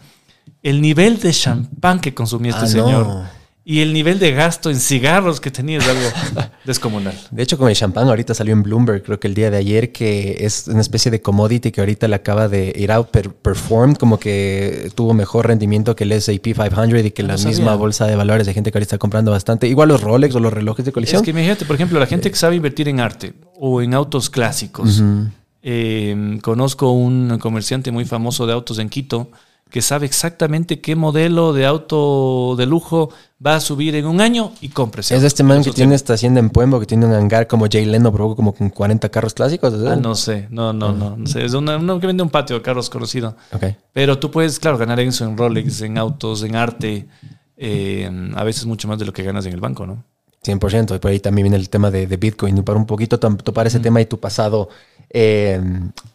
el nivel de champán que consumía este Ah, no. señor y el nivel de gasto en cigarros que tenía es algo descomunal. De hecho, con el champán ahorita salió en Bloomberg, creo que el día de ayer, que es una especie de commodity que ahorita le acaba de ir out per- performed, como que tuvo mejor rendimiento que el S&P 500 y que Ah, la sabía. misma bolsa de valores de gente que ahorita está comprando bastante. Igual los Rolex o los relojes de colisión. Es que imagínate, por ejemplo, la gente que sabe invertir en arte o en autos clásicos, Eh, conozco un comerciante muy famoso de autos en Quito que sabe exactamente qué modelo de auto de lujo va a subir en un año y cómprese. Es este man Eso que tiene esta hacienda en Puembo, que tiene un hangar como Jay Leno, pero como con 40 carros clásicos. ¿es Ah, no sé, no, no, no, no sé. Es una- uno que vende un patio de carros conocido. Ok. Pero tú puedes, claro, ganar en eso, en Rolex, en autos, en arte, eh, a veces mucho más de lo que ganas en el banco, ¿no? 100%. Y por ahí también viene el tema de, de Bitcoin. Y para un poquito topar ese tema y tu pasado eh,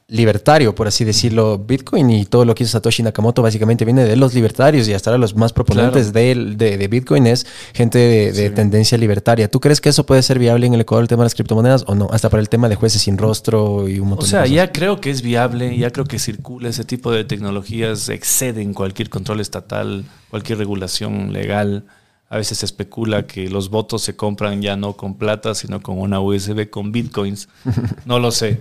libertario, por así decirlo. Bitcoin y todo lo que hizo Satoshi Nakamoto básicamente viene de los libertarios y hasta ahora los más proponentes del- de, de Bitcoin es gente de, de Sí. tendencia libertaria. ¿Tú crees que eso puede ser viable en el Ecuador, el tema de las criptomonedas o no? Hasta para el tema de jueces sin rostro y un O montón sea, de cosas. ya creo que es viable, ya creo que circula ese tipo de tecnologías, exceden cualquier control estatal, cualquier regulación legal. A veces se especula que los votos se compran ya no con plata, sino con una USB con bitcoins. No lo sé.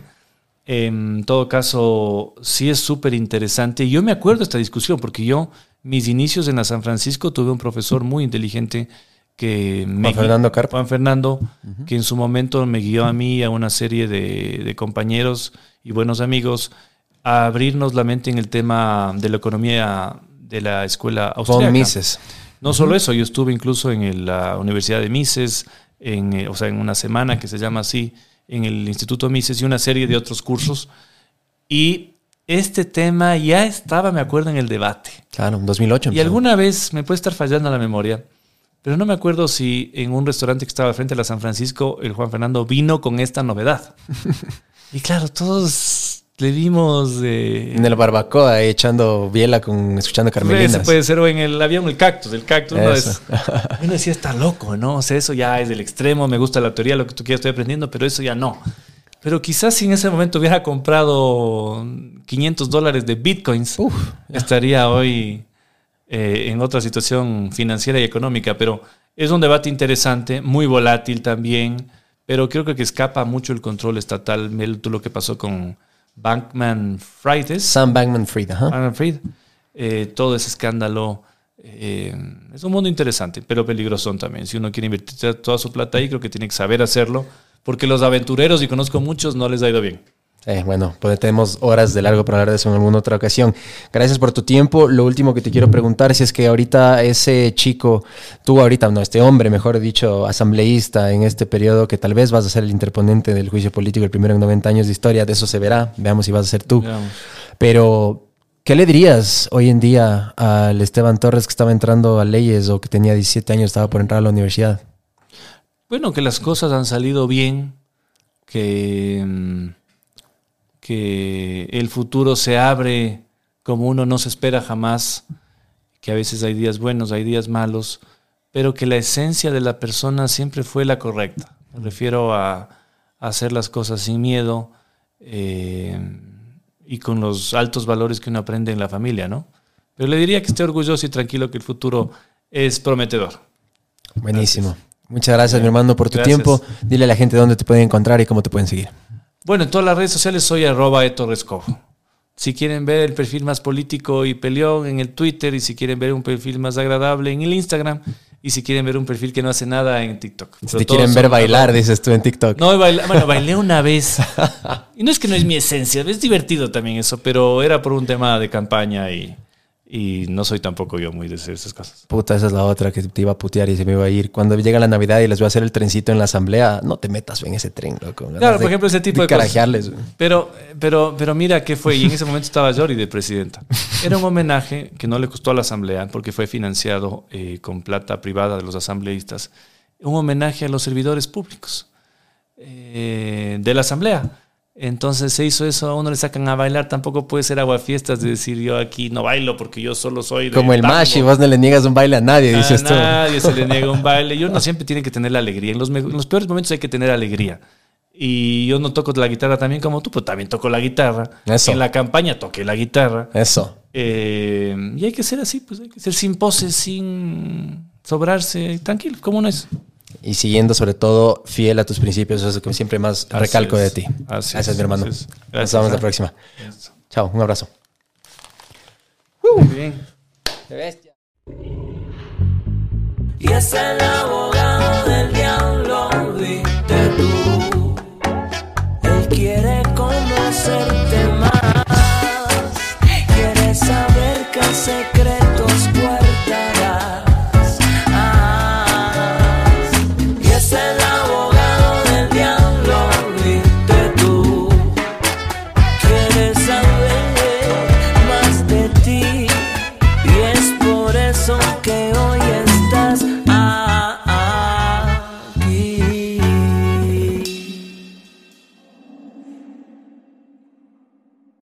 En todo caso, sí es súper interesante. Yo me acuerdo de esta discusión porque yo, mis inicios en la San Francisco, tuve un profesor muy inteligente que me Juan Fernando Carp. Juan Fernando, que en su momento me guió a mí y a una serie de, de compañeros y buenos amigos a abrirnos la mente en el tema de la economía de la escuela Von austríaca. Mises. No solo eso, yo estuve incluso en el- la Universidad de Mises, en, eh, o sea, en una semana que se llama así, en el Instituto Mises y una serie de otros cursos. Y este tema ya estaba, me acuerdo, en el debate. Claro, 2008. Y alguna vez me puede estar fallando la memoria, pero no me acuerdo si en un restaurante que estaba frente a la San Francisco, el Juan Fernando vino con esta novedad. y claro, todos le vimos de... En el barbacoa, echando biela con escuchando Ese Carmelinas. puede ser o en el avión el cactus, el cactus no es. Uno decía, está loco, ¿no? O sea, eso ya es del extremo, me gusta la teoría, lo que tú quieras, estoy aprendiendo, pero eso ya no. Pero quizás si en ese momento hubiera comprado 500 dólares de bitcoins, estaría hoy eh, en otra situación financiera y económica. Pero es un debate interesante, muy volátil también, pero creo que escapa mucho el control estatal. Mel, tú lo que pasó con Bankman Fridays. Sam Bankman Fried, ajá. Fried, eh, todo ese escándalo. eh, es un mundo interesante, pero peligroso también. Si uno quiere invertir toda su plata ahí, creo que tiene que saber hacerlo, porque los aventureros, y conozco muchos, no les ha ido bien. Eh, bueno, pues tenemos horas de largo para hablar de eso en alguna otra ocasión. Gracias por tu tiempo. Lo último que te quiero preguntar si es que ahorita ese chico, tú ahorita, no, este hombre, mejor dicho, asambleísta en este periodo, que tal vez vas a ser el interponente del juicio político, el primero en 90 años de historia, de eso se verá. Veamos si vas a ser tú. Veamos. Pero, ¿qué le dirías hoy en día al Esteban Torres que estaba entrando a leyes o que tenía 17 años, estaba por entrar a la universidad? Bueno, que las cosas han salido bien, que, mm, que el futuro se abre como uno no se espera jamás, que a veces hay días buenos, hay días malos, pero que la esencia de la persona siempre fue la correcta. Me refiero a, a hacer las cosas sin miedo eh, y con los altos valores que uno aprende en la familia, ¿no? Pero le diría que esté orgulloso y tranquilo que el futuro es prometedor. Buenísimo. Muchas gracias, mi hermano, por tu Gracias. tiempo. Dile a la gente dónde te pueden encontrar y cómo te pueden seguir. Bueno, en todas las redes sociales soy arroba. Si quieren ver el perfil más político y peleón en el Twitter y si quieren ver un perfil más agradable en el Instagram y si quieren ver un perfil que no hace nada en TikTok. Si Pero te quieren ver bailar, dices tú en TikTok. No, baila- bueno, bailé una vez. Y no es que no es mi esencia, es divertido también eso, pero era por un tema de campaña y, y no soy tampoco yo muy de hacer esas cosas. Puta, esa es la otra que te iba a putear y se me iba a ir. Cuando llega la Navidad y les voy a hacer el trencito en la asamblea, no te metas en ese tren, loco. Claro, por ejemplo, ese tipo de cosas. carajearles. güey. Pero, pero, pero mira qué fue, y en ese momento estaba Jory de presidenta. Era un homenaje que no le costó a la asamblea porque fue financiado eh, con plata privada de los asambleístas. Un homenaje a los servidores públicos eh, de la asamblea. Entonces se hizo eso, a uno le sacan a bailar, tampoco puede ser aguafiestas de decir yo aquí no bailo porque yo solo soy de Como el tango. Mashi, vos no le niegas un baile a nadie, A dices tú. nadie se le niega un baile. Y uno siempre tiene que tener la alegría. En los, me- en los peores momentos hay que tener alegría. Y yo no toco la guitarra también como tú, pero también toco la guitarra. Eso. En la campaña toqué la guitarra. Eso. Eh, y hay que ser así, pues hay que ser sin poses, sin sobrarse, tranquilo, como no es y siguiendo sobre todo fiel a tus principios. Eso es lo que siempre más así recalco es, de ti. Así Gracias, es, mi hermano. Gracias. Nos vemos la próxima. Chao, un abrazo. Muy bien. De bestia. Y es el abogado del diablo, viste tú. Él quiere conocerte más. Quiere saber qué hace